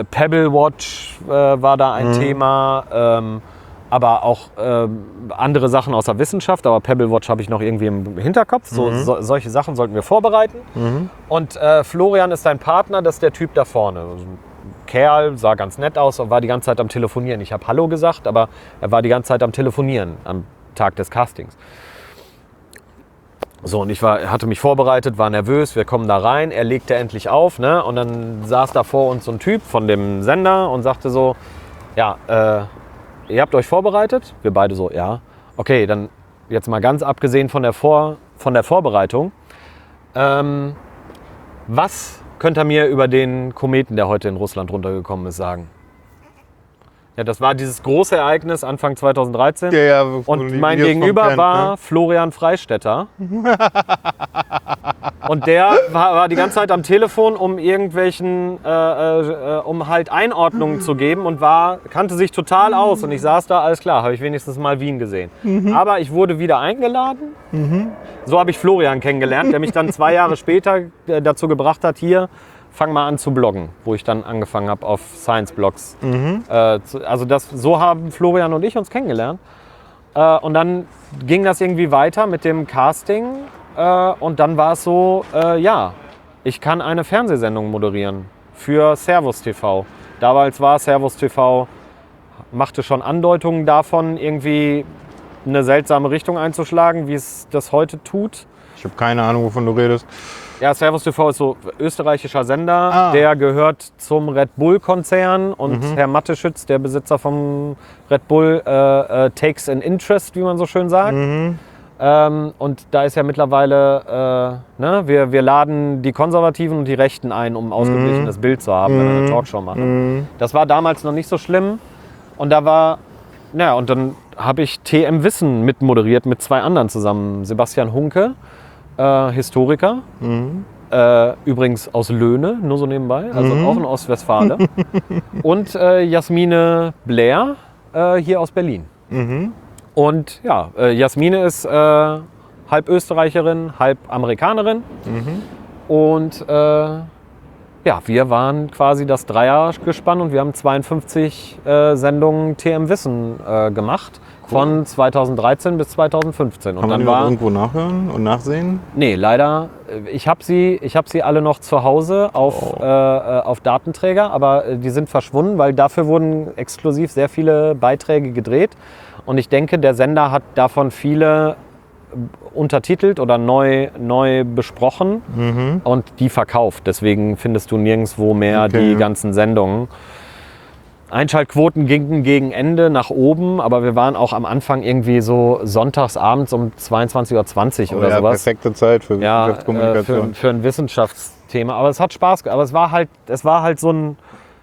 Pebble Watch äh, war da ein Thema, ähm, aber auch ähm, andere Sachen aus der Wissenschaft. Aber Pebble Watch habe ich noch irgendwie im Hinterkopf. So, so, solche Sachen sollten wir vorbereiten. Und äh, Florian ist dein Partner, das ist der Typ da vorne. Kerl, sah ganz nett aus und war die ganze Zeit am Telefonieren. Ich habe Hallo gesagt, aber er war die ganze Zeit am Telefonieren am Tag des Castings. So, und ich war, hatte mich vorbereitet, war nervös, wir kommen da rein, er legte endlich auf, ne? Und dann saß da vor uns so ein Typ von dem Sender und sagte so, ja, äh, ihr habt euch vorbereitet? Wir beide so, ja. Okay, dann jetzt mal ganz abgesehen von der, Vor von der Vorbereitung. Ähm, was könnt ihr mir über den Kometen, der heute in Russland runtergekommen ist, sagen? Ja, das war dieses große Ereignis Anfang 2013. Ja, ja, Und mein Gegenüber kennt, war ne? Florian Freistetter. Und der war, war die ganze Zeit am Telefon, um irgendwelchen, äh, äh, um halt Einordnungen zu geben und war, kannte sich total aus. Und ich saß da, alles klar, habe ich wenigstens mal Wien gesehen. Aber ich wurde wieder eingeladen. So habe ich Florian kennengelernt, der mich dann zwei Jahre später äh, dazu gebracht hat, hier, fang mal an zu bloggen, wo ich dann angefangen habe auf Science-Blogs. Äh, zu- also das, so haben Florian und ich uns kennengelernt. Äh, und dann ging das irgendwie weiter mit dem Casting. Äh, und dann war es so, äh, ja, ich kann eine Fernsehsendung moderieren für Servus TV. Damals war Servus TV, machte schon Andeutungen davon, irgendwie eine seltsame Richtung einzuschlagen, wie es das heute tut. Ich habe keine Ahnung, wovon du redest. Ja, Servus TV ist so österreichischer Sender. Ah. Der gehört zum Red Bull-Konzern. Und Herr Matteschütz, der Besitzer vom Red Bull, äh, äh, takes an interest, wie man so schön sagt. Ähm, und da ist ja mittlerweile, äh, ne, wir, wir laden die Konservativen und die Rechten ein, um ein ausgeglichenes Bild zu haben, wenn wir eine Talkshow machen. Das war damals noch nicht so schlimm. Und da war, naja, und dann habe ich TM Wissen mitmoderiert mit zwei anderen zusammen. Sebastian Hunke, äh, Historiker, äh, übrigens aus Löhne, nur so nebenbei, also auch in Ostwestfale. und äh, Jasmine Blair, äh, hier aus Berlin. Und ja, äh, Jasmine ist halb Österreicherin, halb Amerikanerin. Und äh, ja, wir waren quasi das Dreiergespann und wir haben 52 äh, Sendungen TM Wissen äh, gemacht. Von 2013 bis 2015. Und Kann man dann noch war. irgendwo nachhören und nachsehen? Nee, leider. äh, Ich habe sie, ich hab sie alle noch zu Hause auf, Oh. äh, äh, auf Datenträger, aber äh, die sind verschwunden, weil dafür wurden exklusiv sehr viele Beiträge gedreht. Und ich denke, der Sender hat davon viele untertitelt oder neu, neu besprochen und die verkauft. Deswegen findest du nirgendwo mehr Okay. die ganzen Sendungen. Einschaltquoten gingen gegen Ende nach oben, aber wir waren auch am Anfang irgendwie so sonntags abends um 22.20 Uhr oder Oh ja, sowas. perfekte Zeit für Ja, äh, für, Wissenschaftskommunikation. für ein Wissenschaftsthema. Aber es hat Spaß gemacht. Aber es war halt, es war halt so ein,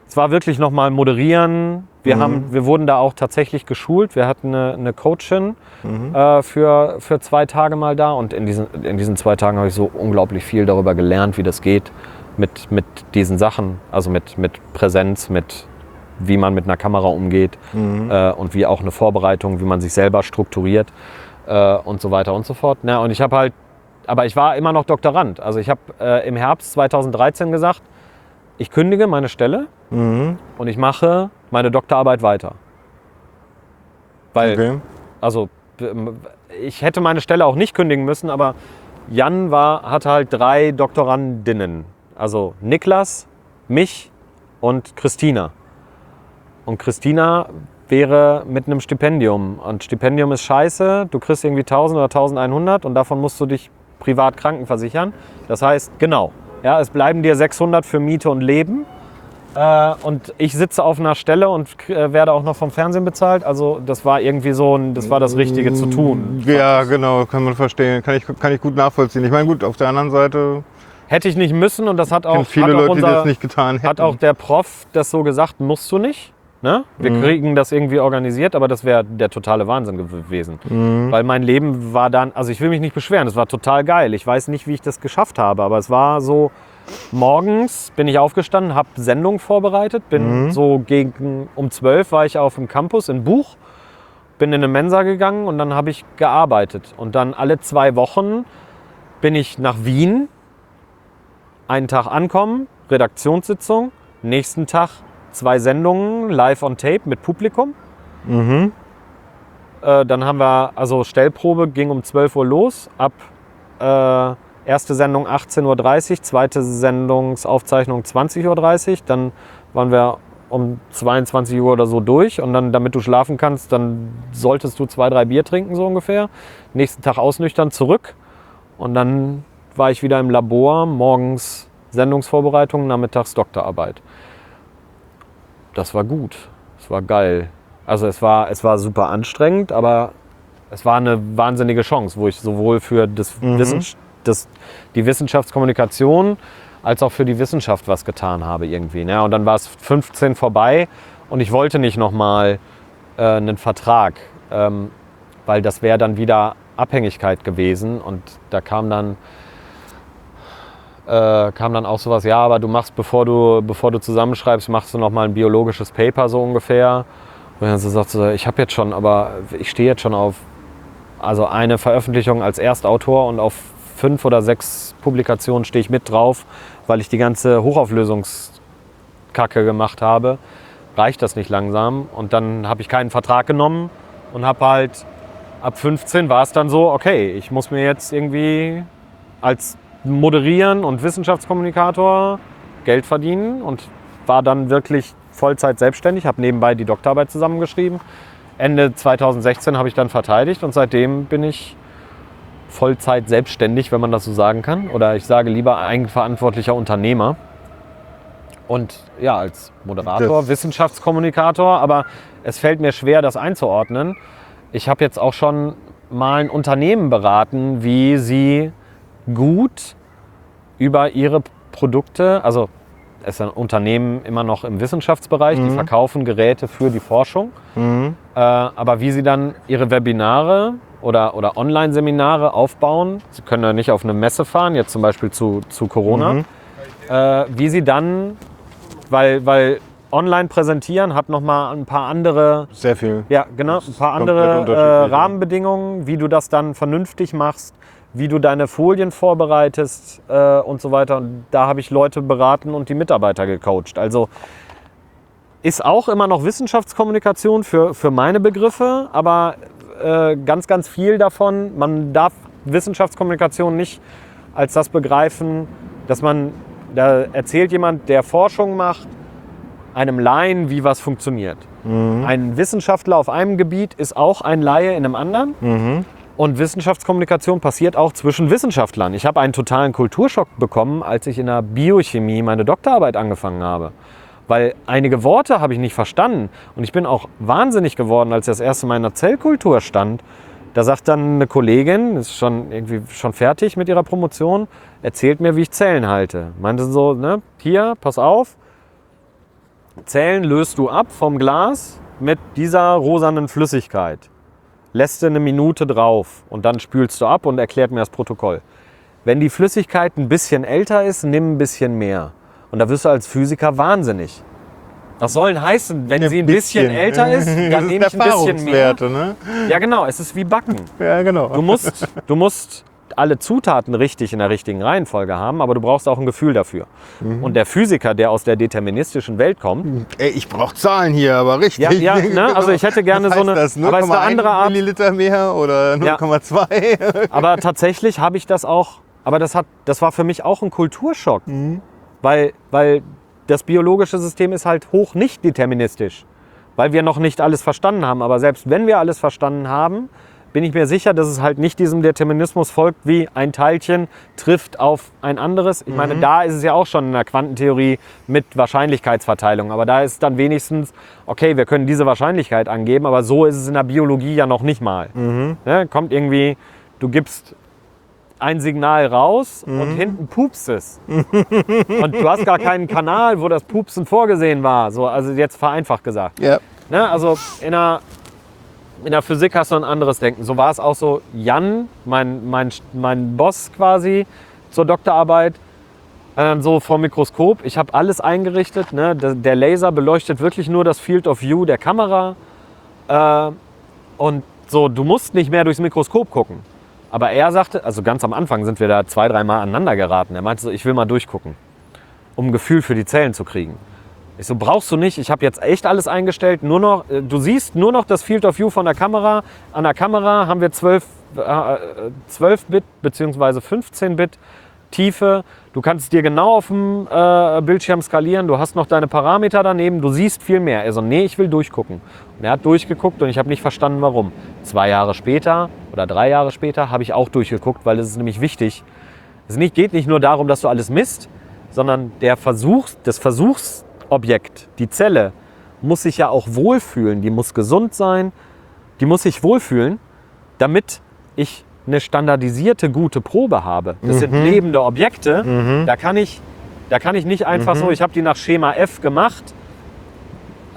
es war wirklich nochmal moderieren. Wir, Mhm. haben, wir wurden da auch tatsächlich geschult. Wir hatten eine, eine Coachin Mhm. äh, für, für zwei Tage mal da. Und in diesen, in diesen zwei Tagen habe ich so unglaublich viel darüber gelernt, wie das geht mit, mit diesen Sachen. Also mit, mit Präsenz, mit wie man mit einer Kamera umgeht Mhm. äh, und wie auch eine Vorbereitung, wie man sich selber strukturiert äh, und so weiter und so fort. Na, und ich habe halt, aber ich war immer noch Doktorand. Also ich habe äh, im Herbst 2013 gesagt, ich kündige meine Stelle Mhm. und ich mache meine Doktorarbeit weiter. Weil, Okay. also ähm, ich hätte meine Stelle auch nicht kündigen müssen, aber Jan war, hatte halt drei Doktorandinnen. Also Niklas, mich und Christina. Und Christina wäre mit einem Stipendium. Und Stipendium ist scheiße. Du kriegst irgendwie 1000 oder 1100 und davon musst du dich privat krankenversichern. Das heißt, genau, ja, es bleiben dir 600 für Miete und Leben. Äh, und ich sitze auf einer Stelle und äh, werde auch noch vom Fernsehen bezahlt. Also das war irgendwie so, ein, das war das Richtige zu tun. Ja, genau, kann man verstehen. Kann ich, kann ich gut nachvollziehen. Ich meine, gut, auf der anderen Seite Hätte ich nicht müssen und das hat auch, viele hat auch Leute, die unser, das nicht getan hätten. hat auch der Prof das so gesagt, musst du nicht. Ne? Wir Mhm. kriegen das irgendwie organisiert, aber das wäre der totale Wahnsinn gewesen. Mhm. Weil mein Leben war dann, also ich will mich nicht beschweren, es war total geil. Ich weiß nicht, wie ich das geschafft habe, aber es war so, morgens bin ich aufgestanden, habe Sendung vorbereitet, bin Mhm. so gegen, um 12 war ich auf dem Campus in Buch, bin in eine Mensa gegangen und dann habe ich gearbeitet. Und dann alle zwei Wochen bin ich nach Wien, einen Tag ankommen, Redaktionssitzung, nächsten Tag zwei Sendungen live on tape mit Publikum. Mhm. Äh, dann haben wir, also Stellprobe ging um 12 Uhr los, ab äh, erste Sendung 18.30 Uhr, zweite Sendungsaufzeichnung 20.30 Uhr, dann waren wir um 22 Uhr oder so durch und dann, damit du schlafen kannst, dann solltest du zwei, drei Bier trinken, so ungefähr. Nächsten Tag ausnüchtern, zurück Und dann war ich wieder im Labor, morgens Sendungsvorbereitung, nachmittags Doktorarbeit. Das war gut. Es war geil. Also es war, es war super anstrengend, aber es war eine wahnsinnige Chance, wo ich sowohl für das Wissen, das, die Wissenschaftskommunikation als auch für die Wissenschaft was getan habe irgendwie. Ne? Und dann war es 15 vorbei und ich wollte nicht nochmal äh, einen Vertrag, ähm, weil das wäre dann wieder Abhängigkeit gewesen und da kam dann äh, kam dann auch sowas, ja, aber du machst, bevor du, bevor du zusammenschreibst, machst du nochmal ein biologisches Paper so ungefähr. Und dann sagt so, ich habe jetzt schon, aber ich stehe jetzt schon auf also eine Veröffentlichung als Erstautor und auf fünf oder sechs Publikationen stehe ich mit drauf, weil ich die ganze Hochauflösungskacke gemacht habe. Reicht das nicht langsam? Und dann habe ich keinen Vertrag genommen und habe halt ab 15 war es dann so, okay, ich muss mir jetzt irgendwie als Moderieren und Wissenschaftskommunikator Geld verdienen und war dann wirklich Vollzeit selbstständig, habe nebenbei die Doktorarbeit zusammengeschrieben. Ende 2016 habe ich dann verteidigt und seitdem bin ich Vollzeit selbstständig, wenn man das so sagen kann. Oder ich sage lieber eigenverantwortlicher Unternehmer. Und ja, als Moderator, Das- Wissenschaftskommunikator, aber es fällt mir schwer, das einzuordnen. Ich habe jetzt auch schon mal ein Unternehmen beraten, wie sie gut über ihre Produkte, also es ist ein Unternehmen immer noch im Wissenschaftsbereich, die verkaufen Geräte für die Forschung, äh, aber wie sie dann ihre Webinare oder, oder Online-Seminare aufbauen, sie können ja nicht auf eine Messe fahren, jetzt zum Beispiel zu, zu Corona, äh, wie sie dann, weil, weil online präsentieren hat nochmal ein paar andere Sehr viel. ja, genau. Ein paar andere äh. Rahmenbedingungen, wie du das dann vernünftig machst, wie du deine Folien vorbereitest äh, und so weiter. Und da habe ich Leute beraten und die Mitarbeiter gecoacht. Also ist auch immer noch Wissenschaftskommunikation für, für meine Begriffe, aber äh, ganz, ganz viel davon, man darf Wissenschaftskommunikation nicht als das begreifen, dass man, da erzählt jemand, der Forschung macht, einem Laien, wie was funktioniert. Ein Wissenschaftler auf einem Gebiet ist auch ein Laie in einem anderen. Und Wissenschaftskommunikation passiert auch zwischen Wissenschaftlern. Ich habe einen totalen Kulturschock bekommen, als ich in der Biochemie meine Doktorarbeit angefangen habe. Weil einige Worte habe ich nicht verstanden. Und ich bin auch wahnsinnig geworden, als ich das erste Mal in der Zellkultur stand. Da sagt dann eine Kollegin, ist schon irgendwie schon fertig mit ihrer Promotion, erzählt mir, wie ich Zellen halte. Meinte so, ne, hier, pass auf, Zellen löst du ab vom Glas mit dieser rosanen Flüssigkeit. Lässt du eine Minute drauf und dann spülst du ab und erklärt mir das Protokoll. Wenn die Flüssigkeit ein bisschen älter ist, nimm ein bisschen mehr. Und da wirst du als Physiker wahnsinnig. Was soll denn heißen, wenn sie ein bisschen, älter ist, dann nehme ich ein bisschen mehr? Ne? Ja, genau, es ist wie Backen. Ja, genau. Du musst, du musst alle Zutaten richtig in der richtigen Reihenfolge haben, aber du brauchst auch ein Gefühl dafür. Mhm. Und der Physiker, der aus der deterministischen Welt kommt, Ey, ich brauche Zahlen hier, aber richtig. Ja, ja, ne? Also ich hätte gerne so eine- Das? 0,1 aber es ist eine andere Art- Milliliter mehr oder Ja. 0,2? Aber tatsächlich habe ich das auch, aber das, hat, das war für mich auch ein Kulturschock. Weil, weil das biologische System ist halt hoch nicht deterministisch. Weil wir noch nicht alles verstanden haben. Aber selbst wenn wir alles verstanden haben, bin ich mir sicher, dass es halt nicht diesem Determinismus folgt, wie ein Teilchen trifft auf ein anderes. Ich meine, da ist es ja auch schon in der Quantentheorie mit Wahrscheinlichkeitsverteilung. Aber da ist dann wenigstens, okay, wir können diese Wahrscheinlichkeit angeben, aber so ist es in der Biologie ja noch nicht mal. Ne, kommt irgendwie, du gibst ein Signal raus und hinten pupst es. und du hast gar keinen Kanal, wo das Pupsen vorgesehen war. So, also jetzt vereinfacht gesagt. ja. Ne? Also in der, in der Physik hast du ein anderes Denken. So war es auch so. Jan, mein, mein, mein Boss quasi zur Doktorarbeit, äh, so vom Mikroskop. Ich habe alles eingerichtet. Ne? Der, der Laser beleuchtet wirklich nur das Field of View der Kamera. Äh, und so, du musst nicht mehr durchs Mikroskop gucken. Aber er sagte, also ganz am Anfang sind wir da zwei, dreimal aneinander geraten. Er meinte so, ich will mal durchgucken, um ein Gefühl für die Zellen zu kriegen. Ich so, brauchst du nicht. Ich habe jetzt echt alles eingestellt. Nur noch, äh, du siehst nur noch das Field of View von der Kamera. An der Kamera haben wir 12, äh, 12 Bit bzw. 15 Bit Tiefe. Du kannst dir genau auf dem äh, Bildschirm skalieren. Du hast noch deine Parameter daneben. Du siehst viel mehr. Er so, nee, ich will durchgucken. Und er hat durchgeguckt und ich habe nicht verstanden, warum. Zwei Jahre später oder drei Jahre später habe ich auch durchgeguckt, weil es ist nämlich wichtig. Es geht nicht nur darum, dass du alles misst, sondern der Versuch, das Versuchsobjekt, die Zelle, muss sich ja auch wohlfühlen. Die muss gesund sein. Die muss sich wohlfühlen, damit ich eine standardisierte gute Probe habe. Das sind lebende Objekte. Da, kann ich, da kann ich nicht einfach so, ich habe die nach Schema F gemacht,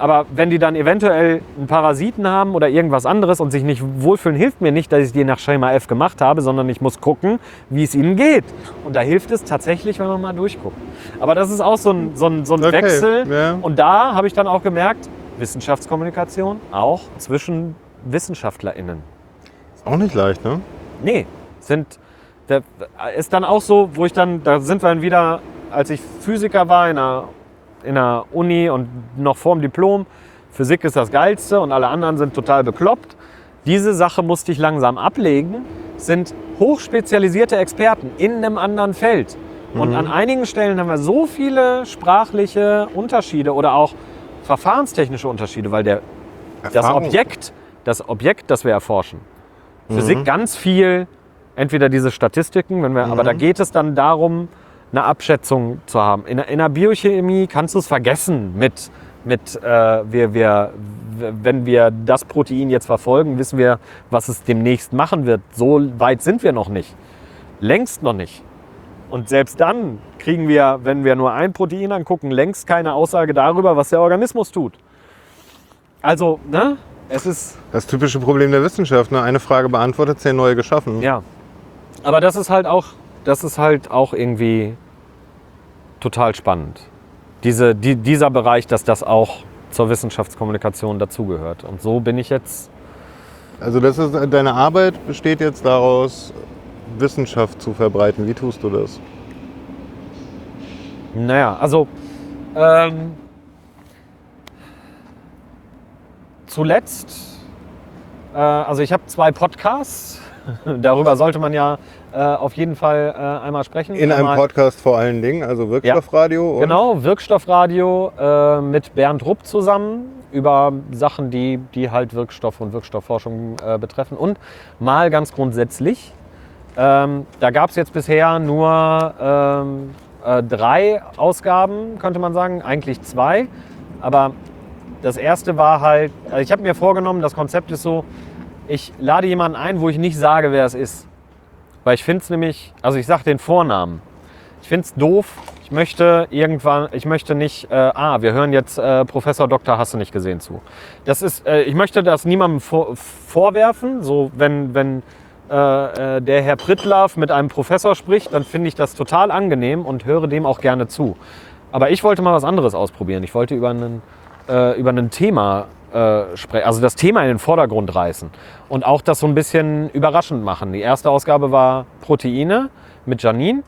aber wenn die dann eventuell einen Parasiten haben oder irgendwas anderes und sich nicht wohlfühlen, hilft mir nicht, dass ich die nach Schema F gemacht habe, sondern ich muss gucken, wie es ihnen geht. Und da hilft es tatsächlich, wenn man mal durchguckt. Aber das ist auch so ein, so ein, so ein Okay, Wechsel. ja. Und da habe ich dann auch gemerkt, Wissenschaftskommunikation auch zwischen WissenschaftlerInnen. Ist auch nicht leicht, ne? Nee, sind, ist dann auch so, wo ich dann, da sind wir dann wieder, als ich Physiker war in der, in der Uni und noch vorm Diplom, Physik ist das Geilste und alle anderen sind total bekloppt. Diese Sache musste ich langsam ablegen, sind hochspezialisierte Experten in einem anderen Feld. Und an einigen Stellen haben wir so viele sprachliche Unterschiede oder auch verfahrenstechnische Unterschiede, weil der das. Objekt, das Objekt, das wir erforschen. Physik ganz viel, entweder diese Statistiken, wenn wir, aber da geht es dann darum, eine Abschätzung zu haben. In, der- in der Biochemie kannst du es vergessen mit, mit äh, wir, wir, wenn wir das Protein jetzt verfolgen, wissen wir, was es demnächst machen wird. So weit sind wir noch nicht. Längst noch nicht. Und selbst dann kriegen wir, wenn wir nur ein Protein angucken, längst keine Aussage darüber, was der Organismus tut. Also, ne? Es ist, Das typische Problem der Wissenschaft. Ne? Eine Frage beantwortet, zehn neue geschaffen. ja. Aber das ist halt auch, das ist halt auch irgendwie total spannend. Diese, die, dieser Bereich, dass das auch zur Wissenschaftskommunikation dazugehört. Und so bin ich jetzt, Also das ist, deine Arbeit besteht jetzt daraus, Wissenschaft zu verbreiten. Wie tust du das? naja, also ähm, zuletzt, äh, also ich habe zwei Podcasts, darüber sollte man ja äh, auf jeden Fall äh, einmal sprechen. In einem Einmal- Podcast vor allen Dingen, also Wirkstoffradio. und- Genau, Wirkstoffradio äh, mit Bernd Rupp zusammen über Sachen, die, die halt Wirkstoff und Wirkstoffforschung äh, betreffen. Und mal ganz grundsätzlich, ähm, da gab es jetzt bisher nur ähm, äh, drei Ausgaben, könnte man sagen, eigentlich zwei. Aber das erste war halt, also ich habe mir vorgenommen, das Konzept ist so, ich lade jemanden ein, wo ich nicht sage, wer es ist. Weil ich finde es nämlich, also ich sage den Vornamen. Ich finde es doof. Ich möchte irgendwann, ich möchte nicht, äh, ah, wir hören jetzt äh, Professor Dr. Hast du nicht gesehen zu. Das ist, äh, ich möchte das niemandem vor, vorwerfen. So, wenn, wenn äh, äh, der Herr Prittlaff mit einem Professor spricht, dann finde ich das total angenehm und höre dem auch gerne zu. Aber ich wollte mal was anderes ausprobieren. Ich wollte über einen, äh, über ein Thema äh, also das Thema in den Vordergrund reißen und auch das so ein bisschen überraschend machen. Die erste Ausgabe war Proteine mit Janine.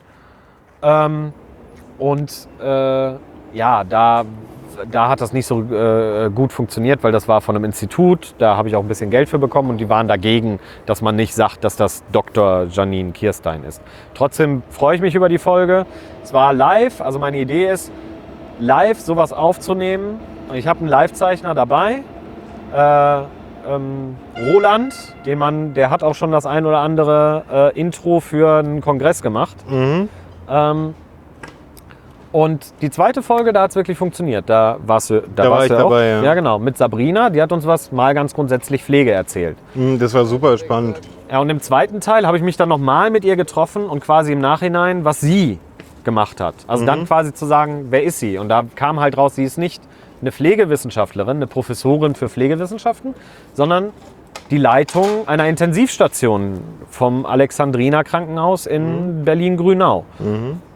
Ähm, und äh, ja, da, da hat das nicht so äh, gut funktioniert, weil das war von einem Institut. Da habe ich auch ein bisschen Geld für bekommen und die waren dagegen, dass man nicht sagt, dass das Dr. Janine Kirstein ist. Trotzdem freue ich mich über die Folge. Es war live, also meine Idee ist, live sowas aufzunehmen. Ich habe einen Livezeichner dabei. Äh, ähm, Roland, den man, der hat auch schon das ein oder andere äh, Intro für einen Kongress gemacht. Mhm. Ähm, und die zweite Folge, da hat es wirklich funktioniert. Da, warst du, da, Da war warst ich du auch. dabei, ja. ja, genau. Mit Sabrina, die hat uns was mal ganz grundsätzlich Pflege erzählt. Mhm, Das war super spannend. Ja, und im zweiten Teil habe ich mich dann nochmal mit ihr getroffen und quasi im Nachhinein, was sie gemacht hat. Also Mhm. dann quasi zu sagen, wer ist sie? Und da kam halt raus, sie ist nicht eine Pflegewissenschaftlerin, eine Professorin für Pflegewissenschaften, sondern die Leitung einer Intensivstation vom Alexandriner Krankenhaus in Mhm. Berlin-Grünau.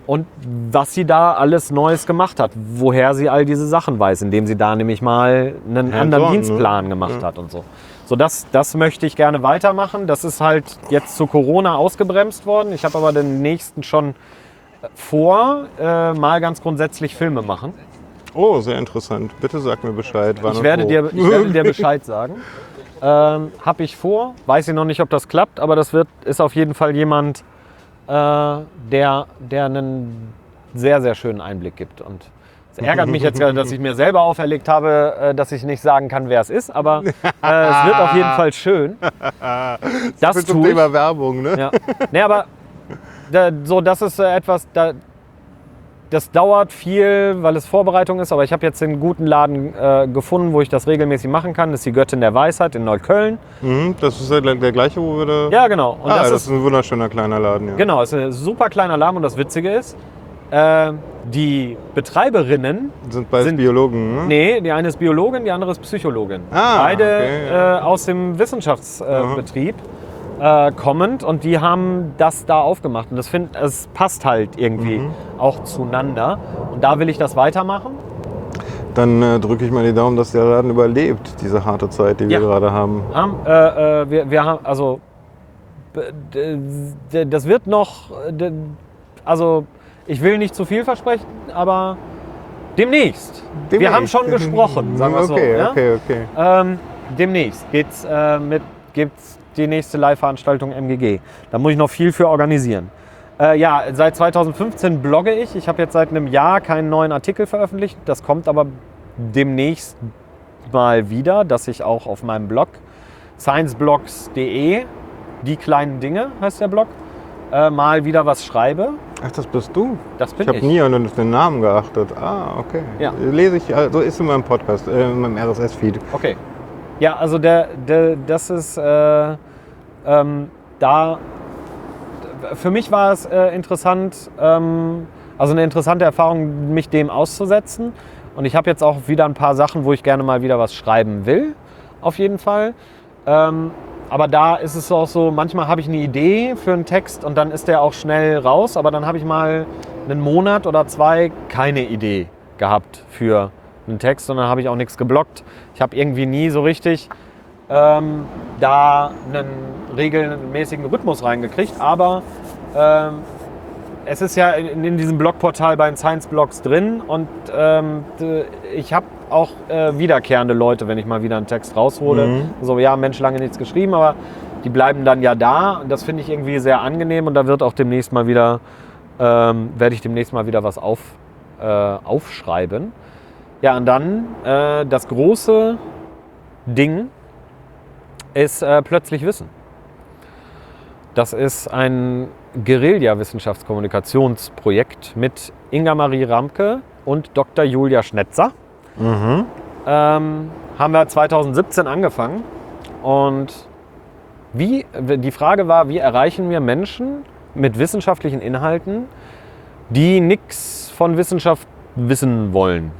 Und was sie da alles Neues gemacht hat, woher sie all diese Sachen weiß, indem sie da nämlich mal einen Hands anderen on, ne? Dienstplan gemacht hat und so. So, das, das möchte ich gerne weitermachen. Das ist halt jetzt zu Corona ausgebremst worden. Ich habe aber den nächsten schon vor, äh, mal ganz grundsätzlich Filme machen. Oh, sehr interessant. Bitte sag mir Bescheid. wann Ich werde, dir, ich werde dir Bescheid sagen. Ähm, habe ich vor, weiß ich noch nicht, ob das klappt, aber das wird, ist auf jeden Fall jemand, äh, der, der einen sehr, sehr schönen Einblick gibt. Und es ärgert mich jetzt, gerade, dass ich mir selber auferlegt habe, äh, dass ich nicht sagen kann, wer es ist, aber äh, es wird auf jeden Fall schön. Das zum tue ich. Thema Werbung, ne? Ja. Nee, aber da, so, das ist äh, etwas, da, das dauert viel, weil es Vorbereitung ist, aber ich habe jetzt den guten Laden äh, gefunden, wo ich das regelmäßig machen kann. Das ist die Göttin der Weisheit in Neukölln. Mhm, das ist der, der gleiche, wo wir da. Ja, genau. Und ah, das, das, ist, ist ein wunderschöner kleiner Laden, ja. genau, ist ein super kleiner Laden und das Witzige ist, äh, die Betreiberinnen, Sind beides Sind- Biologen, ne? nee, die eine ist Biologin, die andere ist Psychologin. Ah, Beide okay, äh, aus dem Wissenschaftsbetrieb äh, kommend und die haben das da aufgemacht. Und das find, es passt halt irgendwie Mhm. auch zueinander. Und da will ich das weitermachen. Dann äh, drücke ich mal die Daumen, dass der Laden überlebt, diese harte Zeit, die Ja. wir gerade haben. Haben, äh, äh, wir, wir haben, also, das wird noch, also, ich will nicht zu viel versprechen, aber demnächst. Wir Demnächst. haben schon gesprochen, sagen wir okay, so. Ja? Okay, okay, Ähm, demnächst geht's äh, mit, gibt's die nächste Live-Veranstaltung MGG. Da muss ich noch viel für organisieren. Äh, ja, seit 2015 blogge ich. Ich habe jetzt seit einem Jahr keinen neuen Artikel veröffentlicht. Das kommt aber demnächst mal wieder, dass ich auch auf meinem Blog scienceblogs.de, die kleinen Dinge heißt der Blog, äh, mal wieder was schreibe. Ach, das bist du? Das bin Ich habe ich. nie an den Namen geachtet. Ah, okay. Ja. Lese ich, also ist in meinem Podcast, äh, in meinem RSS-Feed. Okay. Ja, also der, der, das ist äh, ähm, da. Für mich war es äh, interessant, ähm, also eine interessante Erfahrung, mich dem auszusetzen. Und ich habe jetzt auch wieder ein paar Sachen, wo ich gerne mal wieder was schreiben will, auf jeden Fall. Ähm, aber da ist es auch so, manchmal habe ich eine Idee für einen Text und dann ist der auch schnell raus, aber dann habe ich mal einen Monat oder zwei keine Idee gehabt für einen Text und dann habe ich auch nichts geblockt. Ich habe irgendwie nie so richtig ähm, da einen regelmäßigen Rhythmus reingekriegt, aber ähm, es ist ja in, in diesem Blogportal bei den Science Blogs drin und ähm, ich habe auch äh, wiederkehrende Leute, wenn ich mal wieder einen Text raushole. Mhm. So, ja, Mensch, lange nichts geschrieben, aber die bleiben dann ja da und das finde ich irgendwie sehr angenehm und da wird auch demnächst mal wieder, ähm, werde ich demnächst mal wieder was auf, äh, aufschreiben. Ja, und dann äh, das große Ding ist äh, plötzlich Wissen. Das ist ein Guerilla-Wissenschaftskommunikationsprojekt mit Inga-Marie Ramke und Dr. Julia Schnetzer. Mhm. Ähm, haben wir 2017 angefangen. Und wie, die Frage war, wie erreichen wir Menschen mit wissenschaftlichen Inhalten, die nichts von Wissenschaft wissen wollen?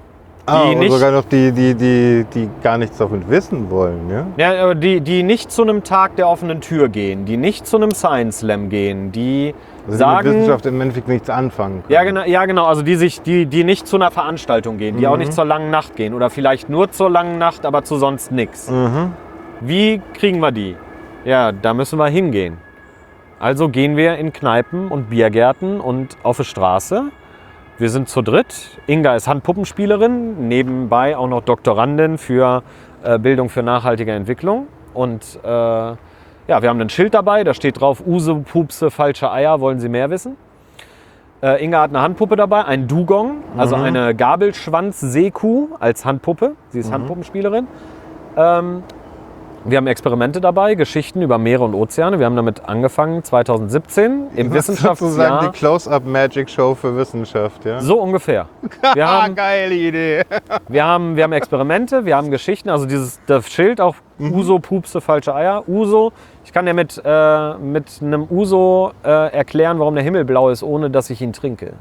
Ah, Die nicht- sogar noch die, die, die, die gar nichts davon wissen wollen, ja? Ja, aber die, die nicht zu einem Tag der offenen Tür gehen, die nicht zu einem Science Slam gehen, die Also die mit sagen, Wissenschaft im Endeffekt nichts anfangen können. ja genau, ja genau, also die sich, die, die nicht zu einer Veranstaltung gehen, die auch nicht zur langen Nacht gehen oder vielleicht nur zur langen Nacht, aber zu sonst nichts. Mhm. Wie kriegen wir die? Ja, da müssen wir hingehen. Also gehen wir in Kneipen und Biergärten und auf die Straße. Wir sind zu dritt. Inga ist Handpuppenspielerin, nebenbei auch noch Doktorandin für äh, Bildung für nachhaltige Entwicklung. Und äh, ja, wir haben ein Schild dabei, da steht drauf, Use, Pupse, falsche Eier, wollen Sie mehr wissen? Äh, Inga hat eine Handpuppe dabei, ein Dugong, also eine Gabelschwanz-Seekuh als Handpuppe. Sie ist Handpuppenspielerin. Ähm, wir haben Experimente dabei, Geschichten über Meere und Ozeane. Wir haben damit angefangen 2017 im Das ist sozusagen Wissenschaftsjahr. die Close-Up-Magic-Show für Wissenschaft, ja? So ungefähr. Wir haben, geile Idee. wir, haben, wir haben Experimente, wir haben Geschichten, also dieses das Schild auch Uso, Pupse, falsche Eier. Uso, ich kann dir mit, äh, mit einem Uso äh, erklären, warum der Himmel blau ist, ohne dass ich ihn trinke.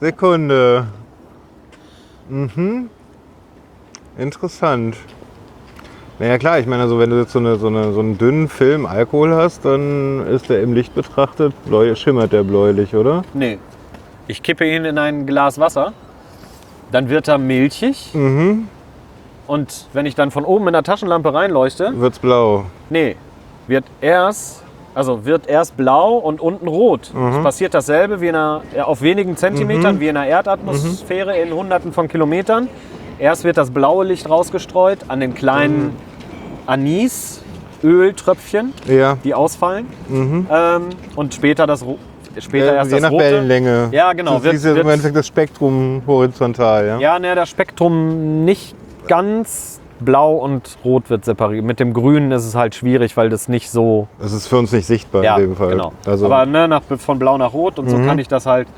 Sekunde. Mhm. Interessant. Naja klar, ich meine, also wenn du jetzt so, eine, so, eine, so einen dünnen Film Alkohol hast, dann ist der im Licht betrachtet, bläu, schimmert der bläulich, oder? Nee. Ich kippe ihn in ein Glas Wasser, dann wird er milchig Mhm. und wenn ich dann von oben mit einer Taschenlampe reinleuchte, Wird's blau. Nee, wird erst, also wird erst blau und unten rot. Es passiert dasselbe wie in einer, ja, auf wenigen Zentimetern wie in einer Erdatmosphäre in hunderten von Kilometern. Erst wird das blaue Licht rausgestreut an den kleinen Anis, Öltröpfchen, Ja. die ausfallen. Ähm, und später das später Äh, erst je das nach rote. Wellenlänge. Ja, genau. Das Wird- ist im wird- Endeffekt das Spektrum horizontal, ja? Ja, ne, das Spektrum nicht ganz blau und rot wird separiert. Mit dem Grünen ist es halt schwierig, weil das nicht so. Das ist für uns nicht sichtbar ja, in dem Fall. genau. Also, Aber ne, nach, von blau nach rot und so kann ich das halt.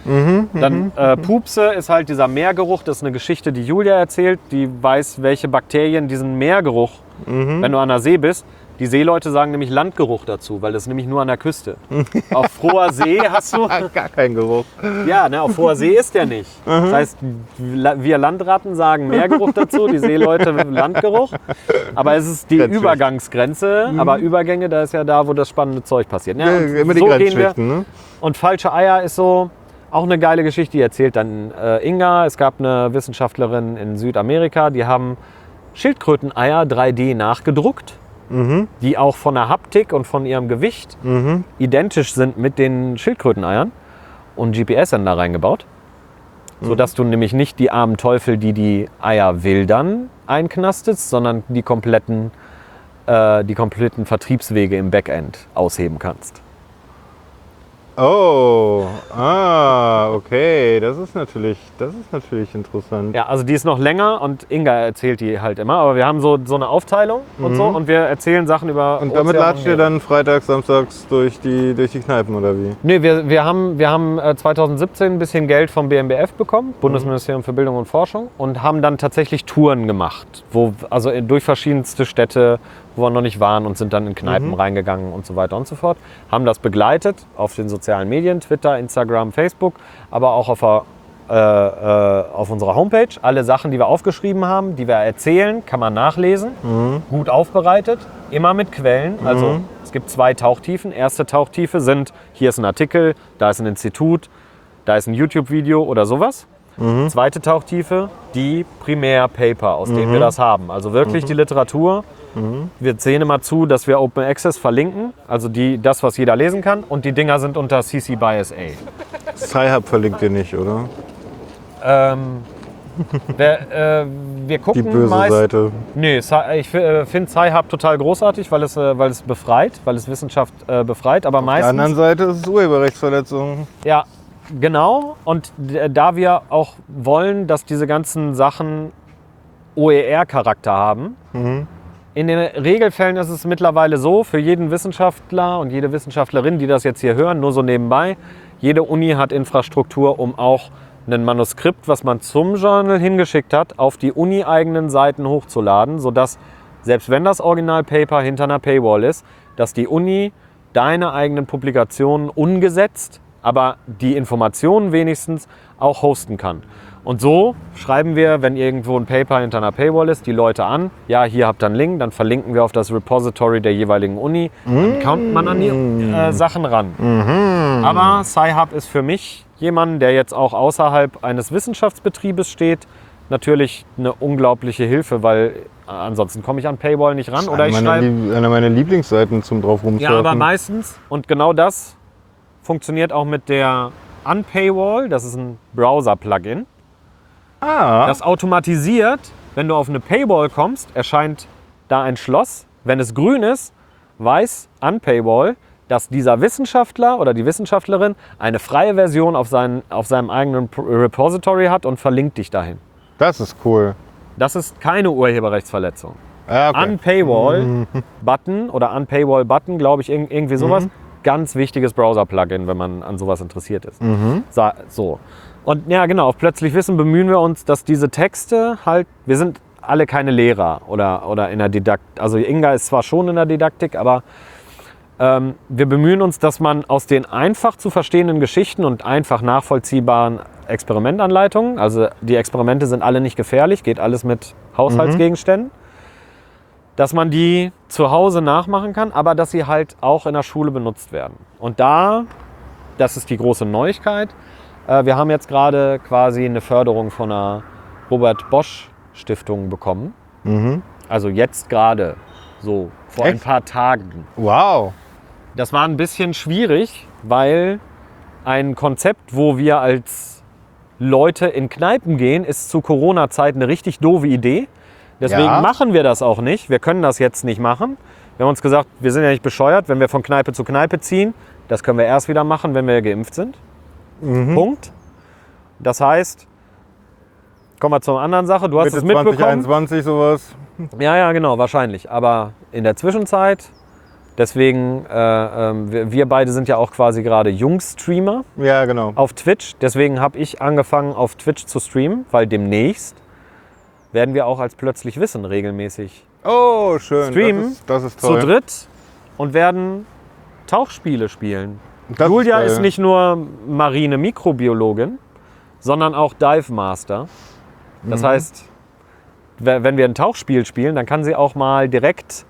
Dann äh, Pupse ist halt dieser Meergeruch. Das ist eine Geschichte, die Julia erzählt. Die weiß, welche Bakterien diesen Meergeruch, wenn du an der See bist. Die Seeleute sagen nämlich Landgeruch dazu, weil das ist nämlich nur an der Küste. auf froher See hast du gar kein Geruch. ja, ne, auf hoher See ist der nicht. Das heißt, wir Landratten sagen Meergeruch dazu, die Seeleute Landgeruch. Aber es ist die. Übergangsgrenze. Aber Übergänge, da ist ja da, wo das spannende Zeug passiert. Ja, Ja, und immer die so. Grenzschichten, ne? Und falsche Eier ist so auch eine geile Geschichte, die erzählt dann äh, Inga. Es gab eine Wissenschaftlerin in Südamerika, die haben Schildkröteneier 3D nachgedruckt, die auch von der Haptik und von ihrem Gewicht identisch sind mit den Schildkröteneiern und GPS-Sender reingebaut. Sodass du nämlich nicht die armen Teufel, die die Eier wildern, einknastest, sondern die kompletten, äh, die kompletten Vertriebswege im Backend ausheben kannst. Oh, ah, okay. Das ist natürlich, das ist natürlich interessant. Ja, also die ist noch länger und Inga erzählt die halt immer. Aber wir haben so, so eine Aufteilung und so und wir erzählen Sachen über. Und damit latscht ihr dann freitags, samstags durch die, durch die Kneipen oder wie? Nee, wir, wir haben, wir haben äh, 2017 ein bisschen Geld vom BMBF bekommen, Bundesministerium für Bildung und Forschung, und haben dann tatsächlich Touren gemacht, wo, also in- durch verschiedenste Städte, wo wir noch nicht waren und sind dann in Kneipen reingegangen und so weiter und so fort. Haben das begleitet auf den sozialen Medien, Twitter, Instagram, Facebook, aber auch auf, der, äh, äh, auf unserer Homepage. Alle Sachen, die wir aufgeschrieben haben, die wir erzählen, kann man nachlesen. Gut aufbereitet, immer mit Quellen. Also es gibt zwei Tauchtiefen. Erste Tauchtiefe sind, hier ist ein Artikel, da ist ein Institut, da ist ein YouTube-Video oder sowas. Zweite Tauchtiefe, die Primärpaper, aus denen wir das haben. Also wirklich die Literatur. Wir sehen immer zu, dass wir Open Access verlinken, also die, das, was jeder lesen kann. Und die Dinger sind unter CC by SA. Sci-Hub verlinkt ihr nicht, oder? Ähm, wir, äh, wir gucken Die böse meist, Seite. Nee, ich äh, finde Sci-Hub total großartig, weil es, äh, weil es befreit, weil es Wissenschaft äh, befreit. Aber Auf der anderen meistens, Seite ist es Urheberrechtsverletzung. ja, genau. Und da wir auch wollen, dass diese ganzen Sachen OER-Charakter haben, in den Regelfällen ist es mittlerweile so, für jeden Wissenschaftler und jede Wissenschaftlerin, die das jetzt hier hören, nur so nebenbei, jede Uni hat Infrastruktur, um auch ein Manuskript, was man zum Journal hingeschickt hat, auf die uni-eigenen Seiten hochzuladen, sodass selbst wenn das Originalpaper hinter einer Paywall ist, dass die Uni deine eigenen Publikationen ungesetzt, aber die Informationen wenigstens auch hosten kann. Und so schreiben wir, wenn irgendwo ein Paper hinter einer Paywall ist, die Leute an. Ja, hier habt ihr einen Link, dann verlinken wir auf das Repository der jeweiligen Uni. Dann kommt man an die äh, Sachen ran. Aber Sci-Hub ist für mich jemand, der jetzt auch außerhalb eines Wissenschaftsbetriebes steht, natürlich eine unglaubliche Hilfe, weil äh, ansonsten komme ich an Paywall nicht ran. Oder ich schreibe. Lieb- eine meiner Lieblingsseiten zum drauf Ja, rumsurfen. aber meistens, und genau das funktioniert auch mit der Unpaywall, das ist ein Browser-Plugin. Ah, Das automatisiert, wenn du auf eine Paywall kommst, erscheint da ein Schloss. Wenn es grün ist, weiß Unpaywall, dass dieser Wissenschaftler oder die Wissenschaftlerin eine freie Version auf, seinen, auf seinem eigenen Repository hat und verlinkt dich dahin. das ist cool. Das ist keine Urheberrechtsverletzung. Ah, okay. Unpaywall-Button oder Unpaywall-Button, glaube ich, irg- irgendwie sowas. Ganz wichtiges Browser-Plugin, wenn man an sowas interessiert ist. Sa- So. Und ja, genau, auf Plötzlich Wissen bemühen wir uns, dass diese Texte halt, wir sind alle keine Lehrer oder, oder in der Didaktik. Also Inga ist zwar schon in der Didaktik, aber ähm, wir bemühen uns, dass man aus den einfach zu verstehenden Geschichten und einfach nachvollziehbaren Experimentanleitungen, also die Experimente sind alle nicht gefährlich, geht alles mit Haushaltsgegenständen, dass man die zu Hause nachmachen kann, aber dass sie halt auch in der Schule benutzt werden. Und da, das ist die große Neuigkeit, wir haben jetzt gerade quasi eine Förderung von einer Robert Bosch Stiftung bekommen. Also jetzt gerade, so vor ein Echt? paar Tagen. Wow. Das war ein bisschen schwierig, weil ein Konzept, wo wir als Leute in Kneipen gehen, ist zu Corona-Zeiten eine richtig doofe Idee. Deswegen Ja. machen wir das auch nicht. Wir können das jetzt nicht machen. Wir haben uns gesagt, wir sind ja nicht bescheuert, wenn wir von Kneipe zu Kneipe ziehen. Das können wir erst wieder machen, wenn wir geimpft sind. Mhm. Punkt. Das heißt, kommen wir zur anderen Sache. Du hast Mitte es mitbekommen. 2021 sowas. Ja, ja, genau, wahrscheinlich. Aber in der Zwischenzeit, deswegen, äh, ähm, wir, wir beide sind ja auch quasi gerade Jungs-Streamer Ja, genau. auf Twitch. Deswegen habe ich angefangen, auf Twitch zu streamen, weil demnächst werden wir auch als Plötzlich Wissen regelmäßig Oh, schön. Streamen Das ist, das ist zu toll. dritt und werden Tauchspiele spielen. Das Julia geil. ist nicht nur marine Mikrobiologin, sondern auch Dive Master. Das Mhm. heißt, we- wenn wir ein Tauchspiel spielen, dann kann sie auch mal direkt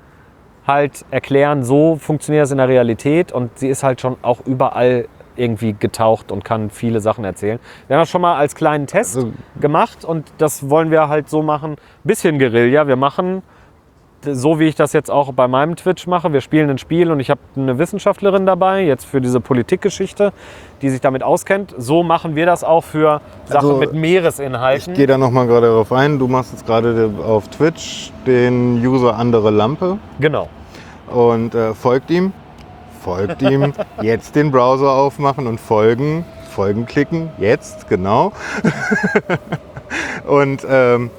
halt erklären, so funktioniert es in der Realität und sie ist halt schon auch überall irgendwie getaucht und kann viele Sachen erzählen. Wir haben das schon mal als kleinen Test Also- gemacht und das wollen wir halt so machen, bisschen Guerilla. Wir machen so wie ich das jetzt auch bei meinem Twitch mache. Wir spielen ein Spiel und ich habe eine Wissenschaftlerin dabei, jetzt für diese Politikgeschichte, die sich damit auskennt. So machen wir das auch für Sachen Also, mit Meeresinhalten. Ich gehe da noch mal gerade darauf ein. Du machst jetzt gerade auf Twitch den User andere Lampe Genau. und äh, folgt ihm. Folgt ihm. Jetzt den Browser aufmachen und folgen. Folgen klicken. Jetzt, genau. und ähm,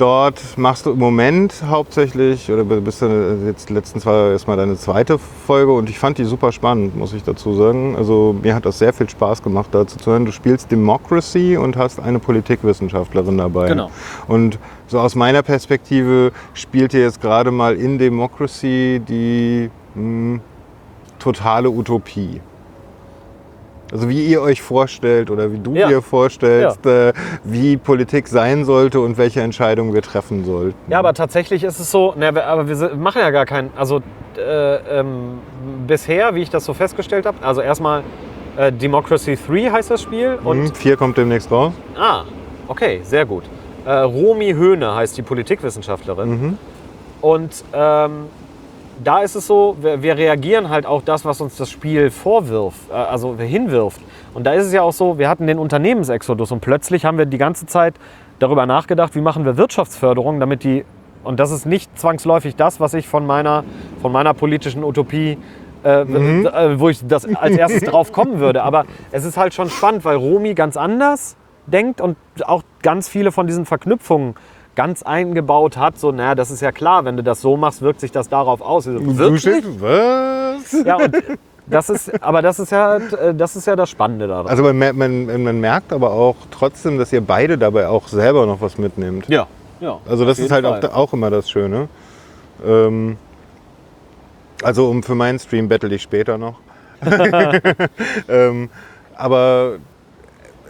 dort machst du im Moment hauptsächlich, oder bist du jetzt letztens war erstmal deine zweite Folge und ich fand die super spannend, muss ich dazu sagen. Also mir hat das sehr viel Spaß gemacht, dazu zu hören. Du spielst Democracy und hast eine Politikwissenschaftlerin dabei. Genau. Und so aus meiner Perspektive spielt ihr jetzt gerade mal in Democracy die mh, totale Utopie. Also wie ihr euch vorstellt oder wie du Ja. dir vorstellst, äh, wie Politik sein sollte und welche Entscheidungen wir treffen sollten. Ja, aber tatsächlich ist es so, na, aber wir machen ja gar keinen, also äh, ähm, bisher, wie ich das so festgestellt habe, also erstmal äh, Democracy 3 heißt das Spiel und Mhm, vier kommt demnächst raus. Ah, okay, sehr gut. Äh, Romy Höhne heißt die Politikwissenschaftlerin. Und ähm, da ist es so, wir, wir reagieren halt auch das, was uns das Spiel vorwirft, äh, also hinwirft. Und da ist es ja auch so, wir hatten den Unternehmensexodus und plötzlich haben wir die ganze Zeit darüber nachgedacht, wie machen wir Wirtschaftsförderung, damit die, und das ist nicht zwangsläufig das, was ich von meiner, von meiner politischen Utopie äh, äh, wo ich das als erstes drauf kommen würde. Aber es ist halt schon spannend, weil Romy ganz anders denkt und auch ganz viele von diesen Verknüpfungen ganz eingebaut hat. So, naja, das ist ja klar, wenn du das so machst, wirkt sich das darauf aus. So, Du Wirklich? was? Ja, und das ist, aber das ist ja, äh, das ist ja das Spannende daran. Also man, man, man merkt aber auch trotzdem, dass ihr beide dabei auch selber noch was mitnehmt. ja, ja. Also das ist halt auch, auch immer das Schöne. Ähm, also um für meinen Stream battle ich später noch. ähm, aber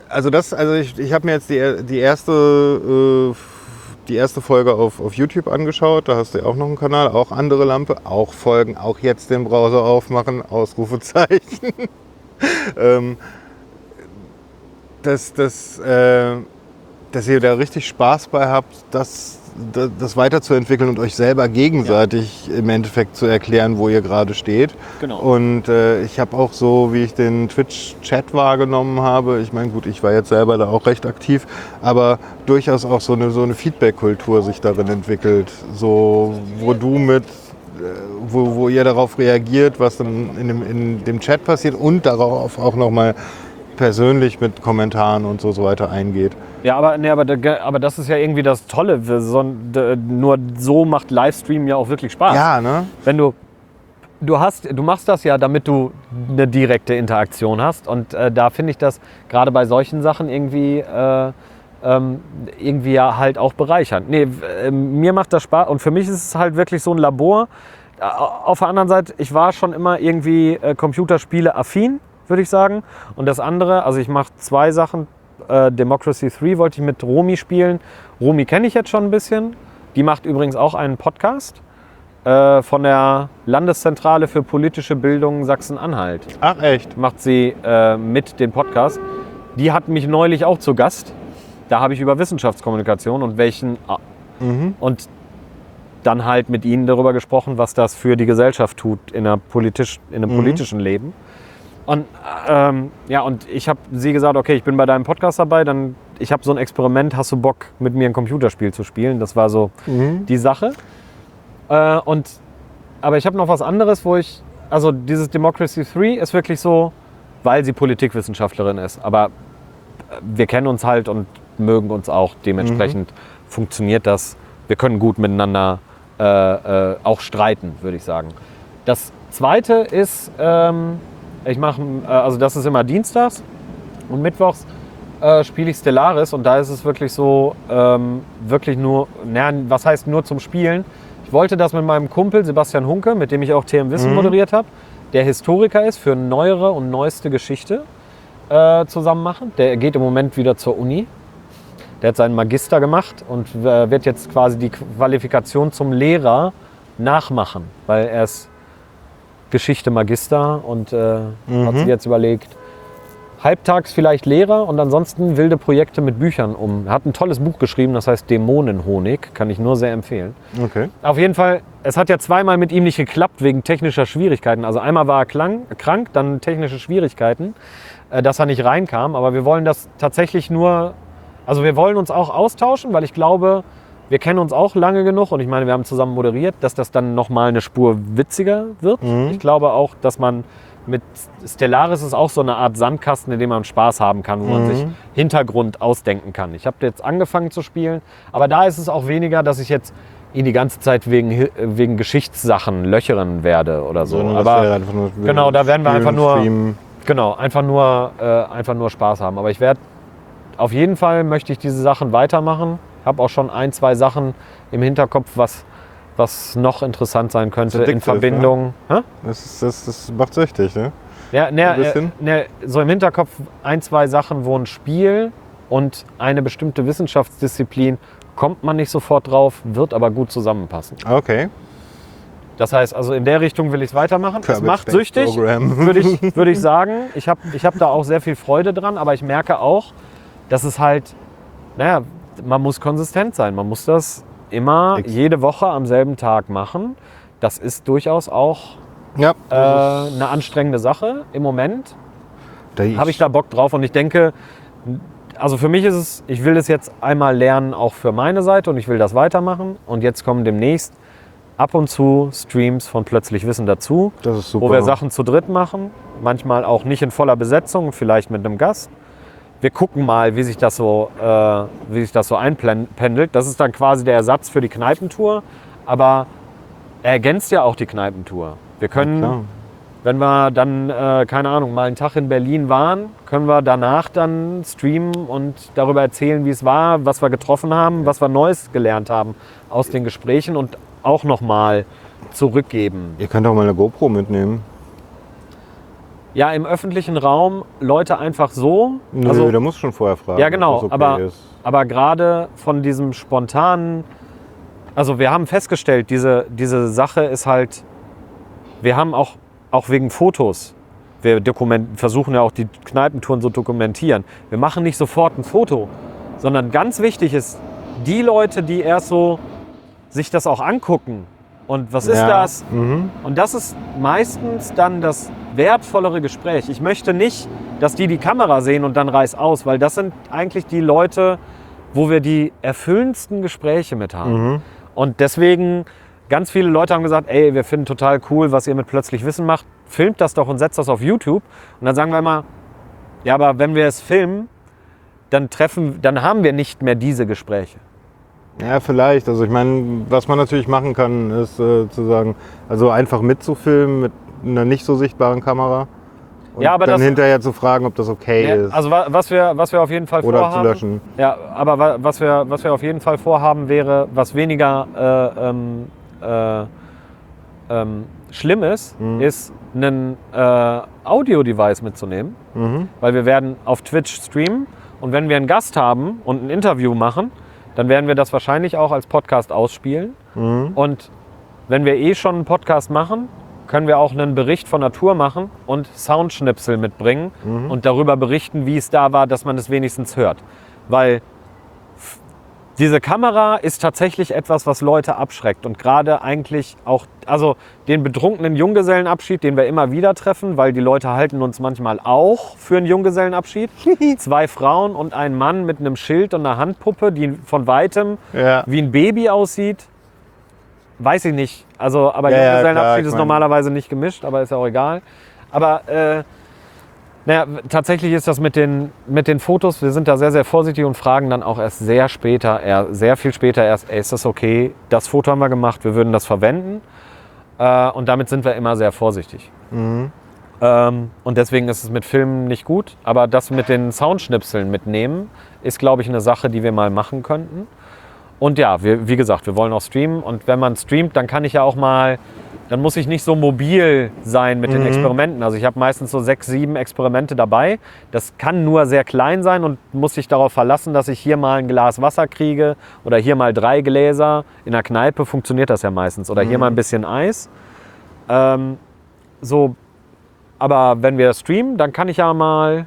also das, also ich, ich habe mir jetzt die, die erste äh, die erste Folge auf, auf YouTube angeschaut. Da hast du ja auch noch einen Kanal, auch andere Lampe, auch Folgen, auch jetzt den Browser aufmachen, Ausrufezeichen. ähm, dass, dass, äh, dass ihr da richtig Spaß bei habt, das, das, weiterzuentwickeln und euch selber gegenseitig im Endeffekt zu erklären, wo ihr gerade steht. Genau. Und äh, ich habe auch so, wie ich den Twitch-Chat wahrgenommen habe, ich meine, gut, ich war jetzt selber da auch recht aktiv, aber durchaus auch so eine, so eine Feedback-Kultur sich darin entwickelt, so wo du mit äh, wo, wo ihr darauf reagiert, was dann in dem, in dem Chat passiert und darauf auch nochmal persönlich mit Kommentaren und so, so weiter eingeht. Ja, aber, nee, aber, aber das ist ja irgendwie das Tolle. So, nur so macht Livestream ja auch wirklich Spaß. Ja, ne? wenn du du hast du machst das ja damit du eine direkte Interaktion hast und äh, da finde ich das gerade bei solchen Sachen irgendwie äh, ähm, irgendwie ja halt auch bereichernd. Nee, äh, mir macht das Spaß und für mich ist es halt wirklich so ein Labor. Äh, Auf der anderen Seite, ich war schon immer irgendwie äh, Computerspiele affin, würde ich sagen. Und das andere, also ich mache zwei Sachen. Äh, Democracy 3 wollte ich mit Romy spielen. Romy kenne ich jetzt schon ein bisschen. Die macht übrigens auch einen Podcast äh, von der Landeszentrale für politische Bildung Sachsen-Anhalt. Ach echt? Macht sie äh, mit den Podcast. Die hat mich neulich auch zu Gast. Da habe ich über Wissenschaftskommunikation und welchen und dann halt mit ihnen darüber gesprochen, was das für die Gesellschaft tut in, der politisch, in einem politischen Leben. Und ähm, ja, und ich habe sie gesagt, okay, ich bin bei deinem Podcast dabei, dann ich habe so ein Experiment, hast du Bock mit mir ein Computerspiel zu spielen? Das war so die Sache. Äh, und aber ich habe noch was anderes, wo ich, also dieses Democracy 3 ist wirklich so, weil sie Politikwissenschaftlerin ist. Aber äh, wir kennen uns halt und mögen uns auch. Dementsprechend funktioniert das. Wir können gut miteinander äh, äh, auch streiten, würde ich sagen. Das zweite ist, ähm, ich mache, äh, also das ist immer dienstags und mittwochs äh, spiele ich Stellaris und da ist es wirklich so, ähm, wirklich nur, na, was heißt nur zum Spielen? Ich wollte das mit meinem Kumpel Sebastian Hunke, mit dem ich auch TM Wissen moderiert habe, der Historiker ist für neuere und neueste Geschichte, äh, zusammen machen. Der geht im Moment wieder zur Uni. Der hat seinen Magister gemacht und äh, wird jetzt quasi die Qualifikation zum Lehrer nachmachen, weil er ist Geschichte Magister und äh, hat sich jetzt überlegt, halbtags vielleicht Lehrer und ansonsten wilde Projekte mit Büchern um. Er hat ein tolles Buch geschrieben, das heißt Dämonenhonig, kann ich nur sehr empfehlen. Okay. Auf jeden Fall, es hat ja zweimal mit ihm nicht geklappt wegen technischer Schwierigkeiten. Also einmal war er klang, krank, dann technische Schwierigkeiten, äh, dass er nicht reinkam. Aber wir wollen das tatsächlich nur, also wir wollen uns auch austauschen, weil ich glaube, wir kennen uns auch lange genug und ich meine, wir haben zusammen moderiert, dass das dann nochmal eine Spur witziger wird. Ich glaube auch, dass man mit Stellaris ist auch so eine Art Sandkasten, in dem man Spaß haben kann, wo man sich Hintergrund ausdenken kann. Ich habe jetzt angefangen zu spielen, aber da ist es auch weniger, dass ich jetzt ihn die ganze Zeit wegen, Hi- wegen Geschichtssachen löchern werde oder so. Sondern das aber wäre einfach nur genau, da werden wir einfach nur- streamen. Genau, einfach nur, äh, einfach nur Spaß haben. Aber ich werde, auf jeden Fall möchte ich diese Sachen weitermachen. Habe auch schon ein, zwei Sachen im Hinterkopf, was, was noch interessant sein könnte in addictive, Verbindung. Hä? Das, ist, das, das macht süchtig, ne? Ja, ne, äh, ne, so im Hinterkopf ein, zwei Sachen, wo ein Spiel und eine bestimmte Wissenschaftsdisziplin kommt man nicht sofort drauf, wird aber gut zusammenpassen. Okay. Das heißt, also in der Richtung will ich es weitermachen. Es Garbage macht Paint süchtig, würde ich, würde ich sagen. Ich habe ich hab da auch sehr viel Freude dran, aber ich merke auch, dass es halt, naja, man muss konsistent sein. Man muss das immer Ex- jede Woche am selben Tag machen. Das ist durchaus auch Ja. äh, eine anstrengende Sache im Moment. da habe ich da Bock drauf und ich denke, also für mich ist es, ich will das jetzt einmal lernen, auch für meine Seite und ich will das weitermachen. Und jetzt kommen demnächst ab und zu Streams von Plötzlich Wissen dazu, wo wir Sachen zu dritt machen, manchmal auch nicht in voller Besetzung, vielleicht mit einem Gast. Wir gucken mal, wie sich das so, äh, wie sich das so einpendelt. Das ist dann quasi der Ersatz für die Kneipentour, aber er ergänzt ja auch die Kneipentour. Wir können Klar. wenn wir dann, äh, keine Ahnung, mal einen Tag in Berlin waren, können wir danach dann streamen und darüber erzählen, wie es war, was wir getroffen haben, was wir Neues gelernt haben aus den Gesprächen und auch nochmal zurückgeben. Ihr könnt auch mal eine GoPro mitnehmen. Ja, im öffentlichen Raum Leute einfach so. Nö, also, musst du schon vorher fragen. ja, genau, okay aber, ist. aber gerade von diesem spontanen, also wir haben festgestellt, diese, diese Sache ist halt, wir haben auch, auch wegen Fotos, wir dokument, versuchen ja auch die Kneipentouren so dokumentieren. Wir machen nicht sofort ein Foto, sondern ganz wichtig ist, die Leute, die erst so sich das auch angucken und was ist Ja. das? Mhm. Und das ist meistens dann das wertvollere Gespräch. Ich möchte nicht, dass die die Kamera sehen und dann reiß aus, weil das sind eigentlich die Leute, wo wir die erfüllendsten Gespräche mit haben. Mhm. Und deswegen, ganz viele Leute haben gesagt, ey, wir finden total cool, was ihr mit Plötzlich Wissen macht. Filmt das doch und setzt das auf YouTube. Und dann sagen wir immer, ja, aber wenn wir es filmen, dann treffen, dann haben wir nicht mehr diese Gespräche. Ja, vielleicht. Also ich meine, was man natürlich machen kann, ist äh, zu sagen, also einfach mitzufilmen mit einer nicht so sichtbaren Kamera. Und Ja, aber dann das- hinterher zu fragen, ob das okay Ja, ist. also wa- was wir, was wir auf jeden Fall oder zu vorhaben, löschen. Ja, aber wa- was wir, was wir auf jeden Fall vorhaben wäre, was weniger äh, ähm, äh, ähm, schlimm ist, Mhm. ist ein äh, Audio-Device mitzunehmen, Mhm. weil wir werden auf Twitch streamen und wenn wir einen Gast haben und ein Interview machen, dann werden wir das wahrscheinlich auch als Podcast ausspielen. Mhm. Und wenn wir eh schon einen Podcast machen, können wir auch einen Bericht von Natur machen und Soundschnipsel mitbringen Mhm. und darüber berichten, wie es da war, dass man es wenigstens hört. Weil diese Kamera ist tatsächlich etwas, was Leute abschreckt und gerade eigentlich auch, also den betrunkenen Junggesellenabschied, den wir immer wieder treffen, weil die Leute halten uns manchmal auch für einen Junggesellenabschied. Zwei Frauen und ein Mann mit einem Schild und einer Handpuppe, die von weitem Ja. wie ein Baby aussieht. Weiß ich nicht. Also, aber Ja, ja, Junggesellenabschied klar, ist normalerweise nicht gemischt, aber ist ja auch egal. Aber äh, naja, tatsächlich ist das mit den, mit den Fotos, wir sind da sehr, sehr vorsichtig und fragen dann auch erst sehr später, eher, sehr viel später erst, ey, ist das okay? Das Foto haben wir gemacht, wir würden das verwenden. Äh, und damit sind wir immer sehr vorsichtig. Ähm, und deswegen ist es mit Filmen nicht gut. Aber das mit den Soundschnipseln mitnehmen, ist, glaube ich, eine Sache, die wir mal machen könnten. Und ja, wir, wie gesagt, wir wollen auch streamen. Und wenn man streamt, dann kann ich ja auch mal, dann muss ich nicht so mobil sein mit den Experimenten. Also ich habe meistens so sechs, sieben Experimente dabei. Das kann nur sehr klein sein und muss sich darauf verlassen, dass ich hier mal ein Glas Wasser kriege oder hier mal drei Gläser. In der Kneipe funktioniert das ja meistens. Oder hier mal ein bisschen Eis. Ähm, so, aber wenn wir streamen, dann kann ich ja mal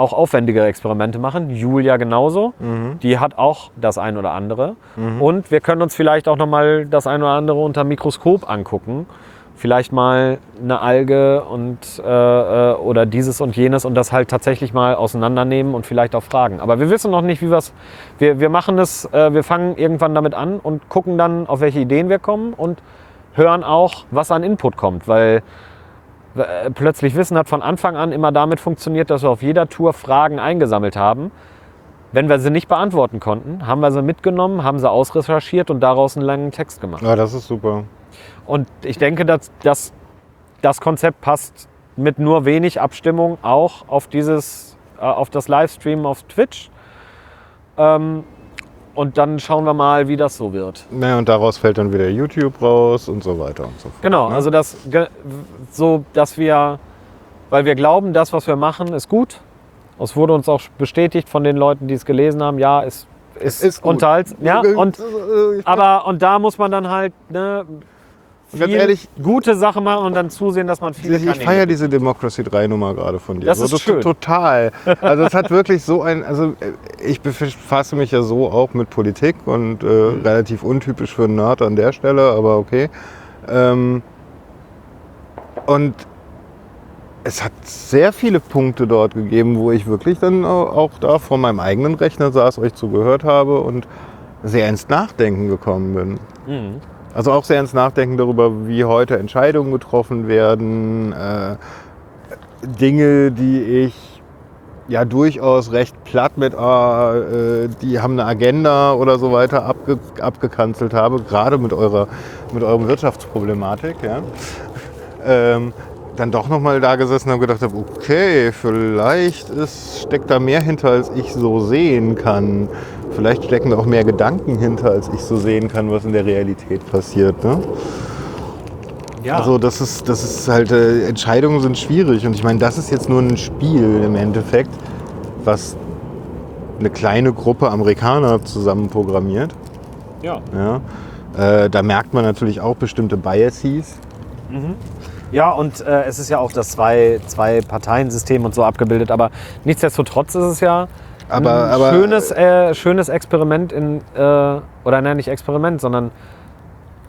auch aufwendigere Experimente machen. Julia genauso. Die hat auch das ein oder andere. Und wir können uns vielleicht auch noch mal das ein oder andere unter Mikroskop angucken. Vielleicht mal eine Alge und äh, äh, oder dieses und jenes und das halt tatsächlich mal auseinandernehmen und vielleicht auch fragen. Aber wir wissen noch nicht, wie wir's. Wir, wir machen es, äh, wir fangen irgendwann damit an und gucken dann, auf welche Ideen wir kommen und hören auch, was an Input kommt, weil plötzlich Wissen hat von Anfang an immer damit funktioniert, dass wir auf jeder Tour Fragen eingesammelt haben. Wenn wir sie nicht beantworten konnten, haben wir sie mitgenommen, haben sie ausrecherchiert und daraus einen langen Text gemacht. Ja, das ist super. Und ich denke, dass, dass das Konzept passt mit nur wenig Abstimmung auch auf dieses, äh, auf das Livestream auf Twitch. Ähm, und dann schauen wir mal, wie das so wird. Naja, und daraus fällt dann wieder YouTube raus und so weiter und so fort. Genau, ne? also das so, dass wir, weil wir glauben, das, was wir machen, ist gut. Es wurde uns auch bestätigt von den Leuten, die es gelesen haben. Ja, ist ist, Ist gut. unterhalts- Ja, und aber und da muss man dann halt ne, viel ehrlich- gute Sachen machen und dann zusehen, dass man viele Ich, ich feiere diese Democracy 3 Nummer gerade von dir. Das so, ist schön. Total. Also es hat wirklich so ein, also äh, ich befasse mich ja so auch mit Politik und äh, Mhm. relativ untypisch für einen Nerd an der Stelle, aber okay. Ähm, und es hat sehr viele Punkte dort gegeben, wo ich wirklich dann au- auch da vor meinem eigenen Rechner saß, euch zugehört habe und sehr ins Nachdenken gekommen bin. Mhm. Also auch sehr ins Nachdenken darüber, wie heute Entscheidungen getroffen werden, äh, Dinge, die ich ja durchaus recht platt mit, ah, äh, die haben eine Agenda oder so weiter abge abgekanzelt habe, gerade mit eurer, mit eurer Wirtschaftsproblematik. Ja. Ähm, dann doch nochmal da gesessen und gedacht, habe, okay, vielleicht ist, steckt da mehr hinter, als ich so sehen kann. Vielleicht stecken da auch mehr Gedanken hinter, als ich so sehen kann, was in der Realität passiert. Ne? Ja. Also das ist, das ist halt, äh, Entscheidungen sind schwierig. Und ich meine, das ist jetzt nur ein Spiel im Endeffekt, was eine kleine Gruppe Amerikaner zusammen programmiert. ja. Ja. Äh, da merkt man natürlich auch bestimmte Biases. Ja, und äh, es ist ja auch das zwei, zwei Parteiensystem und so abgebildet, aber nichtsdestotrotz ist es ja Aber- ein aber- schönes, äh, schönes Experiment in, äh, oder nein, nicht Experiment, sondern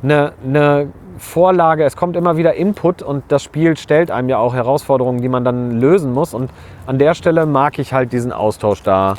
eine, eine Vorlage. Es kommt immer wieder Input und das Spiel stellt einem ja auch Herausforderungen, die man dann lösen muss. Und an der Stelle mag ich halt diesen Austausch da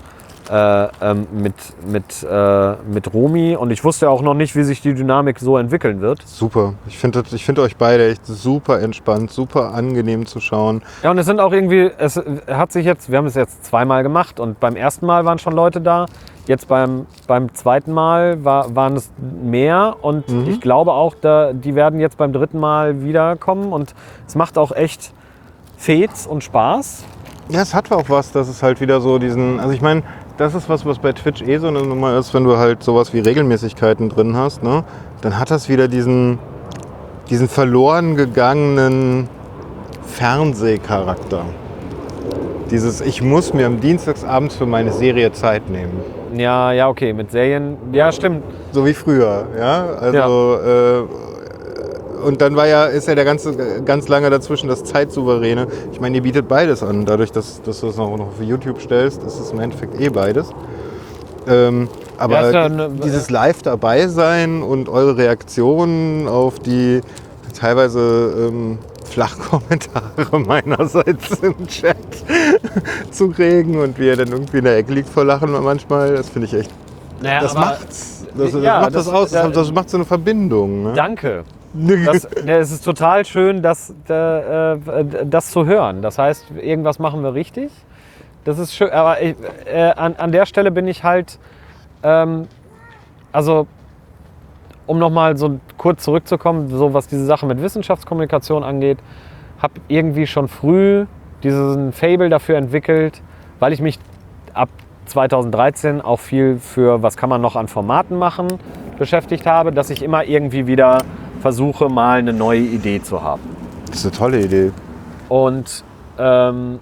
äh, ähm, mit, mit, äh, mit Romi. Und ich wusste auch noch nicht, wie sich die Dynamik so entwickeln wird. Super. Ich finde ich find euch beide echt super entspannt, super angenehm zu schauen. Ja, und es sind auch irgendwie, es hat sich jetzt, wir haben es jetzt zweimal gemacht und beim ersten Mal waren schon Leute da. Jetzt beim, beim zweiten Mal war, waren es mehr und ich glaube auch, da, die werden jetzt beim dritten Mal wiederkommen und es macht auch echt Fets und Spaß. Ja, es hat auch was, dass es halt wieder so diesen, also ich meine, das ist was, was bei Twitch eh so eine Nummer ist, wenn du halt sowas wie Regelmäßigkeiten drin hast, ne? Dann hat das wieder diesen, diesen verloren gegangenen Fernsehcharakter. Dieses, ich muss mir am Dienstagsabends für meine Serie Zeit nehmen. Ja, ja, okay, mit Serien, ja, stimmt. So wie früher, ja. Also Äh, und dann war ja, ist ja der ganze ganz lange dazwischen das Zeitsouveräne. Ich meine, ihr bietet beides an. Dadurch, dass, dass du es auch noch für YouTube stellst, ist es im Endeffekt eh beides. Ähm, aber Ja, eine- dieses Live dabei sein und eure Reaktionen auf die teilweise ähm, Flachkommentare meinerseits im Chat zu regen und wie er dann irgendwie in der Ecke liegt vor Lachen manchmal, das finde ich echt Naja, das macht's. Das, das ja, macht das, das- aus, da- das, das macht so eine Verbindung. Ne? Danke. Das, es ist total schön, das, äh, das zu hören. Das heißt, irgendwas machen wir richtig. Das ist schön. Aber ich, äh, an, an der Stelle bin ich halt, ähm, also um nochmal so kurz zurückzukommen, so was diese Sache mit Wissenschaftskommunikation angeht, habe irgendwie schon früh diesen Fable dafür entwickelt, weil ich mich ab 2013 auch viel für was kann man noch an Formaten machen beschäftigt habe, dass ich immer irgendwie wieder versuche, mal eine neue Idee zu haben. Das ist eine tolle Idee. Und ähm,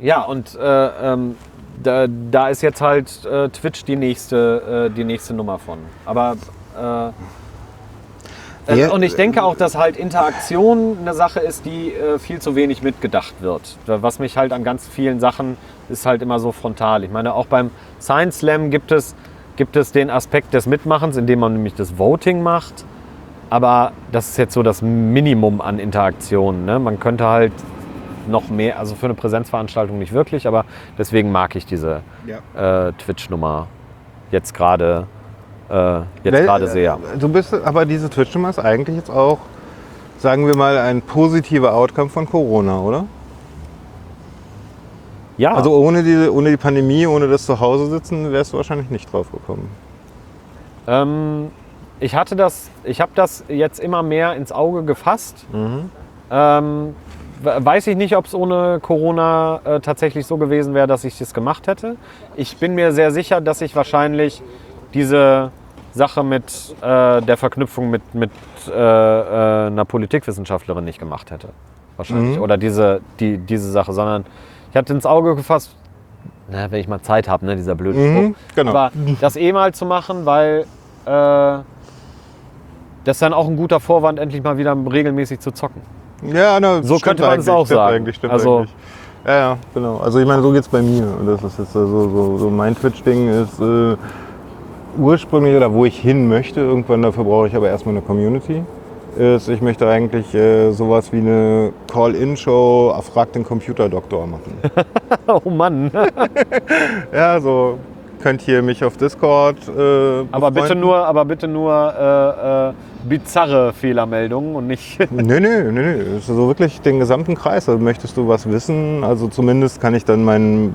ja, und äh, ähm, da, da ist jetzt halt äh, Twitch die nächste, äh, die nächste Nummer von. Aber äh, äh, Ja, und ich denke auch, dass halt Interaktion eine Sache ist, die äh, viel zu wenig mitgedacht wird. Was mich halt an ganz vielen Sachen ist halt immer so frontal. Ich meine, auch beim Science Slam gibt es, gibt es den Aspekt des Mitmachens, indem man nämlich das Voting macht. Aber das ist jetzt so das Minimum an Interaktion. Ne? Man könnte halt noch mehr, also für eine Präsenzveranstaltung nicht wirklich, aber deswegen mag ich diese Ja. äh, Twitch-Nummer jetzt gerade äh, jetzt gerade sehr. Du bist, aber diese Twitch-Nummer ist eigentlich jetzt auch, sagen wir mal, ein positiver Outcome von Corona, oder? Ja, Also ohne die, ohne die Pandemie, ohne das Zuhause sitzen, wärst du wahrscheinlich nicht drauf gekommen. Ähm, ich hatte das, ich habe das jetzt immer mehr ins Auge gefasst. Mhm. Ähm, we- weiß ich nicht, ob es ohne Corona äh, tatsächlich so gewesen wäre, dass ich das gemacht hätte. Ich bin mir sehr sicher, dass ich wahrscheinlich diese Sache mit äh, der Verknüpfung mit, mit äh, äh, einer Politikwissenschaftlerin nicht gemacht hätte. Wahrscheinlich. Mhm. Oder diese, die, diese Sache, sondern ich hatte ins Auge gefasst, na, wenn ich mal Zeit habe, ne, dieser blöde Spruch. Mhm, genau. Aber das eh mal zu machen, weil äh, das ist dann auch ein guter Vorwand, endlich mal wieder regelmäßig zu zocken. Ja, na, So könnte man es auch sagen. Eigentlich, stimmt Also- eigentlich. Ja, ja, genau. Also ich meine, so geht's bei mir. Das ist jetzt so, so, so mein Twitch-Ding ist äh, ursprünglich oder wo ich hin möchte, irgendwann dafür brauche ich aber erstmal eine Community. Ist, ich möchte eigentlich äh, sowas wie eine Call-In-Show, frag den Computerdoktor machen. oh Mann. ja, so könnt ihr mich auf Discord. Äh, Aber bitte nur, aber bitte nur äh, äh, bizarre Fehlermeldungen und nicht. Nee, nee, nee, nee. Das ist so wirklich den gesamten Kreis. Also möchtest du was wissen? Also zumindest kann ich dann mein,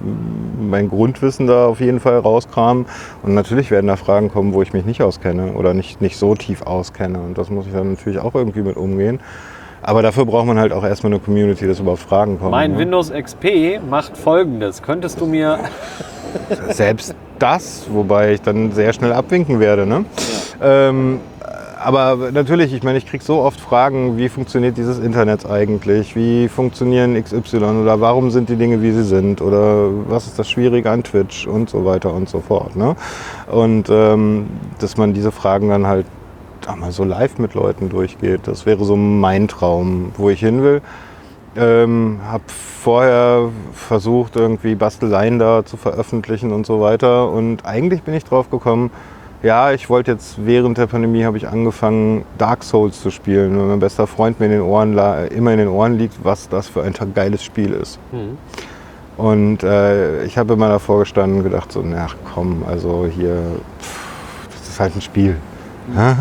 mein Grundwissen da auf jeden Fall rauskramen. Und natürlich werden da Fragen kommen, wo ich mich nicht auskenne oder nicht, nicht so tief auskenne. Und das muss ich dann natürlich auch irgendwie mit umgehen. Aber dafür braucht man halt auch erstmal eine Community, dass überhaupt Fragen kommen. mein ne? Windows XP macht folgendes. Könntest du mir. Selbst das, wobei ich dann sehr schnell abwinken werde. Ne? Ähm, aber natürlich, ich meine, ich kriege so oft Fragen, wie funktioniert dieses Internet eigentlich? Wie funktionieren XY oder warum sind die Dinge, wie sie sind? Oder was ist das Schwierige an Twitch und so weiter und so fort. Ne? Und ähm, dass man diese Fragen dann halt auch mal so live mit Leuten durchgeht, das wäre so mein Traum, wo ich hin will. Ähm, habe vorher versucht, irgendwie Basteleien da zu veröffentlichen und so weiter. Und eigentlich bin ich drauf gekommen, ja, ich wollte jetzt während der Pandemie habe ich angefangen, Dark Souls zu spielen, weil mein bester Freund mir in den Ohren immer in den Ohren liegt, was das für ein geiles Spiel ist. Und äh, ich habe immer davor gestanden und gedacht, so, na komm, also hier, pff, das ist halt ein Spiel. Hä?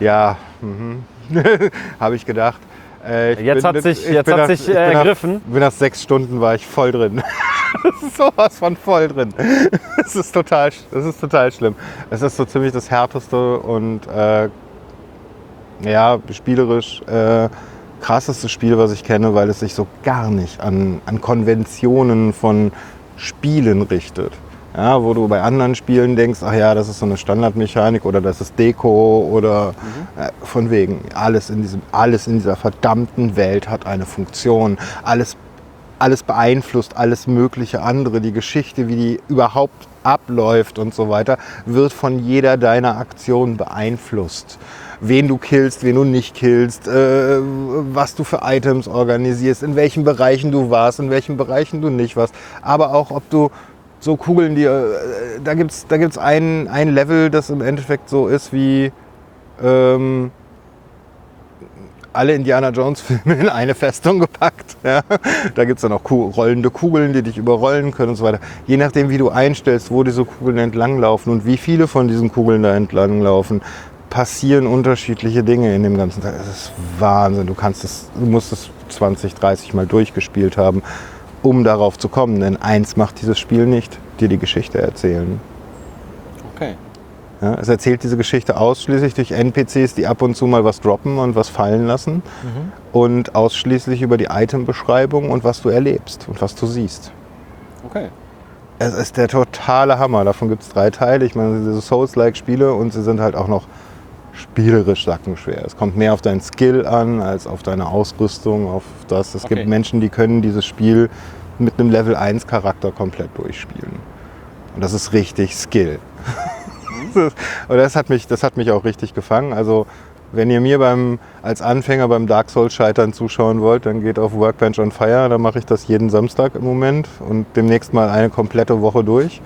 Ja, mhm. habe ich gedacht. Äh, Jetzt hat sich- ich jetzt bin hat nach- sich, ich äh, bin nach- ergriffen. Bin nach sechs Stunden war ich voll drin. das ist sowas von voll drin. Das ist total, das ist total schlimm. Es ist so ziemlich das härteste und äh, ja, spielerisch äh, krasseste Spiel, was ich kenne, weil es sich so gar nicht an, an Konventionen von Spielen richtet. Ja, wo du bei anderen Spielen denkst, ach ja, das ist so eine Standardmechanik oder das ist Deko oder äh, von wegen, alles in, diesem, alles in dieser verdammten Welt hat eine Funktion. Alles, alles beeinflusst alles mögliche andere. Die Geschichte, wie die überhaupt abläuft und so weiter, wird von jeder deiner Aktionen beeinflusst. Wen du killst, wen du nicht killst, äh, was du für Items organisierst, in welchen Bereichen du warst, in welchen Bereichen du nicht warst. Aber auch, ob du so Kugeln, die, äh, da gibt es da gibt's ein, ein Level, das im Endeffekt so ist wie, ähm, alle Indiana Jones-Filme in eine Festung gepackt. Ja. Da gibt es dann auch Ku- rollende Kugeln, die dich überrollen können und so weiter. Je nachdem, wie du einstellst, wo diese Kugeln entlanglaufen und wie viele von diesen Kugeln da entlanglaufen, passieren unterschiedliche Dinge in dem ganzen Tag. Das ist Wahnsinn. Du kannst es, du musst es 20, 30 Mal durchgespielt haben, um darauf zu kommen. Denn eins macht dieses Spiel nicht, dir die Geschichte erzählen. Okay. Ja, es erzählt diese Geschichte ausschließlich durch NPCs, die ab und zu mal was droppen und was fallen lassen. Und ausschließlich über die Itembeschreibung und was du erlebst und was du siehst. Okay. Es ist der totale Hammer. Davon gibt es drei Teile. Ich meine, diese Souls-like-Spiele und sie sind halt auch noch spielerisch sackenschwer. Es kommt mehr auf deinen Skill an als auf deine Ausrüstung, auf das. Es Okay. gibt Menschen, die können dieses Spiel mit einem Level 1 Charakter komplett durchspielen. Und das ist richtig Skill. Und das hat, mich, das hat mich auch richtig gefangen. Also wenn ihr mir beim, als Anfänger beim Dark Souls Scheitern zuschauen wollt, dann geht auf Workbench on Fire. Da mache ich das jeden Samstag im Moment und demnächst mal eine komplette Woche durch.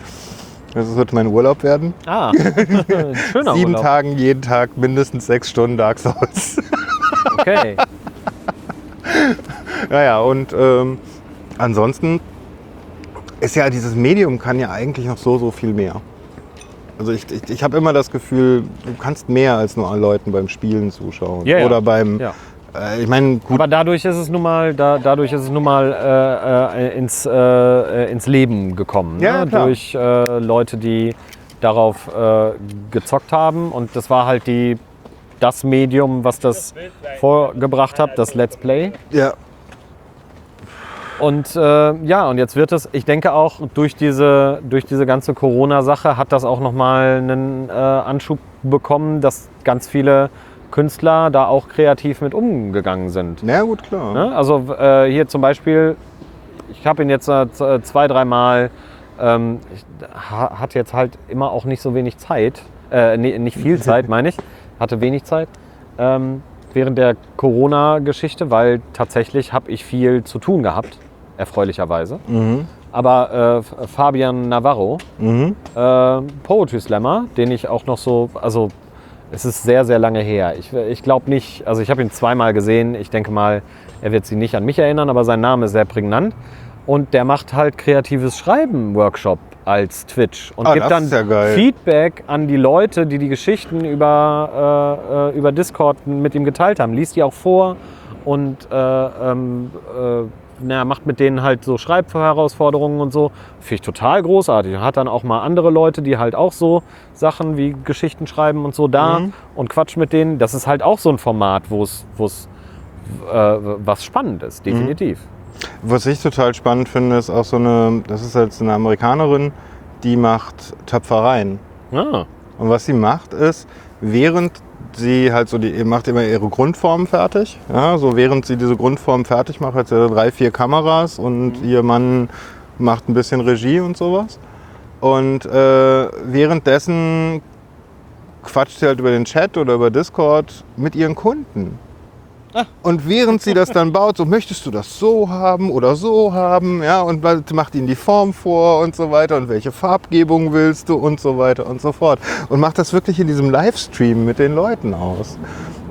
Das wird mein Urlaub werden. Ah, schöner Sieben Urlaub. Tagen, jeden Tag mindestens sechs Stunden Dark Souls. Okay. naja, und ähm, ansonsten ist ja dieses Medium kann ja eigentlich noch so, so viel mehr. Also ich, ich, ich habe immer das Gefühl, du kannst mehr als nur an Leuten beim Spielen zuschauen. Ja, ja. Oder beim, Ja. äh, ich meine, gut, Aber dadurch ist es nun mal, da, dadurch ist es nun mal äh, äh, ins, äh, ins Leben gekommen. Ja, ne? klar. Durch äh, Leute, die darauf äh, gezockt haben. Und das war halt die, das Medium, was das vorgebracht hat, das Let's Play. ja, Und äh, ja, und jetzt wird es, ich denke auch durch diese, durch diese ganze Corona-Sache hat das auch nochmal einen äh, Anschub bekommen, dass ganz viele Künstler da auch kreativ mit umgegangen sind. na gut, klar. Ne? Also äh, hier zum Beispiel, ich habe ihn jetzt äh, z- zwei, dreimal, ähm, ich, ha, hat jetzt halt immer auch nicht so wenig Zeit, äh, nee, nicht viel Zeit meine ich, hatte wenig Zeit ähm, während der Corona-Geschichte, weil tatsächlich habe ich viel zu tun gehabt, erfreulicherweise. Mhm. Aber äh, Fabian Navarro, Mhm. äh, Poetry Slammer, den ich auch noch so, also es ist sehr, sehr lange her. Ich, ich glaube nicht, also ich habe ihn zweimal gesehen. Ich denke mal, er wird sich nicht an mich erinnern, aber sein Name ist sehr prägnant. Und der macht halt kreatives Schreiben Workshop als Twitch und Ah, gibt dann ja. Feedback an die Leute, die die Geschichten über, äh, äh, über Discord mit ihm geteilt haben. Liest die auch vor und äh, ähm, äh, na, macht mit denen halt so Schreibherausforderungen und so. Finde ich total großartig. Und hat dann auch mal andere Leute, die halt auch so Sachen wie Geschichten schreiben und so da Mhm. und quatscht mit denen. Das ist halt auch so ein Format, wo es äh, was spannend ist, definitiv. Was ich total spannend finde, ist auch so eine, das ist halt so eine Amerikanerin, die macht Töpfereien. Ah, Und was sie macht ist, während sie halt so die macht immer ihre Grundform fertig. Ja, so während sie diese Grundform fertig macht, hat sie drei, vier Kameras und ihr Mann macht ein bisschen Regie und sowas. Und äh, währenddessen quatscht sie halt über den Chat oder über Discord mit ihren Kunden. Und während sie das dann baut, so möchtest du das so haben oder so haben, ja, und macht ihnen die Form vor und so weiter und welche Farbgebung willst du und so weiter und so fort. Und macht das wirklich in diesem Livestream mit den Leuten aus.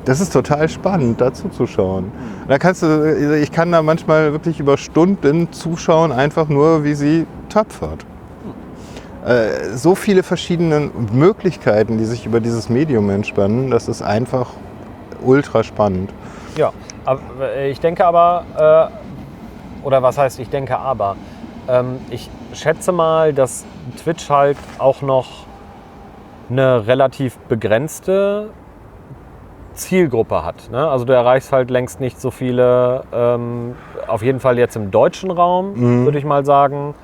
Das ist total spannend, dazu zu schauen. Da kannst du, ich kann da manchmal wirklich über Stunden zuschauen, einfach nur, wie sie töpfert. Äh, So viele verschiedene Möglichkeiten, die sich über dieses Medium entspannen, das ist einfach ultra spannend. Ja, äh, ich denke aber, äh, oder was heißt ich denke aber, ähm, ich schätze mal, dass Twitch halt auch noch eine relativ begrenzte Zielgruppe hat. Ne? Also du erreichst halt längst nicht so viele, ähm, auf jeden Fall jetzt im deutschen Raum, Mhm. würde ich mal sagen,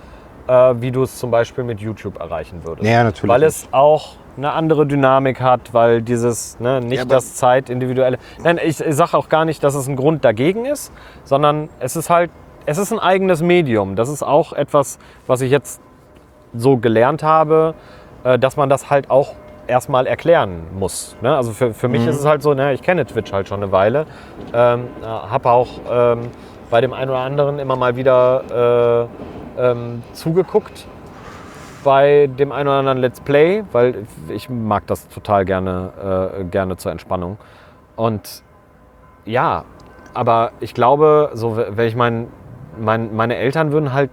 äh, wie du es zum Beispiel mit YouTube erreichen würdest. Ja, natürlich Weil es auch eine andere Dynamik hat, weil dieses, ne, nicht Ja, das Zeitindividuelle. Nein, ich, ich sage auch gar nicht, dass es ein Grund dagegen ist, sondern es ist halt, es ist ein eigenes Medium. Das ist auch etwas, was ich jetzt so gelernt habe, äh, dass man das halt auch erstmal erklären muss. Ne? Also für, für mich Mhm. ist es halt so, ne, ich kenne Twitch halt schon eine Weile, ähm, habe auch ähm, bei dem einen oder anderen immer mal wieder äh, ähm, zugeguckt bei dem einen oder anderen Let's Play, weil ich mag das total gerne, äh, gerne zur Entspannung. Und ja, aber ich glaube, so, wenn ich mein, mein, meine Eltern würden halt,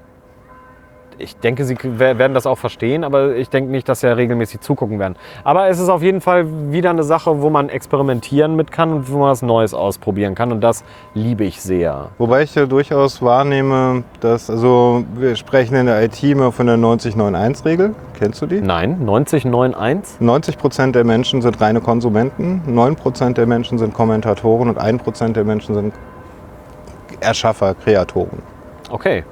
ich denke, sie wer- werden das auch verstehen, aber ich denke nicht, dass sie ja regelmäßig zugucken werden. Aber es ist auf jeden Fall wieder eine Sache, wo man experimentieren mit kann und wo man was Neues ausprobieren kann. Und das liebe ich sehr. Wobei ich ja durchaus wahrnehme, dass, also wir sprechen in der IT immer von der 90-9-1-Regel. Kennst du die? Nein, 9091? 90 Prozent der Menschen sind reine Konsumenten, 9 Prozent der Menschen sind Kommentatoren und 1 Prozent der Menschen sind Erschaffer, Kreatoren. Okay.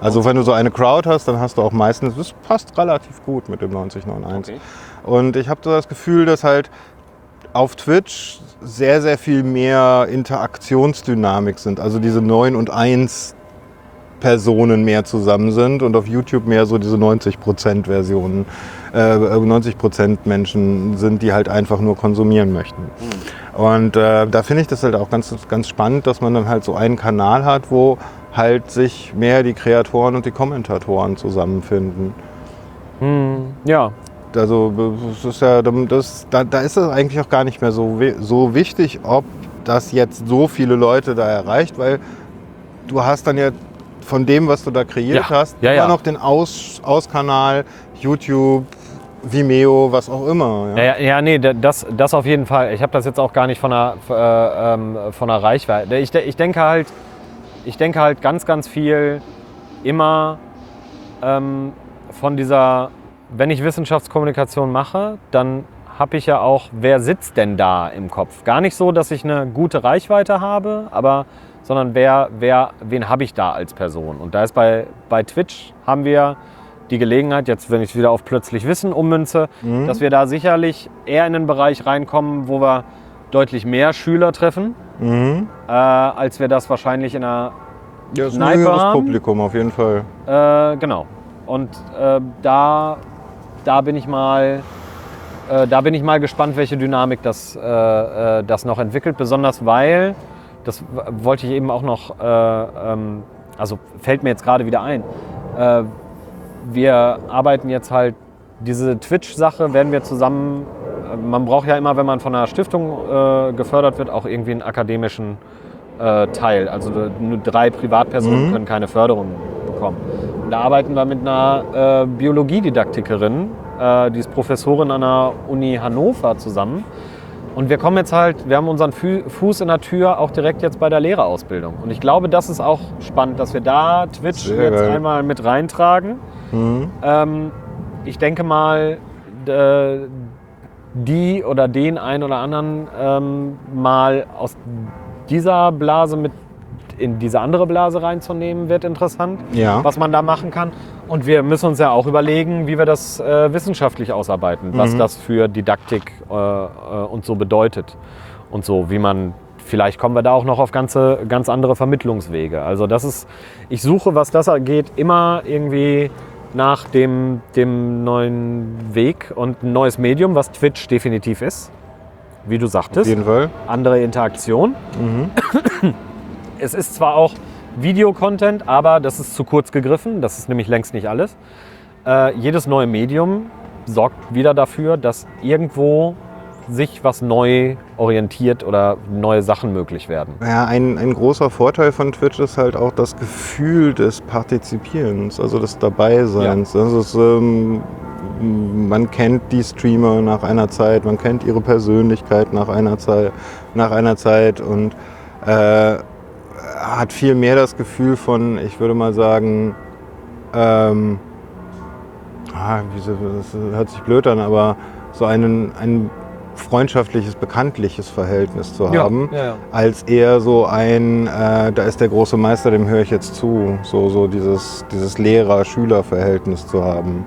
Also wenn du so eine Crowd hast, dann hast du auch meistens, das passt relativ gut mit dem 9091. Okay. Und ich habe so das Gefühl, dass halt auf Twitch sehr, sehr viel mehr Interaktionsdynamik sind. Also diese 9 und 1 Personen mehr zusammen sind und auf YouTube mehr so diese 90% Versionen, äh, 90% Menschen sind, die halt einfach nur konsumieren möchten. Und äh, da finde ich das halt auch ganz, ganz spannend, dass man dann halt so einen Kanal hat, wo halt sich mehr die Kreatoren und die Kommentatoren zusammenfinden. Hm, ja, Also das ist ja, das, da, da ist es eigentlich auch gar nicht mehr so, so wichtig, ob das jetzt so viele Leute da erreicht, weil du hast dann ja von dem, was du da kreiert Ja, hast, ja, immer ja. noch den Aus, Auskanal, YouTube, Vimeo, was auch immer. Ja, ja, ja nee, da- das, das auf jeden Fall. Ich habe das jetzt auch gar nicht von der, äh, ähm, von der Reichweite. Ich, ich, denke halt, ich denke halt ganz, ganz viel immer ähm, von dieser, wenn ich Wissenschaftskommunikation mache, dann habe ich ja auch, wer sitzt denn da im Kopf? Gar nicht so, dass ich eine gute Reichweite habe, aber sondern wer, wer, wen habe ich da als Person? Und da ist bei, bei Twitch haben wir die Gelegenheit, jetzt wenn ich es wieder auf plötzlich Wissen ummünze, dass wir da sicherlich eher in den Bereich reinkommen, wo wir deutlich mehr Schüler treffen, Mhm. äh, als wir das wahrscheinlich in einer Ja, ist ein höheres. Publikum auf jeden Fall. äh, genau. Und äh, da, da bin ich mal, äh, da bin ich mal gespannt, welche Dynamik das, äh, äh, das noch entwickelt. Besonders weil, das wollte ich eben auch noch, äh, ähm, also fällt mir jetzt gerade wieder ein. Wir arbeiten jetzt halt diese Twitch-Sache, werden wir zusammen. äh, Man braucht ja immer, wenn man von einer Stiftung äh, gefördert wird, auch irgendwie einen akademischen äh, Teil. Also nur drei Privatpersonen können keine Förderung bekommen. Und da arbeiten wir mit einer äh, Biologiedidaktikerin, äh, die ist Professorin an der Uni Hannover zusammen. Und wir kommen jetzt halt, wir haben unseren Fuß in der Tür auch direkt jetzt bei der Lehrerausbildung. Und ich glaube, das ist auch spannend, dass wir da Twitch Sehr jetzt geil. einmal mit reintragen. Mhm. Ähm, ich denke mal, d- die oder den einen oder anderen ähm, mal aus dieser Blase mit in diese andere Blase reinzunehmen, wird interessant, Ja. was man da machen kann. Und wir müssen uns ja auch überlegen, wie wir das äh, wissenschaftlich ausarbeiten, was Mhm. das für Didaktik äh, äh, und so bedeutet. Und so, wie man, vielleicht kommen wir da auch noch auf ganze, ganz andere Vermittlungswege. Also das ist, ich suche, was das angeht, immer irgendwie nach dem, dem neuen Weg und ein neues Medium, was Twitch definitiv ist. Wie du Auf sagtest, jeden Fall. andere Interaktion. Mhm. Es ist zwar auch Videocontent, aber das ist zu kurz gegriffen. Das ist nämlich längst nicht alles. Äh, jedes neue Medium sorgt wieder dafür, dass irgendwo sich was neu orientiert oder neue Sachen möglich werden. Ja, ein, ein großer Vorteil von Twitch ist halt auch das Gefühl des Partizipierens, also des Dabeiseins. Also es, ähm, man kennt die Streamer nach einer Zeit, man kennt ihre Persönlichkeit nach einer Zeit, nach einer Zeit und äh, hat viel mehr das Gefühl von, ich würde mal sagen, ähm, ah, das hört sich blöd an, aber so einen, ein freundschaftliches, bekanntliches Verhältnis zu haben ja, ja. als eher so ein, äh, da ist der große Meister, dem höre ich jetzt zu. So, so dieses, dieses Lehrer-Schüler-Verhältnis zu haben,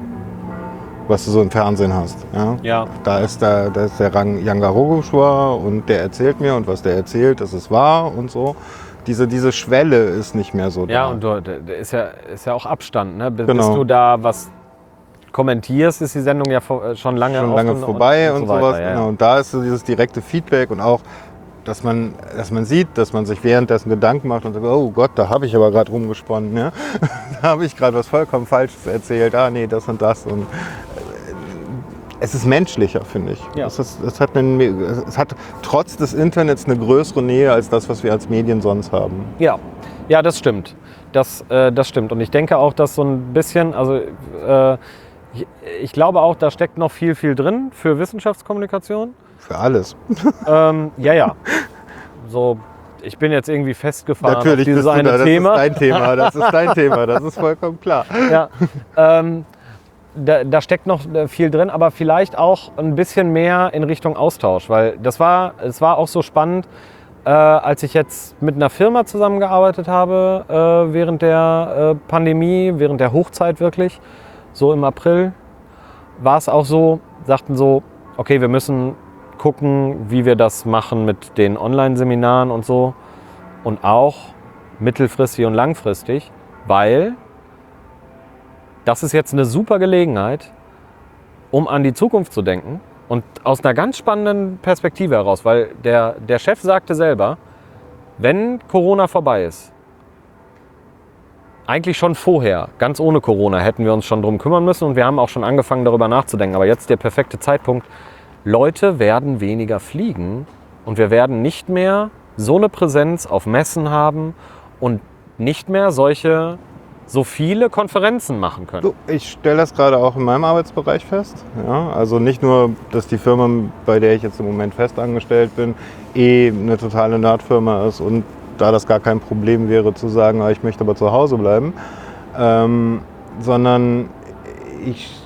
was du so im Fernsehen hast. Ja? ja. Da ist der, da ist der Rang Yangarogushua und der erzählt mir und was der erzählt, das ist wahr und so. Diese, diese Schwelle ist nicht mehr so Ja, da. und du, da ist ja, ist ja auch Abstand. Ne? Bis Genau. du da was kommentierst, ist die Sendung ja äh, schon lange, schon lange vorbei und, so weiter, sowas. ja. Genau. Und da ist so dieses direkte Feedback und auch, dass man, dass man sieht, dass man sich währenddessen Gedanken macht und sagt, oh Gott, da habe ich aber gerade rumgesponnen. Ja? da habe ich gerade was vollkommen Falsches erzählt. Ah nee, das und das. Und es ist menschlicher, finde ich. Ja. Es, ist, es, hat einen, es hat trotz des Internets eine größere Nähe als das, was wir als Medien sonst haben. Ja, ja, das stimmt. Das, äh, das stimmt. Und ich denke auch, dass so ein bisschen, also äh, ich, ich glaube auch, da steckt noch viel, viel drin für Wissenschaftskommunikation. Für alles. Ähm, ja, ja. So, ich bin jetzt irgendwie festgefahren Natürlich auf dieses bist du eine da. Das Thema. ist dein Thema. Das ist dein Thema. Das ist vollkommen klar. ja. ähm, da, da steckt noch äh, viel drin, aber vielleicht auch ein bisschen mehr in Richtung Austausch, weil das war, es war auch so spannend, äh, als ich jetzt mit einer Firma zusammengearbeitet habe äh, während der äh, Pandemie, während der Hochzeit wirklich, so im April, war es auch so, sagten so, okay, wir müssen gucken, wie wir das machen mit den Online-Seminaren und so. Und auch mittelfristig und langfristig, weil das ist jetzt eine super Gelegenheit, um an die Zukunft zu denken. Und aus einer ganz spannenden Perspektive heraus, weil der, der Chef sagte selber, wenn Corona vorbei ist, eigentlich schon vorher, ganz ohne Corona, hätten wir uns schon drum kümmern müssen und wir haben auch schon angefangen darüber nachzudenken. Aber jetzt der perfekte Zeitpunkt. Leute werden weniger fliegen und wir werden nicht mehr so eine Präsenz auf Messen haben und nicht mehr solche so viele Konferenzen machen können. Ich stelle das gerade auch in meinem Arbeitsbereich fest. Ja, also nicht nur, dass die Firma, bei der ich jetzt im Moment fest angestellt bin, eh eine totale Nerdfirma ist und da das gar kein Problem wäre zu sagen, ah, ich möchte aber zu Hause bleiben, ähm, sondern ich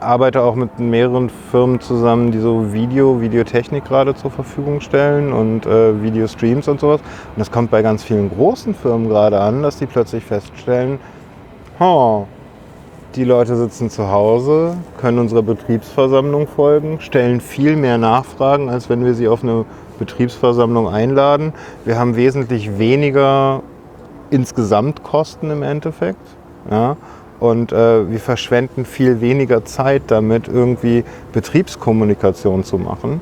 arbeite auch mit mehreren Firmen zusammen, die so Video, Videotechnik gerade zur Verfügung stellen und äh, Videostreams und sowas. Und das kommt bei ganz vielen großen Firmen gerade an, dass die plötzlich feststellen, oh, die Leute sitzen zu Hause, können unserer Betriebsversammlung folgen, stellen viel mehr Nachfragen, als wenn wir sie auf eine Betriebsversammlung einladen. Wir haben wesentlich weniger insgesamt Kosten im Endeffekt. Ja? Und äh, wir verschwenden viel weniger Zeit damit, irgendwie Betriebskommunikation zu machen.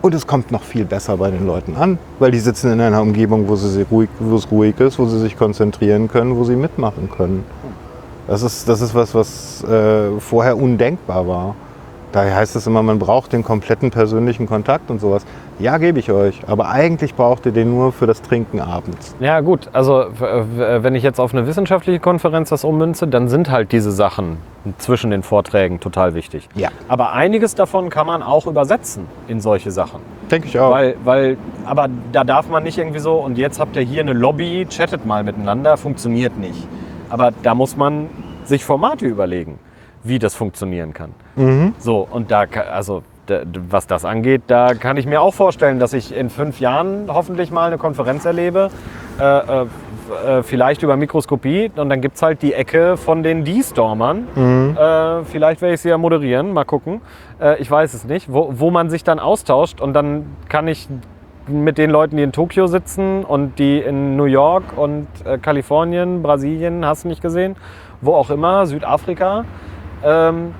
Und es kommt noch viel besser bei den Leuten an, weil die sitzen in einer Umgebung, wo, sie ruhig, wo es ruhig ist, wo sie sich konzentrieren können, wo sie mitmachen können. Das ist, das ist was, was äh, vorher undenkbar war. Daher heißt es immer, man braucht den kompletten persönlichen Kontakt und sowas. Ja, gebe ich euch. Aber eigentlich braucht ihr den nur für das Trinken abends. Ja gut, also wenn ich jetzt auf eine wissenschaftliche Konferenz das ummünze, dann sind halt diese Sachen zwischen den Vorträgen total wichtig. Ja. Aber einiges davon kann man auch übersetzen in solche Sachen. Denke ich auch. Weil, weil, aber da darf man nicht irgendwie so, und jetzt habt ihr hier eine Lobby, chattet mal miteinander, funktioniert nicht. Aber da muss man sich Formate überlegen, wie das funktionieren kann. So, und da, also was das angeht, da kann ich mir auch vorstellen, dass ich in fünf Jahren hoffentlich mal eine Konferenz erlebe, äh, äh, äh, vielleicht über Mikroskopie, und dann gibt es halt die Ecke von den D-Stormern. Äh, vielleicht werde ich sie ja moderieren, mal gucken. Äh, ich weiß es nicht, wo, wo man sich dann austauscht und dann kann ich mit den Leuten, die in Tokio sitzen und die in New York und äh, Kalifornien, Brasilien, hast du nicht gesehen, wo auch immer, Südafrika, ähm,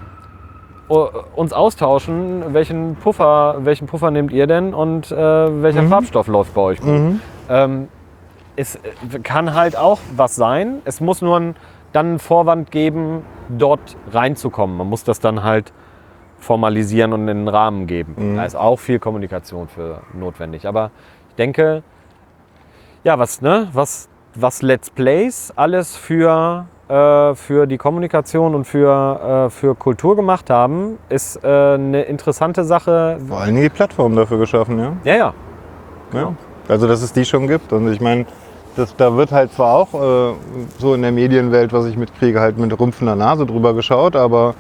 uns austauschen, welchen Puffer, welchen Puffer nehmt ihr denn und äh, welcher Farbstoff läuft bei euch gut. Ähm, es äh, kann halt auch was sein. Es muss nur ein, dann einen Vorwand geben, dort reinzukommen. Man muss das dann halt formalisieren und in den Rahmen geben. Da ist auch viel Kommunikation für notwendig. Aber ich denke, ja, was, ne, was, was Let's Plays alles für, äh, für die Kommunikation und für, äh, für Kultur gemacht haben, ist äh, eine interessante Sache. Vor allen Dingen die Plattform dafür geschaffen, ja. Ja, ja. ja. Also, dass es die schon gibt. Und ich meine, das, da wird halt zwar auch äh, so in der Medienwelt, was ich mitkriege, halt mit rümpfender Nase drüber geschaut, aber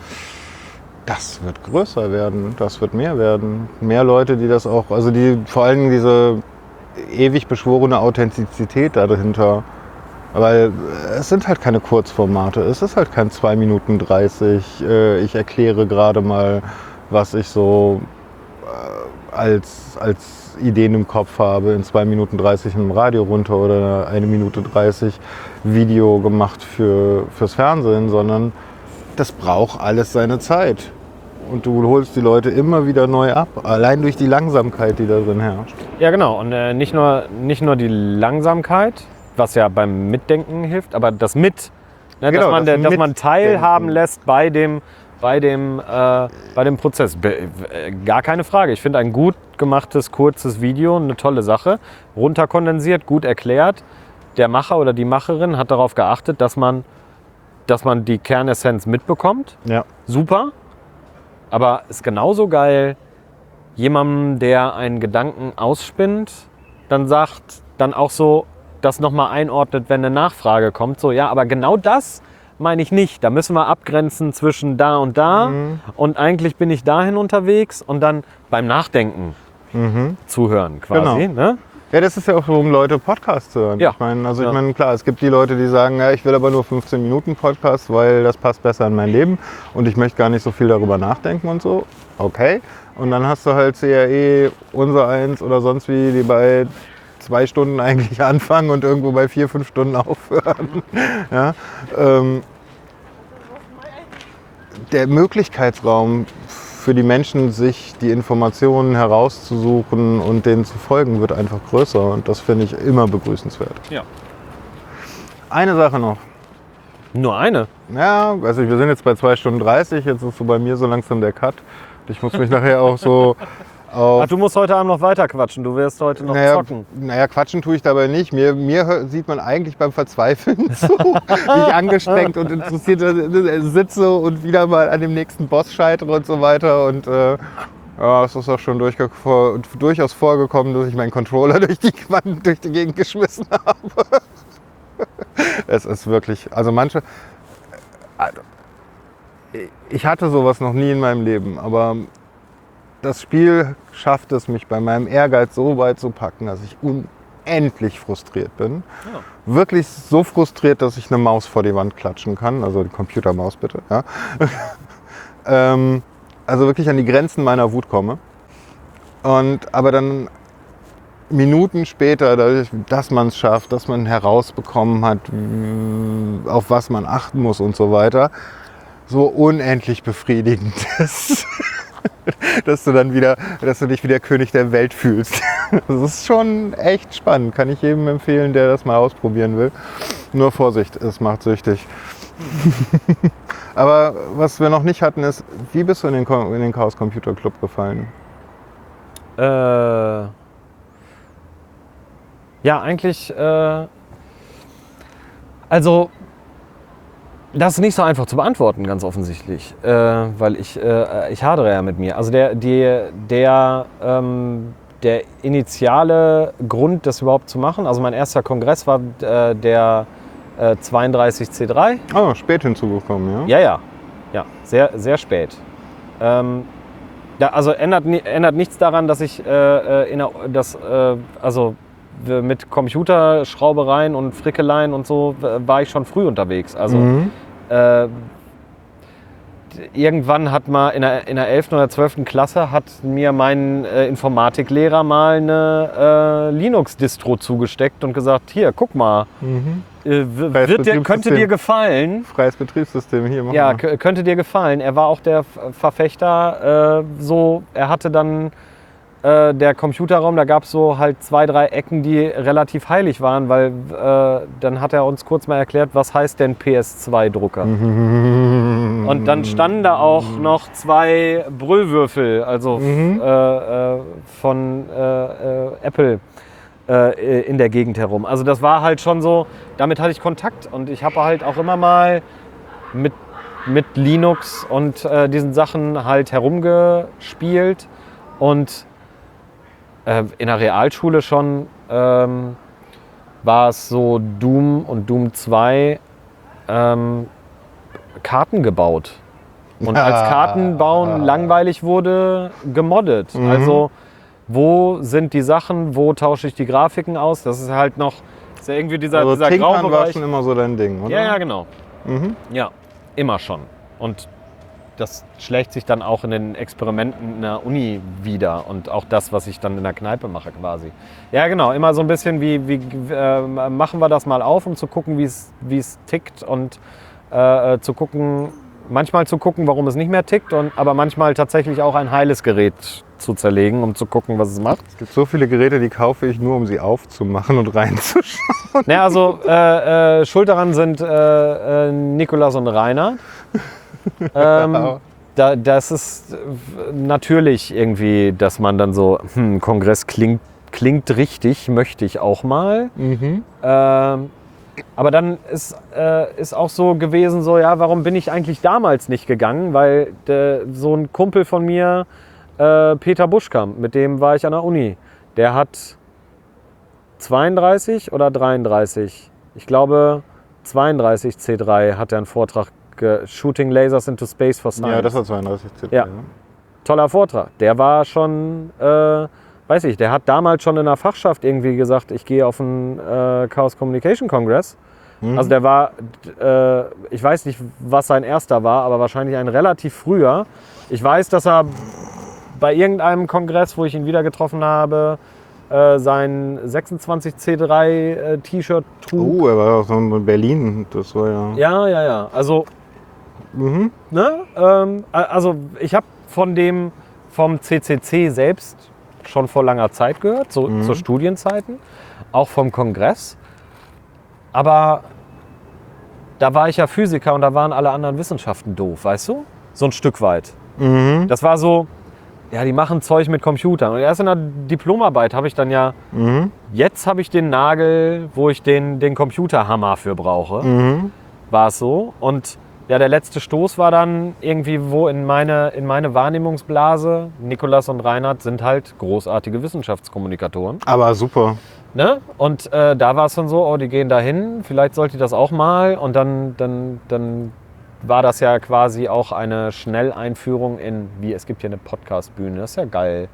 das wird größer werden, das wird mehr werden. Mehr Leute, die das auch, also die vor allen Dingen diese ewig beschworene Authentizität da dahinter. Weil es sind halt keine Kurzformate, es ist halt kein 2 Minuten 30. Äh, ich erkläre gerade mal, was ich so äh, als, als Ideen im Kopf habe, in 2 Minuten 30 im Radio runter oder eine Minute 30 Video gemacht für, fürs Fernsehen, sondern das braucht alles seine Zeit. Und du holst die Leute immer wieder neu ab, allein durch die Langsamkeit, die da drin herrscht. Ja, genau. Und äh, nicht, nur, nicht nur die Langsamkeit, was ja beim Mitdenken hilft, aber das Mit. Ne, Genau, dass, man, das dass man teilhaben lässt bei dem, bei dem, äh, bei dem Prozess. Be äh, gar keine Frage. Ich finde ein gut gemachtes, kurzes Video eine tolle Sache. Runterkondensiert, gut erklärt. Der Macher oder die Macherin hat darauf geachtet, dass man, dass man die Kernessenz mitbekommt. Ja. Super. Aber ist genauso geil, jemandem, der einen Gedanken ausspinnt, dann sagt, dann auch so das nochmal einordnet, wenn eine Nachfrage kommt. So, ja, aber genau das meine ich nicht. Da müssen wir abgrenzen zwischen da und da. Und eigentlich bin ich dahin unterwegs und dann beim Nachdenken zuhören quasi. Ne? Ja, das ist ja auch so, um Leute Podcasts zu hören. Ja. Ich meine, also ich Ja. meine, klar, es gibt die Leute, die sagen, ja, ich will aber nur 15 Minuten Podcast, weil das passt besser in mein Leben und ich möchte gar nicht so viel darüber nachdenken und so. Okay. Und dann hast du halt CRE, unser eins oder sonst wie, die bei zwei Stunden eigentlich anfangen und irgendwo bei vier, fünf Stunden aufhören. ja, ähm, der Möglichkeitsraum für die Menschen, sich die Informationen herauszusuchen und denen zu folgen, wird einfach größer. Und das finde ich immer begrüßenswert. Ja. Eine Sache noch. Nur eine. Ja, also wir sind jetzt bei 2 Stunden 30, jetzt ist so bei mir so langsam der Cut. Ich muss mich nachher auch so Ach, du musst heute Abend noch weiter quatschen. Du wirst heute noch naja, zocken. naja, quatschen tue ich dabei nicht. Mir, mir sieht man eigentlich beim Verzweifeln zu, wie ich angestrengt und interessiert äh, sitze und wieder mal an dem nächsten Boss scheitere und so weiter. Und äh, ja, es ist auch schon vor, durchaus vorgekommen, dass ich meinen Controller durch die Wand, durch die Gegend geschmissen habe. es ist wirklich, also manche. Also, ich hatte sowas noch nie in meinem Leben, aber das Spiel schafft es, mich bei meinem Ehrgeiz so weit zu packen, dass ich unendlich frustriert bin. Ja. Wirklich so frustriert, dass ich eine Maus vor die Wand klatschen kann. Also die Computermaus bitte. Ja. ähm, also wirklich an die Grenzen meiner Wut komme. Und aber dann Minuten später, dadurch, dass man es schafft, dass man herausbekommen hat, w- auf was man achten muss und so weiter, so unendlich befriedigend ist, dass du dann wieder, dass du dich wie der König der Welt fühlst. Das ist schon echt spannend. Kann ich jedem empfehlen, der das mal ausprobieren will. Nur Vorsicht, es macht süchtig. Aber was wir noch nicht hatten, ist, wie bist du in den, in den Chaos Computer Club gefallen? Äh, ja, eigentlich. Äh, also, das ist nicht so einfach zu beantworten, ganz offensichtlich, äh, weil ich, äh, ich hadere ja mit mir. Also der, die, der, ähm, der initiale Grund, das überhaupt zu machen, also mein erster Kongress war äh, der äh, 32C3. Oh, spät hinzugekommen, ja? Ja, ja, ja, sehr, sehr spät. Ähm, da, also ändert, ändert nichts daran, dass ich äh, äh, in der, das, äh, also mit Computerschraubereien und Frickeleien und so war ich schon früh unterwegs. Also Mhm. äh, irgendwann hat mal in der, in der 11. oder 12. Klasse hat mir mein äh, Informatiklehrer mal eine äh, Linux-Distro zugesteckt und gesagt, hier, guck mal, Mhm. äh, wird dir, könnte dir gefallen. Freies Betriebssystem hier machen Ja, könnte dir gefallen. Er war auch der Verfechter, äh, so, er hatte dann äh, der Computerraum, da gab es so halt zwei, drei Ecken, die relativ heilig waren, weil äh, dann hat er uns kurz mal erklärt, was heißt denn PS2-Drucker. Und dann standen da auch noch zwei Brüllwürfel, also Mhm. äh, äh, von äh, Apple in der Gegend herum. Also das war halt schon so, damit hatte ich Kontakt und ich habe halt auch immer mal mit, mit Linux und äh, diesen Sachen halt herumgespielt und äh, in der Realschule schon ähm, war es so Doom und Doom 2 ähm, Karten gebaut. Und als Ah. Kartenbauen langweilig wurde, gemoddet. Mhm. Also wo sind die Sachen, wo tausche ich die Grafiken aus? Das ist halt noch ist ja irgendwie dieser, Also dieser Tinkern war Graubereich. schon immer so dein Ding, oder? Ja, ja, genau. Mhm. Ja, immer schon. Und das schlägt sich dann auch in den Experimenten in der Uni wieder und auch das, was ich dann in der Kneipe mache quasi. Ja, genau, immer so ein bisschen wie, wie äh, machen wir das mal auf, um zu gucken, wie es tickt und äh, zu gucken, manchmal zu gucken, warum es nicht mehr tickt, und, aber manchmal tatsächlich auch ein heiles Gerät zu zerlegen, um zu gucken, was es macht. Es gibt so viele Geräte, die kaufe ich nur, um sie aufzumachen und reinzuschauen. Ja, also äh, äh, schuld daran sind äh, äh, Nikolas und Rainer. Ähm, da, das ist äh, natürlich irgendwie, dass man dann so, hm, Kongress klingt, klingt richtig, möchte ich auch mal. Mhm. Ähm, aber dann ist, äh, ist auch so gewesen, so, ja, warum bin ich eigentlich damals nicht gegangen? Weil der, so ein Kumpel von mir, äh, Peter Buschkamp, mit dem war ich an der Uni, der hat 32 oder 33, ich glaube 32 C3 hat er einen Vortrag, Shooting Lasers into Space for Science. Ja, das war 32 CP. Ja. toller Vortrag. Der war schon, äh, weiß ich, der hat damals schon in der Fachschaft irgendwie gesagt, ich gehe auf einen äh, Chaos Communication Congress. Mhm. Also der war, äh, ich weiß nicht, was sein erster war, aber wahrscheinlich ein relativ früher. Ich weiß, dass er bei irgendeinem Kongress, wo ich ihn wieder getroffen habe, äh, sein 26C3 äh, T-Shirt trug. Oh, er war auch so in Berlin. Das war ja. Ja, ja, ja. Also Mhm. Ne? Ähm, also ich habe von dem vom CCC selbst schon vor langer Zeit gehört, so Mhm. zu Studienzeiten, auch vom Kongress. Aber da war ich ja Physiker und da waren alle anderen Wissenschaften doof, weißt du? So ein Stück weit. Mhm. Das war so, ja, die machen Zeug mit Computern. Und erst in der Diplomarbeit habe ich dann ja, Mhm. jetzt habe ich den Nagel, wo ich den, den Computerhammer für brauche Mhm. war es so. Und ja, der letzte Stoß war dann irgendwie, wo in meine, in meine Wahrnehmungsblase, Nikolas und Reinhard sind halt großartige Wissenschaftskommunikatoren. Aber super. Ne? Und äh, da war es dann so, oh, die gehen da hin, vielleicht sollte ich das auch mal. Und dann, dann, dann war das ja quasi auch eine Schnelleinführung in, wie es gibt hier eine Podcastbühne, das ist ja geil.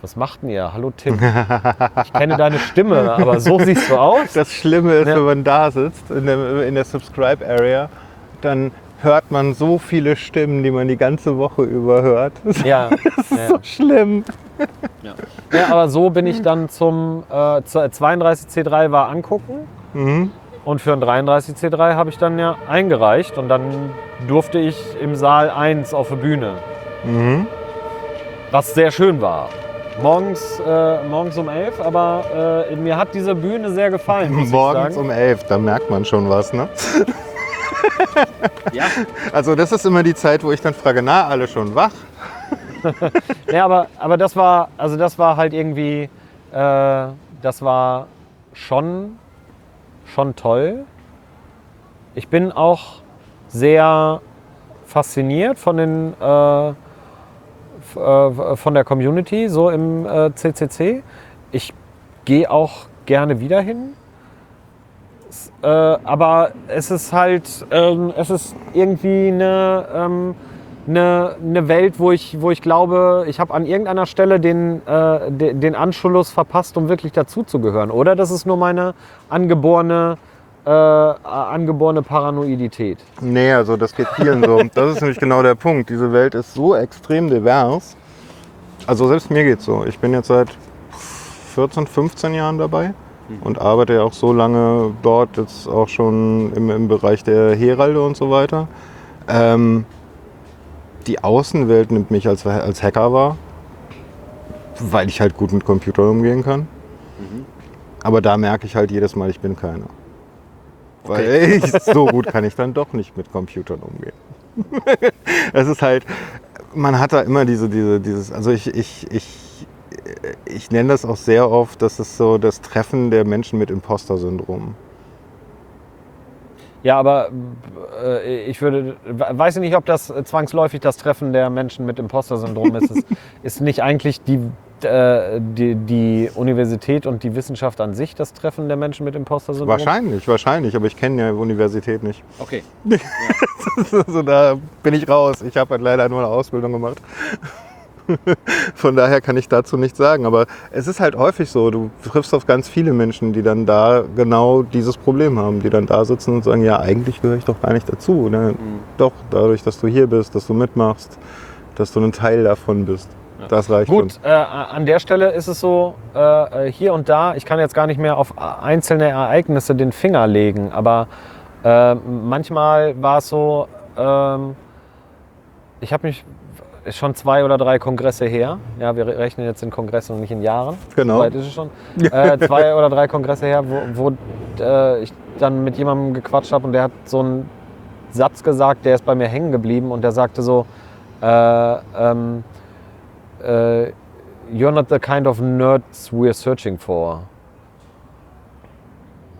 Was macht denn ihr? Hallo Tim. Ich kenne deine Stimme, aber so siehst du aus. Das Schlimme ist, Ja. wenn man da sitzt in der, in der Subscribe-Area, dann hört man so viele Stimmen, die man die ganze Woche über hört. Das ist Ja, ja. so schlimm. Ja, aber so bin ich dann zum äh, zu- 32C3 war angucken Mhm. und für ein 33C3 habe ich dann ja eingereicht und dann durfte ich im Saal 1 auf der Bühne, Mhm. was sehr schön war. Morgens, äh, morgens um 11, aber äh, mir hat diese Bühne sehr gefallen. Muss Morgens ich sagen. um elf, da merkt man schon was, ne? Ja. Also das ist immer die Zeit, wo ich dann frage, na, alle schon wach? Ja, aber, aber das war, also das war halt irgendwie, äh, das war schon, schon toll. Ich bin auch sehr fasziniert von den, äh, äh, von der Community so im äh, CCC. Ich gehe auch gerne wieder hin. Äh, aber es ist halt, ähm, es ist irgendwie eine, ähm, eine, eine Welt, wo ich, wo ich glaube, ich habe an irgendeiner Stelle den, äh, de, den Anschluss verpasst, um wirklich dazuzugehören. Oder das ist nur meine angeborene, äh, angeborene Paranoidität. Nee, also das geht vielen so. Das ist nämlich genau der Punkt. Diese Welt ist so extrem divers. Also selbst mir geht's so. Ich bin jetzt seit 14, 15 Jahren dabei und arbeite ja auch so lange dort, jetzt auch schon im, im Bereich der Heralde und so weiter. Ähm, die Außenwelt nimmt mich als, als Hacker wahr, weil ich halt gut mit Computern umgehen kann. Aber da merke ich halt jedes Mal, ich bin keiner. Weil ich, so gut kann ich dann doch nicht mit Computern umgehen. es ist halt, man hat da immer diese, diese, dieses, also ich, ich, ich, ich nenne das auch sehr oft, das ist so das Treffen der Menschen mit Imposter-Syndrom. Ja, aber äh, ich würde, weiß ich nicht, ob das zwangsläufig das Treffen der Menschen mit Imposter-Syndrom ist. Es ist nicht eigentlich die, äh, die, die Universität und die Wissenschaft an sich das Treffen der Menschen mit Imposter-Syndrom? Wahrscheinlich, wahrscheinlich, aber ich kenne ja die Universität nicht. Okay. also da bin ich raus. Ich habe halt leider nur eine Ausbildung gemacht. Von daher kann ich dazu nichts sagen. Aber es ist halt häufig so, du triffst auf ganz viele Menschen, die dann da genau dieses Problem haben, die dann da sitzen und sagen, ja, eigentlich gehöre ich doch gar nicht dazu. Ne? Doch, dadurch, dass du hier bist, dass du mitmachst, dass du ein Teil davon bist. Das reicht Gut, äh, an der Stelle ist es so, äh, äh, hier und da, ich kann jetzt gar nicht mehr auf einzelne Ereignisse den Finger legen, aber äh, manchmal war es so, ähm, ich habe mich ist schon zwei oder drei Kongresse her. Ja, wir rechnen jetzt in Kongressen und nicht in Jahren. Genau. So weit ist es schon. Äh, zwei oder drei Kongresse her, wo, wo äh, ich dann mit jemandem gequatscht habe und der hat so einen Satz gesagt, der ist bei mir hängen geblieben und der sagte so, äh, ähm, äh, You're not the kind of nerds we're searching for.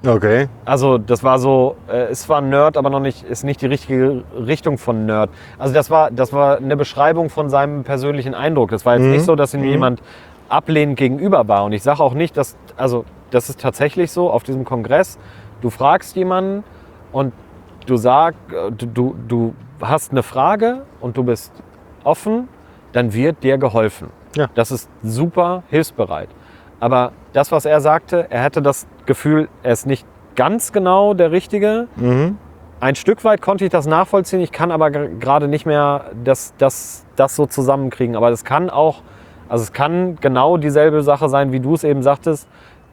Okay. Also das war so, äh, es war Nerd, aber noch nicht, ist nicht die richtige Richtung von Nerd. Also das war, das war eine Beschreibung von seinem persönlichen Eindruck. Das war jetzt nicht so, dass ihm jemand ablehnend gegenüber war. Und ich sage auch nicht, dass, also das ist tatsächlich so auf diesem Kongress. Du fragst jemanden und du sagst, du, du, du hast eine Frage und du bist offen, dann wird dir geholfen. Ja. Das ist super hilfsbereit. Aber das, was er sagte, er hätte das Gefühl, er ist nicht ganz genau der Richtige. Mhm. Ein Stück weit konnte ich das nachvollziehen. Ich kann aber gerade nicht mehr das, das, das so zusammenkriegen. Aber das kann auch, also es kann genau dieselbe Sache sein, wie du es eben sagtest.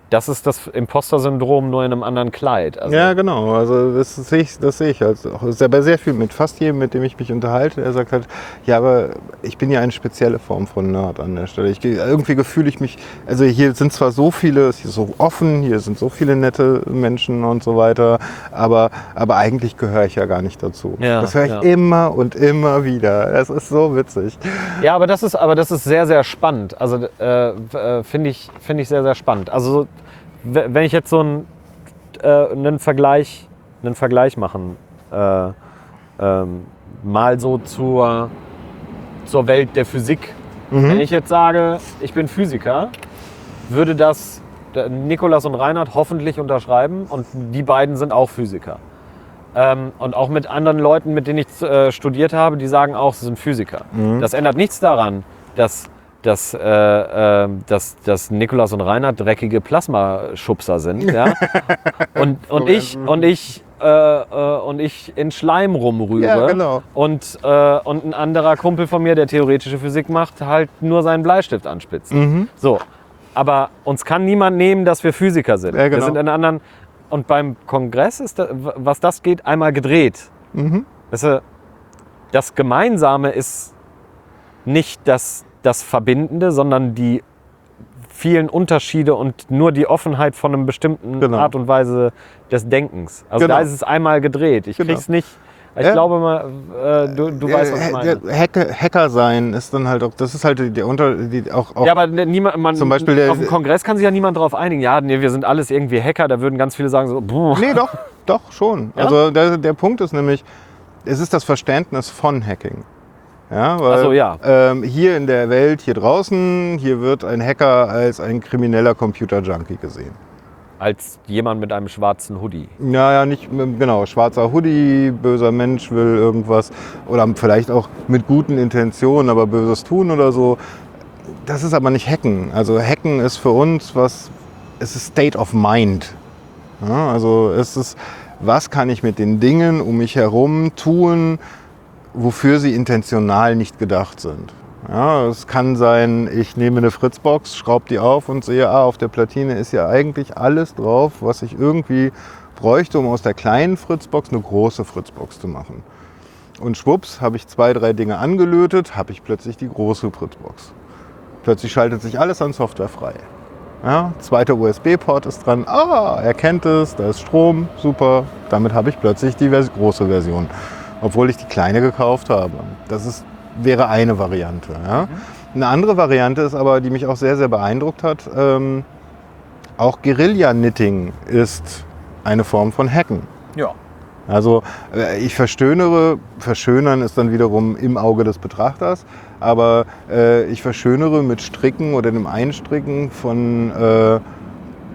Das ist das Imposter-Syndrom nur in einem anderen Kleid. Also, Ja, genau. Also das sehe ich, das sehe ich halt auch. Das ist ja bei sehr viel mit fast jedem, mit dem ich mich unterhalte. Er sagt halt, ja, aber ich bin ja eine spezielle Form von Nerd an der Stelle. Ich, irgendwie gefühle ich mich, also hier sind zwar so viele, es ist so offen, hier sind so viele nette Menschen und so weiter, aber, aber eigentlich gehöre ich ja gar nicht dazu. Ja, das höre ich ja. immer und immer wieder. Das ist so witzig. Ja, aber das ist, aber das ist sehr, sehr spannend. Also äh, äh, finde ich, finde ich sehr, sehr spannend. Also wenn ich jetzt so einen, äh, einen, Vergleich, einen Vergleich machen, äh, ähm, mal so zur, zur Welt der Physik. Wenn ich jetzt sage, ich bin Physiker, würde das Nikolas und Reinhard hoffentlich unterschreiben und die beiden sind auch Physiker. Ähm, und auch mit anderen Leuten, mit denen ich äh, studiert habe, die sagen auch, sie sind Physiker. Das ändert nichts daran, dass, dass, äh, äh, dass, dass Nikolas und Reinhard dreckige Plasmaschubser sind. Ja? und, und ich, und ich, äh, äh, und ich in Schleim rumrühre. Ja, genau. Und, äh, und ein anderer Kumpel von mir, der theoretische Physik macht, halt nur seinen Bleistift anspitzt. Mhm. So. Aber uns kann niemand nehmen, dass wir Physiker sind. Ja, genau. Wir sind in anderen. Und beim Kongress ist, da, was das geht, einmal gedreht. Mhm. Weißt du, das Gemeinsame ist nicht das, das Verbindende, sondern die vielen Unterschiede und nur die Offenheit von einem bestimmten Genau. Art und Weise des Denkens. Also Genau. da ist es einmal gedreht. Ich Genau. krieg's nicht. Ich Ja. glaube mal, äh, du, du weißt, was ich Äh, meine. der Hacker, Hacker sein ist dann halt auch, das ist halt der Unter, die, auch, auch Ja, aber ne- niemand, man, Zum Beispiel der- auf dem Kongress kann sich ja niemand darauf einigen. Ja, nee, wir sind alles irgendwie Hacker. Da würden ganz viele sagen so, boah. Nee, doch, doch, schon. Ja? Also der, der Punkt ist nämlich, es ist das Verständnis von Hacking. Ja, weil so, ja. Ähm, hier in der Welt, hier draußen, hier wird ein Hacker als ein krimineller Computer-Junkie gesehen. als jemand mit einem schwarzen Hoodie. Naja, nicht genau, schwarzer Hoodie, böser Mensch will irgendwas oder vielleicht auch mit guten Intentionen, aber böses tun oder so. Das ist aber nicht Hacken. Also Hacken ist für uns was, es ist State of Mind. Ja, also es ist, was kann ich mit den Dingen um mich herum tun, wofür sie intentional nicht gedacht sind. Ja, es kann sein, ich nehme eine Fritzbox, schraube die auf und sehe, ah, auf der Platine ist ja eigentlich alles drauf, was ich irgendwie bräuchte, um aus der kleinen Fritzbox eine große Fritzbox zu machen. Und schwupps, habe ich zwei, drei Dinge angelötet, habe ich plötzlich die große Fritzbox. Plötzlich schaltet sich alles an Software frei. Ja, zweiter USB-Port ist dran. Ah, er kennt es, da ist Strom, super. Damit habe ich plötzlich die große Version, obwohl ich die kleine gekauft habe. Das ist, wäre eine Variante. Ja. Eine andere Variante ist aber, die mich auch sehr, sehr beeindruckt hat, ähm, auch Guerilla-Knitting ist eine Form von Hacken. Ja. Also äh, ich verschönere, verschönern ist dann wiederum im Auge des Betrachters, aber äh, ich verschönere mit Stricken oder dem Einstricken von äh,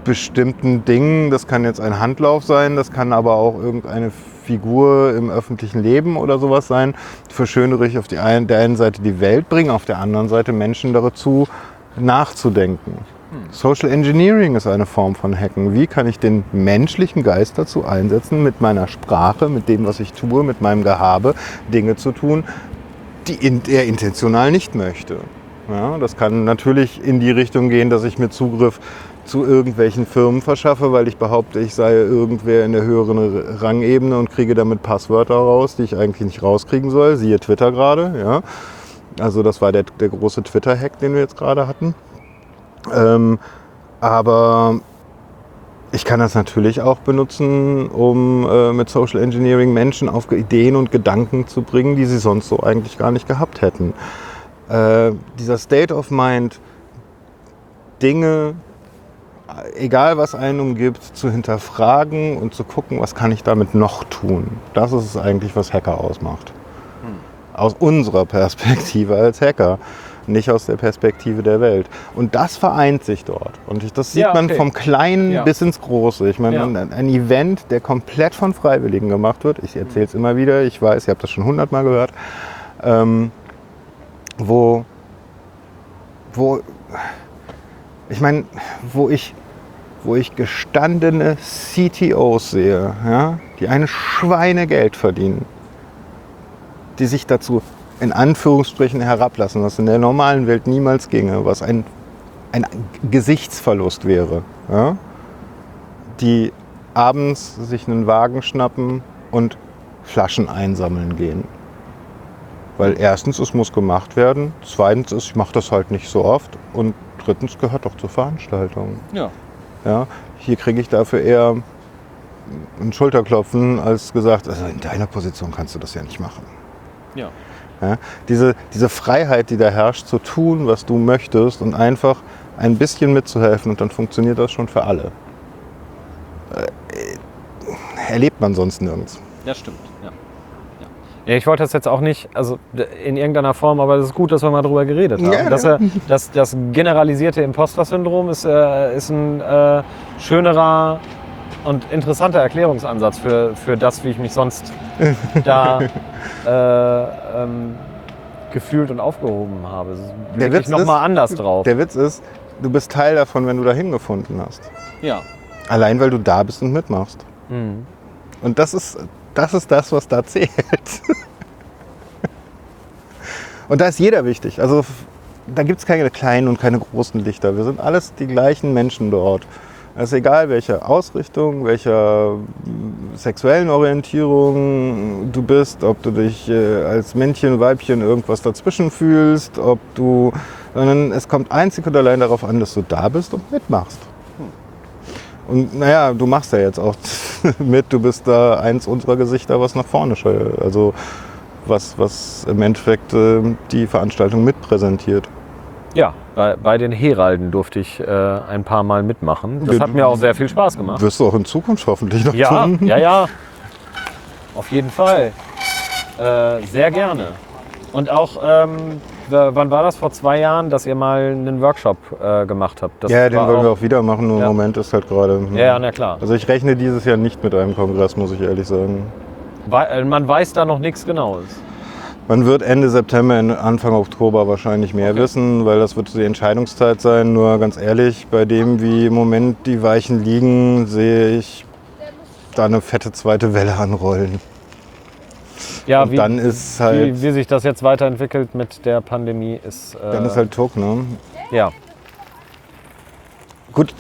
bestimmten Dingen. Das kann jetzt ein Handlauf sein, das kann aber auch irgendeine Figur im öffentlichen Leben oder sowas sein. Verschönere ich auf die ein, der einen Seite die Welt, bringe auf der anderen Seite Menschen dazu nachzudenken. Social Engineering ist eine Form von Hacken. Wie kann ich den menschlichen Geist dazu einsetzen, mit meiner Sprache, mit dem, was ich tue, mit meinem Gehabe, Dinge zu tun, die er intentional nicht möchte. Ja, das kann natürlich in die Richtung gehen, dass ich mir Zugriff zu irgendwelchen Firmen verschaffe, weil ich behaupte, ich sei irgendwer in der höheren Rangebene und kriege damit Passwörter raus, die ich eigentlich nicht rauskriegen soll. Siehe Twitter gerade. Ja. Also das war der, der große Twitter-Hack, den wir jetzt gerade hatten. Ähm, aber ich kann das natürlich auch benutzen, um äh, mit Social Engineering Menschen auf Ideen und Gedanken zu bringen, die sie sonst so eigentlich gar nicht gehabt hätten. Äh, dieser State of Mind, Dinge, egal was einen umgibt, zu hinterfragen und zu gucken, was kann ich damit noch tun. Das ist es eigentlich, was Hacker ausmacht. Aus unserer Perspektive als Hacker nicht aus der Perspektive der Welt. Und das vereint sich dort. Und das sieht Ja, man okay. vom Kleinen Ja. bis ins Große. Ich meine, Ja. ein, ein Event, der komplett von Freiwilligen gemacht wird, ich erzähle es immer wieder, ich weiß, ihr habt das schon hundertmal gehört, ähm, wo, wo, ich meine, wo ich, wo ich gestandene CTOs sehe, ja, die ein Schweinegeld verdienen, die sich dazu in Anführungsstrichen herablassen, was in der normalen Welt niemals ginge, was ein, ein Gesichtsverlust wäre. Ja? Die abends sich einen Wagen schnappen und Flaschen einsammeln gehen. Weil erstens, es muss gemacht werden, zweitens, ist, ich mache das halt nicht so oft und drittens gehört doch zur Veranstaltung. Ja. Ja? Hier kriege ich dafür eher ein Schulterklopfen, als gesagt, also in deiner Position kannst du das ja nicht machen. Ja. Ja, diese, diese Freiheit, die da herrscht, zu tun, was du möchtest und einfach ein bisschen mitzuhelfen und dann funktioniert das schon für alle. Äh, erlebt man sonst nirgends. Das stimmt, ja. ja. Ja, ich wollte das jetzt auch nicht, also in irgendeiner Form, aber es ist gut, dass wir mal drüber geredet haben. Ja, dass, ja. er- dass das generalisierte Imposter-Syndrom ist, äh, ist ein äh, schönerer und interessanter Erklärungsansatz für, für das, wie ich mich sonst da äh, ähm, gefühlt und aufgehoben habe. Der Witz nochmal ist- anders drauf. Der Witz ist, du bist Teil davon, wenn du dahin gefunden hast. ja. Allein weil du da bist und mitmachst. Mhm. Und das ist, das ist das, was da zählt. Und da ist jeder wichtig. Also da gibt es keine kleinen und keine großen Lichter. Wir sind alles die gleichen Menschen dort. Es ist egal, welche Ausrichtung, welcher sexuellen Orientierung du bist, ob du dich äh, als Männchen, Weibchen irgendwas dazwischen fühlst, ob du, sondern es kommt einzig und allein darauf an, dass du da bist und mitmachst. Und naja, du machst ja jetzt auch mit, du bist da eins unserer Gesichter, was nach vorne schaut. Also was, was im Endeffekt äh, die Veranstaltung mitpräsentiert. Ja, bei, bei den Heralden durfte ich äh, ein paar Mal mitmachen. Das hat mir auch sehr viel Spaß gemacht. Wirst du auch in Zukunft hoffentlich noch Ja, tun. ja, ja. Auf jeden Fall. Äh, sehr gerne. Und auch, ähm, wann war das? Vor zwei Jahren, dass ihr mal einen Workshop äh, gemacht habt. Das Ja, den wollen wir auch, wieder machen, nur Ja. im Moment ist halt gerade. Ja, ja, na klar. Also ich rechne dieses Jahr nicht mit einem Kongress, muss ich ehrlich sagen. Wei- äh, Man weiß da noch nichts Genaues. Man wird Ende September, Anfang Oktober wahrscheinlich mehr Okay. wissen, weil das wird die Entscheidungszeit sein. Nur ganz ehrlich, bei dem, wie im Moment die Weichen liegen, sehe ich da eine fette zweite Welle anrollen. Ja, Und wie, dann ist halt, wie, wie sich das jetzt weiterentwickelt mit der Pandemie ist. Äh, dann ist halt Tuck, ne? ja. Gut,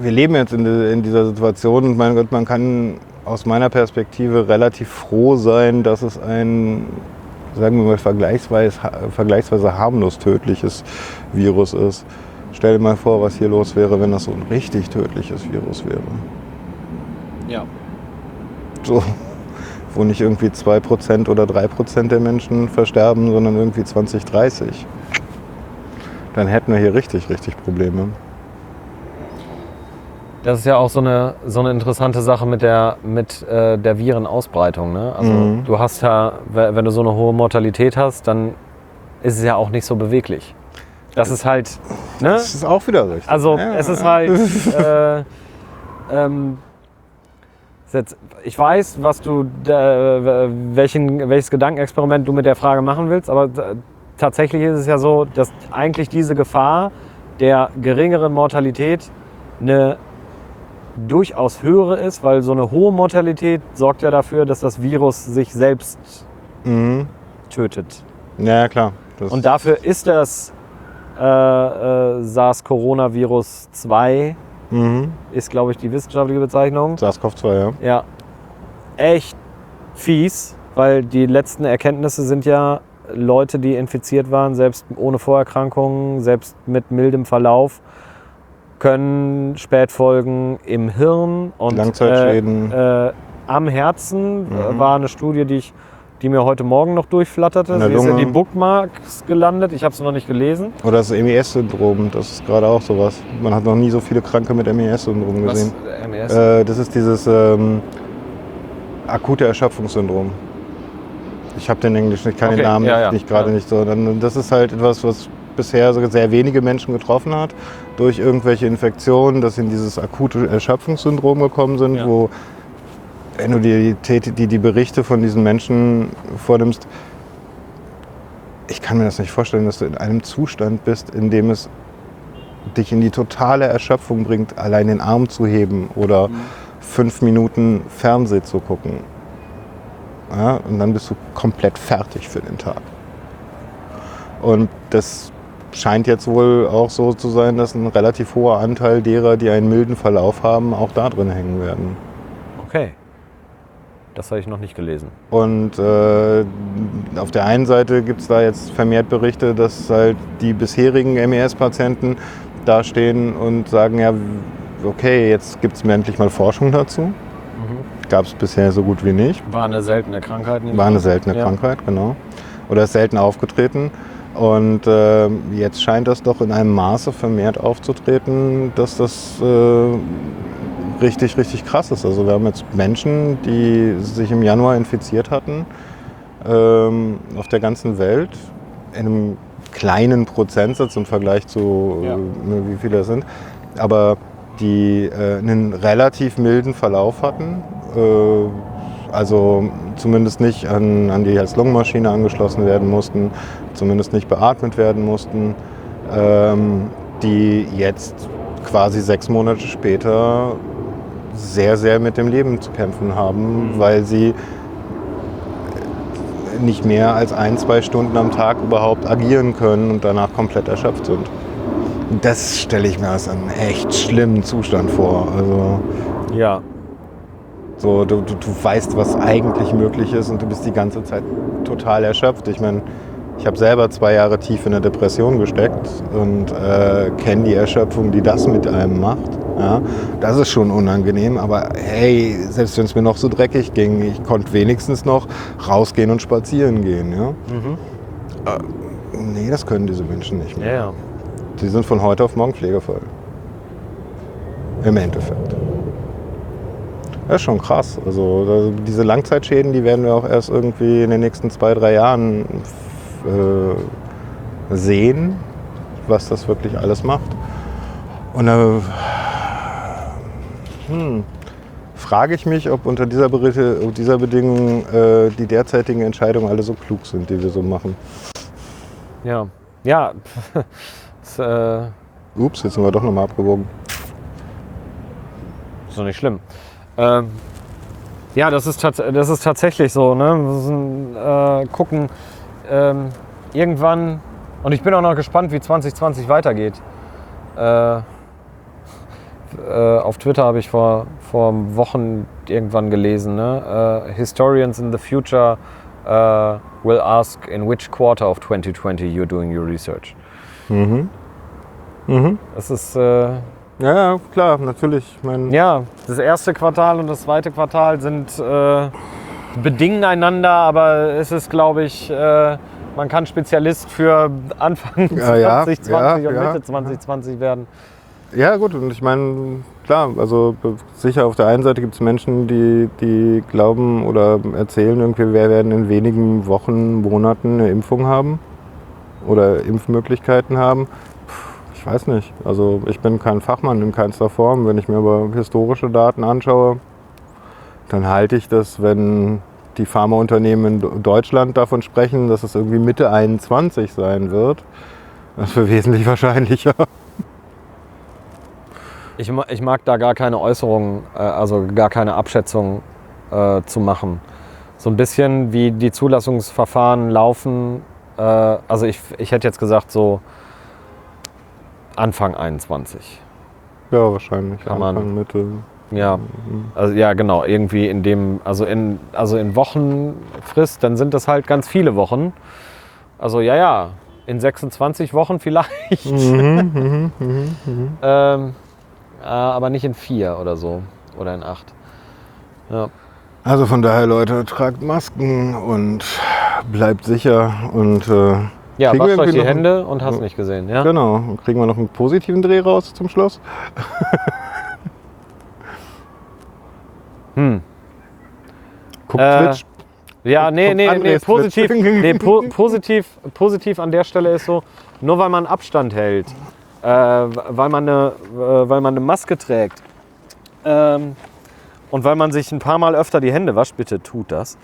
wir leben jetzt in, in dieser Situation und mein Gott, man kann aus meiner Perspektive relativ froh sein, dass es ein, sagen wir mal, vergleichsweise, vergleichsweise harmlos tödliches Virus ist. Stell dir mal vor, was hier los wäre, wenn das so ein richtig tödliches Virus wäre. ja. So, wo nicht irgendwie 2% oder 3% der Menschen versterben, sondern irgendwie 20, 30. Dann hätten wir hier richtig, richtig Probleme. Das ist ja auch so eine, so eine interessante Sache mit der, mit, äh, der Virenausbreitung. Ne? Also Mhm. du hast ja, we- wenn du so eine hohe Mortalität hast, dann ist es ja auch nicht so beweglich. Das ist halt, ne? Das ist auch wieder richtig. Also Ja. es ist halt, äh, ähm, ich weiß, was du, welchen, welches Gedankenexperiment du mit der Frage machen willst, aber tatsächlich ist es ja so, dass eigentlich diese Gefahr der geringeren Mortalität eine durchaus höhere ist, weil so eine hohe Mortalität sorgt ja dafür, dass das Virus sich selbst Mhm. tötet. Ja, klar. Das Und dafür ist das äh, äh, SARS-Coronavirus 2, Mhm. ist glaube ich die wissenschaftliche Bezeichnung. SARS-CoV-2, ja. Ja, echt fies, weil die letzten Erkenntnisse sind ja Leute, die infiziert waren, selbst ohne Vorerkrankungen, selbst mit mildem Verlauf, können Spätfolgen im Hirn und Langzeitschäden. Äh, äh, am Herzen Mhm. war eine Studie, die, ich, die mir heute Morgen noch durchflatterte. Sie ist in die Bookmarks gelandet. Ich habe es noch nicht gelesen. Oder das MES-Syndrom, das ist gerade auch sowas. Man hat noch nie so viele Kranke mit MES-Syndrom gesehen. Was? MES? Äh, das ist dieses ähm, akute Erschöpfungssyndrom. Ich habe den Englisch, ich kann Okay, den Namen ja, nicht, ja, nicht gerade ja. nicht so. Dann, das ist halt etwas, was bisher sehr wenige Menschen getroffen hat durch irgendwelche Infektionen, dass sie in dieses akute Erschöpfungssyndrom gekommen sind, Ja. wo wenn du dir die, die, Berichte von diesen Menschen vornimmst, ich kann mir das nicht vorstellen, dass du in einem Zustand bist, in dem es dich in die totale Erschöpfung bringt, allein den Arm zu heben oder fünf Minuten Fernseh zu gucken. Ja, und dann bist du komplett fertig für den Tag. Und das scheint jetzt wohl auch so zu sein, dass ein relativ hoher Anteil derer, die einen milden Verlauf haben, auch da drin hängen werden. Das habe ich noch nicht gelesen. Und äh, auf der einen Seite gibt es da jetzt vermehrt Berichte, dass halt die bisherigen MES-Patienten dastehen und sagen, ja, okay, jetzt gibt es mir endlich mal Forschung dazu. Gab es bisher so gut wie nicht. War eine seltene Krankheit. War eine seltene Ja. Krankheit, genau. Oder ist selten aufgetreten. Und äh, jetzt scheint das doch in einem Maße vermehrt aufzutreten, dass das äh, richtig, richtig krass ist. Also wir haben jetzt Menschen, die sich im Januar infiziert hatten, ähm, auf der ganzen Welt, in einem kleinen Prozentsatz im Vergleich zu, Ja. äh, wie viele das sind, aber die äh, einen relativ milden Verlauf hatten. Äh, also zumindest nicht an, an die Herz-Lungen-Maschine angeschlossen werden mussten, zumindest nicht beatmet werden mussten, ähm, die jetzt quasi sechs Monate später sehr, sehr mit dem Leben zu kämpfen haben, weil sie nicht mehr als ein, zwei Stunden am Tag überhaupt agieren können und danach komplett erschöpft sind. Das stelle ich mir als einen echt schlimmen Zustand vor. Also Ja. so, du, du, du weißt, was eigentlich möglich ist und du bist die ganze Zeit total erschöpft. Ich meine, ich habe selber zwei Jahre tief in der Depression gesteckt und äh, kenne die Erschöpfung, die das mit einem macht. Ja, das ist schon unangenehm, aber hey, selbst wenn es mir noch so dreckig ging, ich konnte wenigstens noch rausgehen und spazieren gehen. Ja? Mhm. Äh, nee, das können diese Menschen nicht mehr. Ja. Die sind von heute auf morgen pflegefall. Im Endeffekt. Das ist schon krass. Also diese Langzeitschäden, die werden wir auch erst irgendwie in den nächsten zwei, drei Jahren äh, sehen, was das wirklich alles macht. Und da hm, frage ich mich, ob unter dieser, unter dieser Bedingung äh, die derzeitigen Entscheidungen alle so klug sind, die wir so machen. Ja. Ja. Das, äh, Ups, jetzt sind wir doch nochmal abgewogen. Ist doch nicht schlimm. Ähm, ja, das ist, das ist tatsächlich so. Ne? Wir müssen äh, gucken, ähm, irgendwann, und ich bin auch noch gespannt, wie 2020 weitergeht. Äh, äh, auf Twitter habe ich vor, vor Wochen irgendwann gelesen, ne? äh, Historians in the future äh, will ask in which quarter of 2020 you're doing your research. Mhm. Mhm. Das ist äh, Ja, klar, natürlich. Ich mein, Ja, das erste Quartal und das zweite Quartal sind äh, bedingen einander, aber es ist, glaube ich, äh, man kann Spezialist für Anfang Ja, ja, 2020 ja, und. Mitte 2020 werden. Ja, gut, und ich meine, klar, also sicher auf der einen Seite gibt es Menschen, die, die glauben oder erzählen irgendwie, wir werden in wenigen Wochen, Monaten eine Impfung haben oder Impfmöglichkeiten haben. Puh, Ich weiß nicht. Also ich bin kein Fachmann in keinster Form. Wenn ich mir aber historische Daten anschaue, dann halte ich das, wenn die Pharmaunternehmen in Deutschland davon sprechen, dass es irgendwie Mitte 21 sein wird, das für wesentlich wahrscheinlicher. Ich, ich mag da gar keine Äußerungen, äh, also gar keine Abschätzung äh, zu machen. So ein bisschen wie die Zulassungsverfahren laufen. Äh, also ich, ich hätte jetzt gesagt so Anfang 21. Ja, wahrscheinlich. Kann man- Anfang, Mitte. Ja, also ja, genau, irgendwie in dem, also in, also in Wochenfrist, dann sind das halt ganz viele Wochen. Also ja, ja, in 26 Wochen vielleicht. Mhm, mhm, mhm, mhm. ähm, äh, aber nicht in vier oder so. Oder in acht. Ja. Also von daher, Leute, tragt Masken und bleibt sicher und äh, Ja, wascht euch die Hände und hast nicht gesehen, ja? Genau, kriegen wir noch einen positiven Dreh raus zum Schluss. Hm. Guckt Äh, Twitch. Ja, nee, Guckt nee, nee, positiv, nee po positiv, positiv an der Stelle ist so, nur weil man Abstand hält, äh, weil, man eine, äh, weil man eine Maske trägt. Ähm, und weil man sich ein paar Mal öfter die Hände wascht, bitte tut das,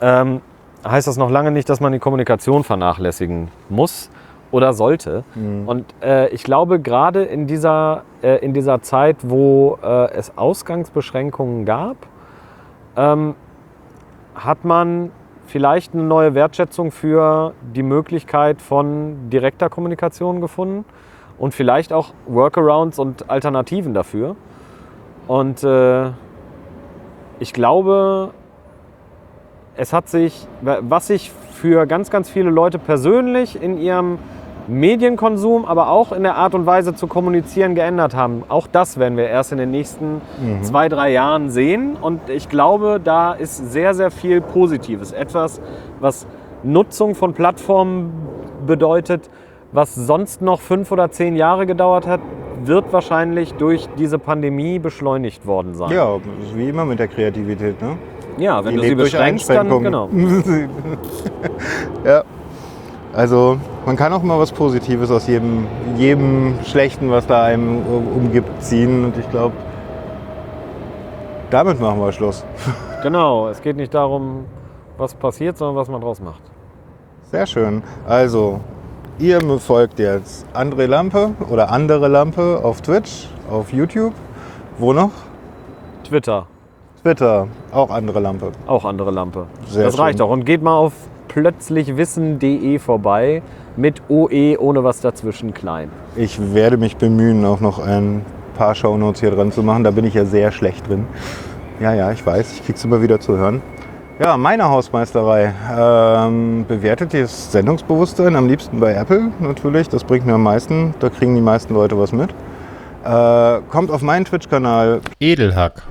ähm, heißt das noch lange nicht, dass man die Kommunikation vernachlässigen muss oder sollte. Und äh, ich glaube, gerade in dieser, äh, in dieser Zeit, wo äh, es Ausgangsbeschränkungen gab, ähm, hat man vielleicht eine neue Wertschätzung für die Möglichkeit von direkter Kommunikation gefunden und vielleicht auch Workarounds und Alternativen dafür. Und äh, ich glaube, es hat sich, was sich für ganz, ganz viele Leute persönlich in ihrem Medienkonsum, aber auch in der Art und Weise zu kommunizieren geändert haben. Auch das werden wir erst in den nächsten zwei, drei Jahren sehen. Und ich glaube, da ist sehr, sehr viel Positives. Etwas, was Nutzung von Plattformen bedeutet, was sonst noch fünf oder zehn Jahre gedauert hat, wird wahrscheinlich durch diese Pandemie beschleunigt worden sein. Ja, wie immer mit der Kreativität. Ne? Ja, wenn Die du sie beschränkst, dann genau. Ja. Also man kann auch mal was Positives aus jedem, jedem Schlechten, was da einem umgibt, ziehen. Und ich glaube, damit machen wir Schluss. Genau, es geht nicht darum, was passiert, sondern was man draus macht. Sehr schön. Also, ihr folgt jetzt André Lampe oder andere Lampe auf Twitch, auf YouTube. Wo noch? Twitter, Twitter, auch andere Lampe. auch andere Lampe. Sehr das reicht schön. auch. Und geht mal auf plötzlichwissen.de vorbei mit OE ohne was dazwischen klein. Ich werde mich bemühen, auch noch ein paar Shownotes hier dran zu machen. Da bin ich ja sehr schlecht drin. Ja, ja, ich weiß, ich krieg's immer wieder zu hören. Ja, meine Hausmeisterei. Ähm, bewertet das Sendungsbewusstsein am liebsten bei Apple natürlich. Das bringt mir am meisten. Da kriegen die meisten Leute was mit. Äh, kommt auf meinen Twitch-Kanal. Edelhack.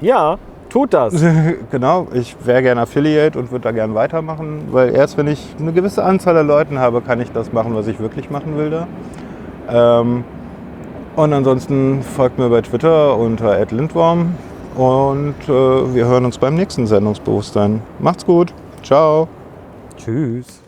Ja, tut das. genau, ich wäre gerne Affiliate und würde da gerne weitermachen, weil erst wenn ich eine gewisse Anzahl an Leuten habe, kann ich das machen, was ich wirklich machen will da. Ähm, und ansonsten folgt mir bei Twitter unter @lindworm und äh, wir hören uns beim nächsten Sendungsbewusstsein. Macht's gut. Ciao. Tschüss.